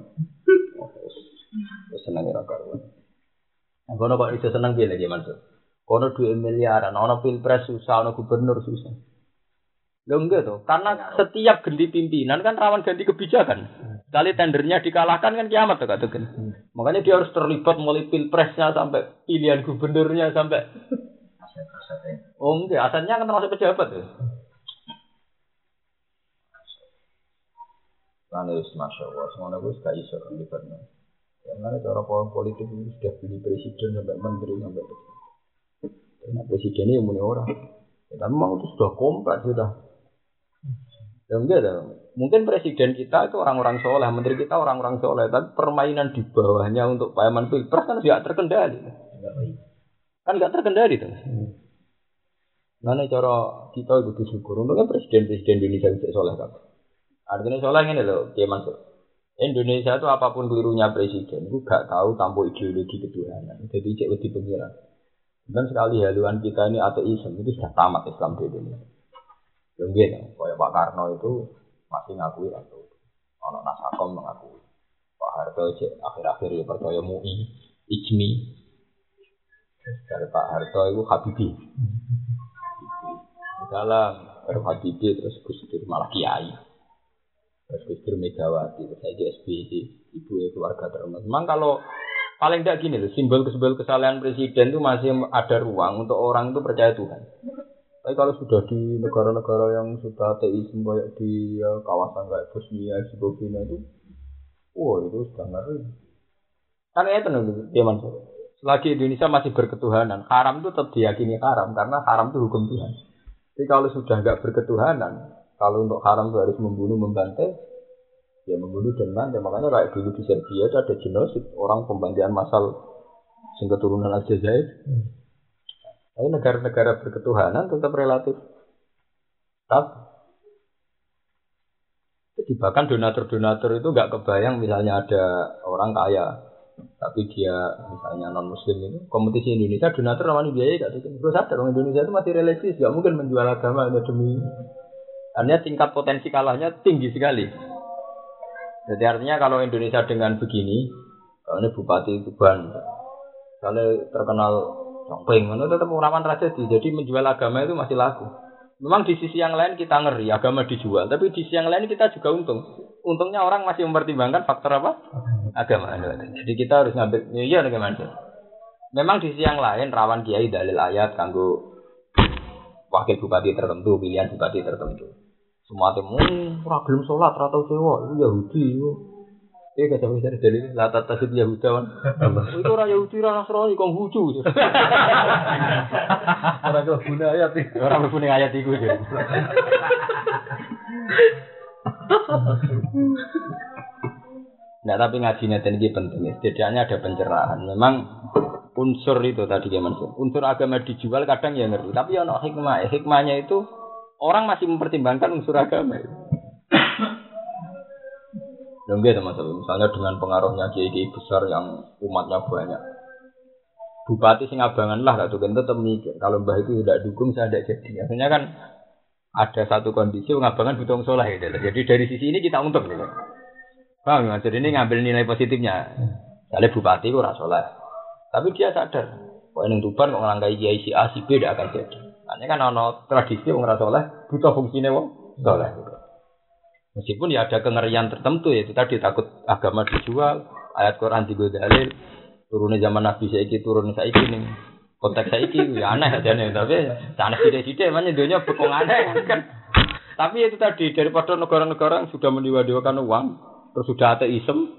Seneng ra karuan. Nah, kono kok iso seneng piye lagi maksud? Kono dua miliaran, ono pilpres susah, ono gubernur susah. Lo enggak tuh, karena setiap ganti pimpinan kan rawan ganti kebijakan. Sekali tendernya dikalahkan kan kiamat tuh kata kan. Makanya dia harus terlibat mulai pilpresnya sampai pilihan gubernurnya sampai. Oh enggak, asalnya kan termasuk pejabat tuh. Karena masya Allah, semuanya gue gak iso terlibatnya. Ya, karena cara politik ini sudah pilih presiden sampai menteri sampai. Nah, presiden ini muni orang. Ya, tapi memang itu sudah kompleks sudah. Ya enggak ada. Mungkin presiden kita itu orang-orang soleh, menteri kita orang-orang soleh, tapi permainan di bawahnya untuk payaman pilpres kan tidak terkendali. Kan nggak terkendali tuh. Nah, cara kita itu bersyukur. Untungnya presiden-presiden Indonesia bisa soleh kan. Artinya soleh ini loh, dia masuk. Indonesia itu apa pun kelirunya presiden, itu gak tahu tanpa ideologi ketuhanan. Jadi cek di pengiran. Dan sekali haluan kita ini ateisme itu sudah tamat Islam di Indonesia. Gitu, kayak Pak Karno itu masih ngakui atau orang Nasakom mengakui. Pak Harto akhir-akhir ya percaya MUI, IJMI. Dari Pak Harto itu Habibi. Dalam baru Habibi terus Gus Dur malah Kiai. Terus Gus Dur Megawati, terus saya SBY, ibu ya keluarga terus. Memang kalau Paling tidak gini loh, simbol-simbol kesalahan presiden itu masih ada ruang untuk orang itu percaya Tuhan. Tapi kalau sudah di negara-negara yang sudah ateisme kayak di ya, kawasan kayak Bosnia, Herzegovina itu, wah itu sudah ngeri. Karena itu nih, dia Selagi Indonesia masih berketuhanan, haram itu tetap diyakini haram karena haram itu hukum Tuhan. Tapi kalau sudah nggak berketuhanan, kalau untuk haram itu harus membunuh, membantai, ya membunuh dan mati makanya kayak dulu di Serbia itu ada genosid orang pembantian massal sing keturunan Aljazair hmm. Tapi negara-negara berketuhanan tetap relatif. Tetap. Jadi bahkan donatur-donatur itu nggak kebayang misalnya ada orang kaya tapi dia misalnya non muslim itu kompetisi Indonesia donatur namanya biaya gak tuh terus ada orang Indonesia itu masih religius nggak mungkin menjual agama hanya demi hanya tingkat potensi kalahnya tinggi sekali. Jadi artinya kalau Indonesia dengan begini, kalau ini bupati Tuban, kalau terkenal Jomping, itu tetap rawan tragedi. Jadi menjual agama itu masih laku. Memang di sisi yang lain kita ngeri agama dijual, tapi di sisi yang lain kita juga untung. Untungnya orang masih mempertimbangkan faktor apa? Agama. Jadi kita harus ngambil, ya iya bagaimana? Memang di sisi yang lain rawan kiai dalil ayat kanggo wakil bupati tertentu, pilihan bupati tertentu. Semua temu, ora gelem salat, ora tau sewa, itu Yahudi. Iya gak sampai dari dalil, la tatasib Yahuda kan. Itu orang Yahudi, orang Nasrani, kong lucu. [laughs] Orang kelebune ayat iki. Orang berpuning ayat itu. ya. Nah tapi ngaji neten ini penting ya. Setidaknya ada pencerahan. Memang unsur itu tadi gimana sih? Unsur agama dijual kadang ya ngerti. Tapi ya no hikmah. Hikmahnya itu orang masih mempertimbangkan unsur agama. Itu. Dan dia teman-teman, misalnya dengan pengaruhnya kiai-kiai besar yang umatnya banyak. Bupati Singabangan lah, tuh kan tetap mikir. Kalau mbah itu tidak dukung, saya tidak jadi. Akhirnya kan ada satu kondisi Ngabangan butuh soleh gitu. Jadi dari sisi ini kita untung gitu. Paham ya? Jadi ini ngambil nilai positifnya. Misalnya bupati itu soleh. Tapi dia sadar, kok ini Tuban kok ngelangkai kiai si A, si B tidak akan jadi. Hanya kan ono tradisi orang soleh butuh fungsinya wong soleh. Gitu. Meskipun ya ada kengerian tertentu ya itu tadi takut agama dijual, ayat Quran juga dalil, turunnya zaman Nabi saiki turun saiki nih konteks saiki ya aneh aja nih tapi sana sidik-sidik mana dunia bekong aneh kan. Tapi itu tadi daripada negara-negara yang sudah mendewa-dewakan uang, terus sudah ateisme,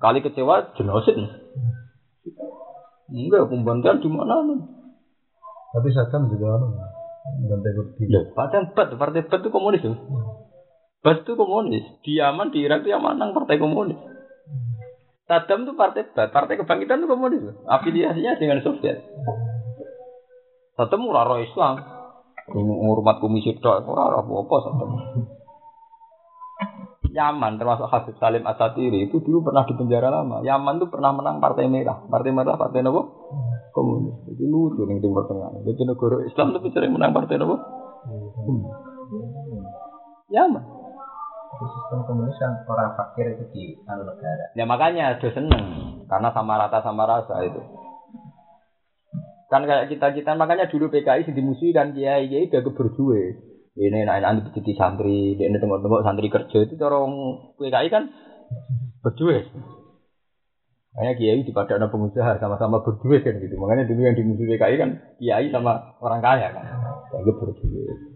kali kecewa genosid. Enggak, pembantian di mana nih? Tapi Saddam juga ono. Bantai padahal bet, partai bet itu komunis tuh. Bet itu komunis. Di Yaman, di Irak itu yang menang partai komunis. Saddam itu partai partai kebangkitan itu komunis. Afiliasinya dengan Soviet. Saddam roh Islam. Ngurmat komisi tok, ora ora apa-apa Saddam. Yaman termasuk Habib Salim Asatiri itu dulu pernah di penjara lama. Yaman itu pernah menang Partai Merah. Partai Merah Partai apa? Komunis. Jadi lucu nih Timur Tengah. Jadi negara Islam tapi sering menang Partai apa? Yaman. Di sistem komunis kan orang fakir itu di anu negara. Ya makanya ada seneng karena sama rata sama rasa itu. Kan kayak kita kita makanya dulu PKI sih dimusuhi kan kiai kiai udah keberjuwe. Ini naik nanti jadi santri, ini tengok-tengok santri kerja itu orang PKI kan berjuwe. Makanya kiai di pada pengusaha sama-sama berduit kan gitu. Makanya dulu yang dimusuhi PKI kan kiai sama orang kaya kan. Yang berduit.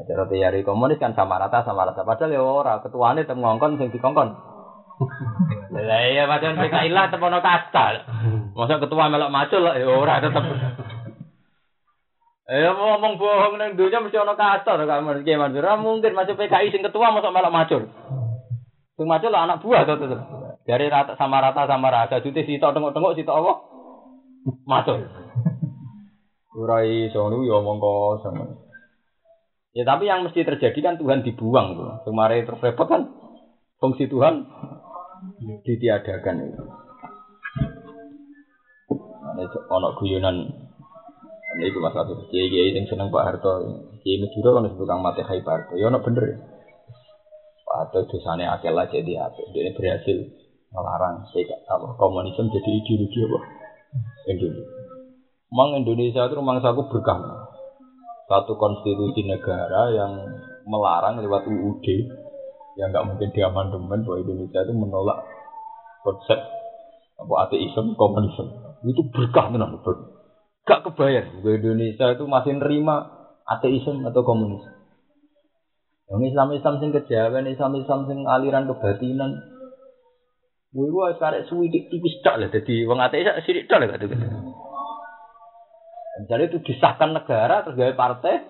Nah, cara teori komunis kan sama rata sama rata. Padahal ya ora ketuane tem ngongkon sing dikongkon. [laughs] Lah iya padahal PKI lah tepono kasta. Masa ketua melok macul ya ora tetep. Eh ngomong bohong nang dunia mesti ono kamu iki Mansur. Ora mungkin masuk PKI sing ketua masa melok macul. Sing macul lah anak buah to tetep. Dari rata sama rata sama rata jute sitok tengok-tengok sitok apa? Macul. Ora iso niku ya omong kosong. Ya tapi yang mesti terjadi kan Tuhan dibuang tuh. Kemarin terrepot kan fungsi Tuhan ditiadakan itu. Ini ono guyonan ini itu masalah itu. Kiai kiai yang seneng Pak Harto. Kiai Madura kan tukang mati Hai Pak Harto. Ya ono bener. ya. Pak Harto dosanya akal aja dia. Dia berhasil melarang apa komunisme jadi ideologi apa Indonesia. Memang Indonesia itu rumah aku berkah. Satu konstitusi negara yang melarang lewat UUD yang nggak mungkin diamandemen bahwa Indonesia itu menolak konsep apa ateisme komunisme. Itu berkah tenan ber gak kebayar bahwa Indonesia itu masih nerima ateisme atau komunisme. Yang Islam Islam sing kejawen Islam Islam sing aliran kebatinan Gue gue sekarang suwidik tipis tak lah, jadi wong ateis sidik tak lah gitu. Misalnya itu disahkan negara terus gawe partai,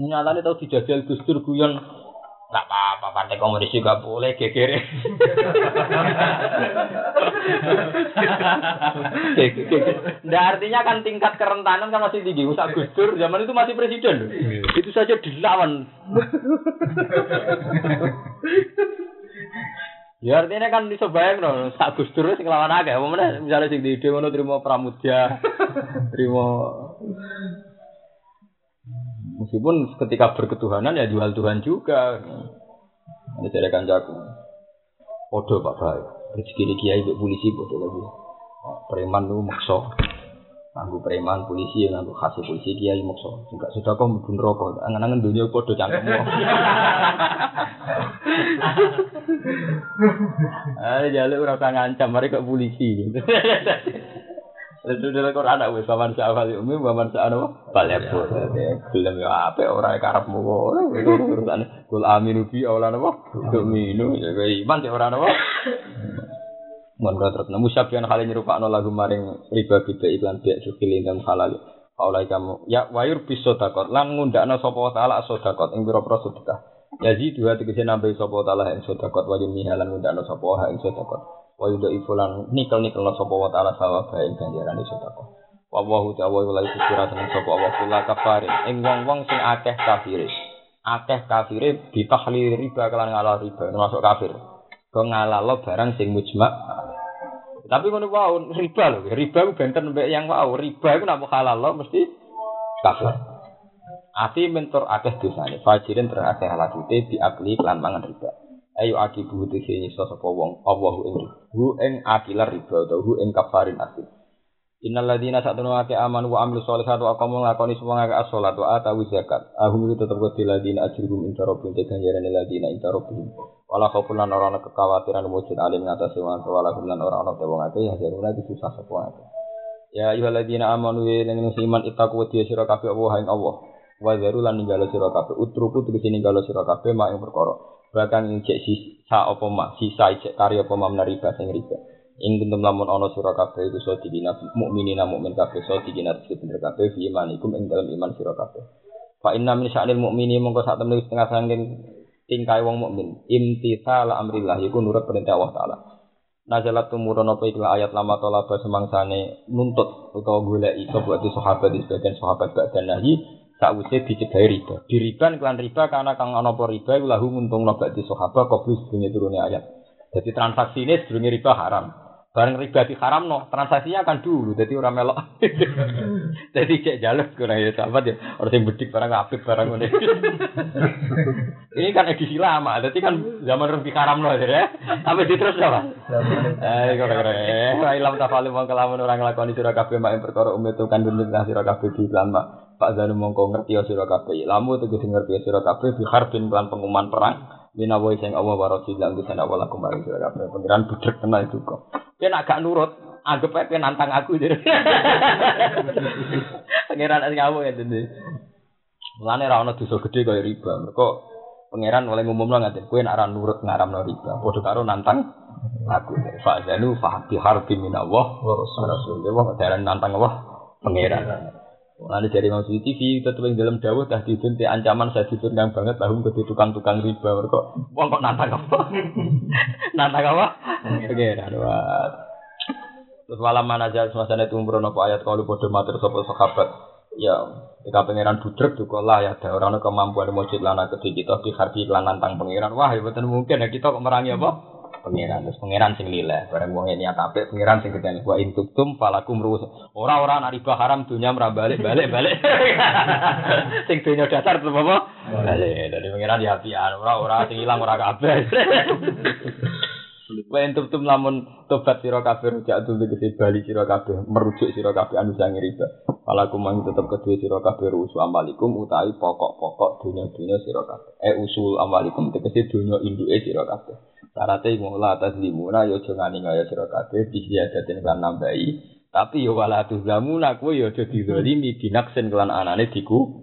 nyatanya tahu dijajal Gus Dur guyon nggak apa-apa partai komunis juga boleh geger [laughs] Nah, artinya kan tingkat kerentanan kan masih tinggi. Usah Gus Dur zaman itu masih presiden loh. Itu saja dilawan. [laughs] Ya artinya kan bisa bayang loh, sak Gus Dur sing lawan akeh. Apa meneh misalnya sing di ide ngono trimo Pramudia, [laughs] trimo Meskipun ketika berketuhanan ya jual Tuhan juga. Ini dari kancaku. Podo Pak Baik. Rezeki ini kiai polisi podo lagi. Preman lu makso. Nganggo preman polisi yang nganggo khas polisi kiai makso. Juga sudah kok mlebu neraka. Angen-angen dunia podo cangkemmu. Ah jaluk ora usah ngancam mari kok polisi. Lalu dalam Quran wes paman sa'afal umi, paman sa'ano balik pun. Gelem ya apa orang karepmu kok. Itu urusan kul aminu bi awlan apa? Untuk minu ya iman ya orang apa? Mon terus. Nemu syabian hal nyerupakno lagu maring riba kita iklan biak sukil dan halal. Kaulai kamu. Ya wayur biso dakot lan ngundakno sapa wa taala sodakot ing pira-pira sedekah. Yazi dua tegese nambahi sapa wa taala ing sodakot. Wa mihalan ngundakno sapa wa ing sodakot. wa yudo ifulan nikel nikel sapa wa taala sawa bae ganjaran tako wa wa hu ta'ala wa la yusira tenan sapa wa kula kafare ing wong-wong sing akeh kafire. Akeh kafire ditahlil riba kelan ngalal riba termasuk kafir. Kok ngalalo barang sing mujma tapi ngono wae riba lho. Riba ku benten mbek yang wae riba iku nek halal lo mesti kafir. Ati mentor akeh dosane. Fajirin terakeh halakute diakli kelan mangan riba. Ayo akibu tegese nyisa sapa wong Allah ing hu ing akilar riba hu ing kafarin asli Innal ladzina satunu ake aman wa amilu sholihati wa aqamu lakoni semua ngake as-sholat wa atawu zakat. Ahum itu tetep kudu ladina ajruhum inta rabbihim te ganjaran ladina inta rabbihim. Wala khaufun lan ora ana kekhawatiran wujud alim ngatasi wong wala lan ora ana wong ake ya jaruna iki susah sapa ake. Ya ayyuhalladzina amanu ya lan iman ittaqu wa sira kabeh Allah ing Allah. Wa zaru lan ninggalo sira kabeh utruku tegese ninggalo sira kabeh mak ing perkara bahkan ing sisa apa mak sisa cek karya apa mak riba sing riba ing kuntum lamun ana sira kabeh iku so dikina mukminina mukmin kabeh so dikina rezeki bener kabeh fi imanikum ing dalam iman sira kabeh fa inna min sya'nil mukmini mongko sak temene setengah sangking tingkai wong mukmin imtithal amrillah iku nurut perintah Allah taala Nazalat tumurun apa ikhla ayat lama tolaba semangsane nuntut utawa goleki sapa sahabat di sebagian sahabat badan nahi sakwise dicegai riba. Diriban kelan riba karena kang ana apa riba iku lahu nguntungno ba'di sahabat koblu sedurunge turune ayat. Jadi transaksi ini sedurunge riba haram. Bareng riba di haram no, transaksinya akan dulu, jadi orang melok. [laughs] jadi cek jalur kurang ya sahabat ya, orang yang bedik barang apik barang ini. [laughs] ini kan edisi lama, jadi kan zaman riba haram no, ya. Sampai di terus apa? Eh, kurang kurang. Eh, ilam tafalim wong kelamun orang lakoni surah kafe mak perkara umit kan dunia surah kafe di mak. Pak Zanu mongko ngerti ya sira kabeh. Lamu tegese ngerti ya sira kabeh bi harbin lan pengumuman perang. Minawa sing Allah wa rasul lan bisa nak wala kembali sira kabeh. Pengiran budrek tenan itu kok. Yen agak nurut, anggap ae nantang aku jadi. [laughs] Pengiran sing ngawur ya dene. Mulane ra ono dosa gedhe kaya riba. Mergo pangeran oleh ngumumno ngaten, kowe nek ora nurut ngaramno riba, padha karo nantang aku. Fa zanu fa bi harbin minallah wa rasul. Wong dalan nantang Allah pangeran. Lalu dari Imam TV tetap yang dalam dawuh dah te ancaman saya didun banget tahun ke tukang-tukang riba. Mereka wong kok nantang apa? [laughs] Nantang apa? Oke rawat terus malam mana aja semasa itu umur apa ayat kalau bodoh mater sopo sahabat ya jika pangeran budrek juga lah ya ada orang kemampuan mujud lana kedhi kita di harbi lan nantang pangeran wah ya mungkin ya kita kok merangi apa pangeran. Terus pangeran sing lileh bareng wong niat apik pangeran sing gedene wa intuktum falakum ruus ora-ora nak riba haram dunya ora balik-balik balik. [laughs] Sing dunya dasar tetep apa? Balik. Dari pangeran ya apian ora-ora sing ilang ora kabeh. [laughs] Wa intum lamun tobat sira kabeh rujak tuh tegese bali sira kabeh merujuk sira kabeh anu sang riba. Falakum mang tetep kedue sira kabeh rusu amalikum utawi pokok-pokok dunya-dunya sira kabeh. Eh usul amalikum tegese dunya induke sira kabeh. Syaratnya ngolah atas limuna yo jangan ngaya sira kabeh disiadatin kan nambahi. Tapi yo wala tuzlamuna kuwi yo aja dizalimi binaksen kelan anane diku.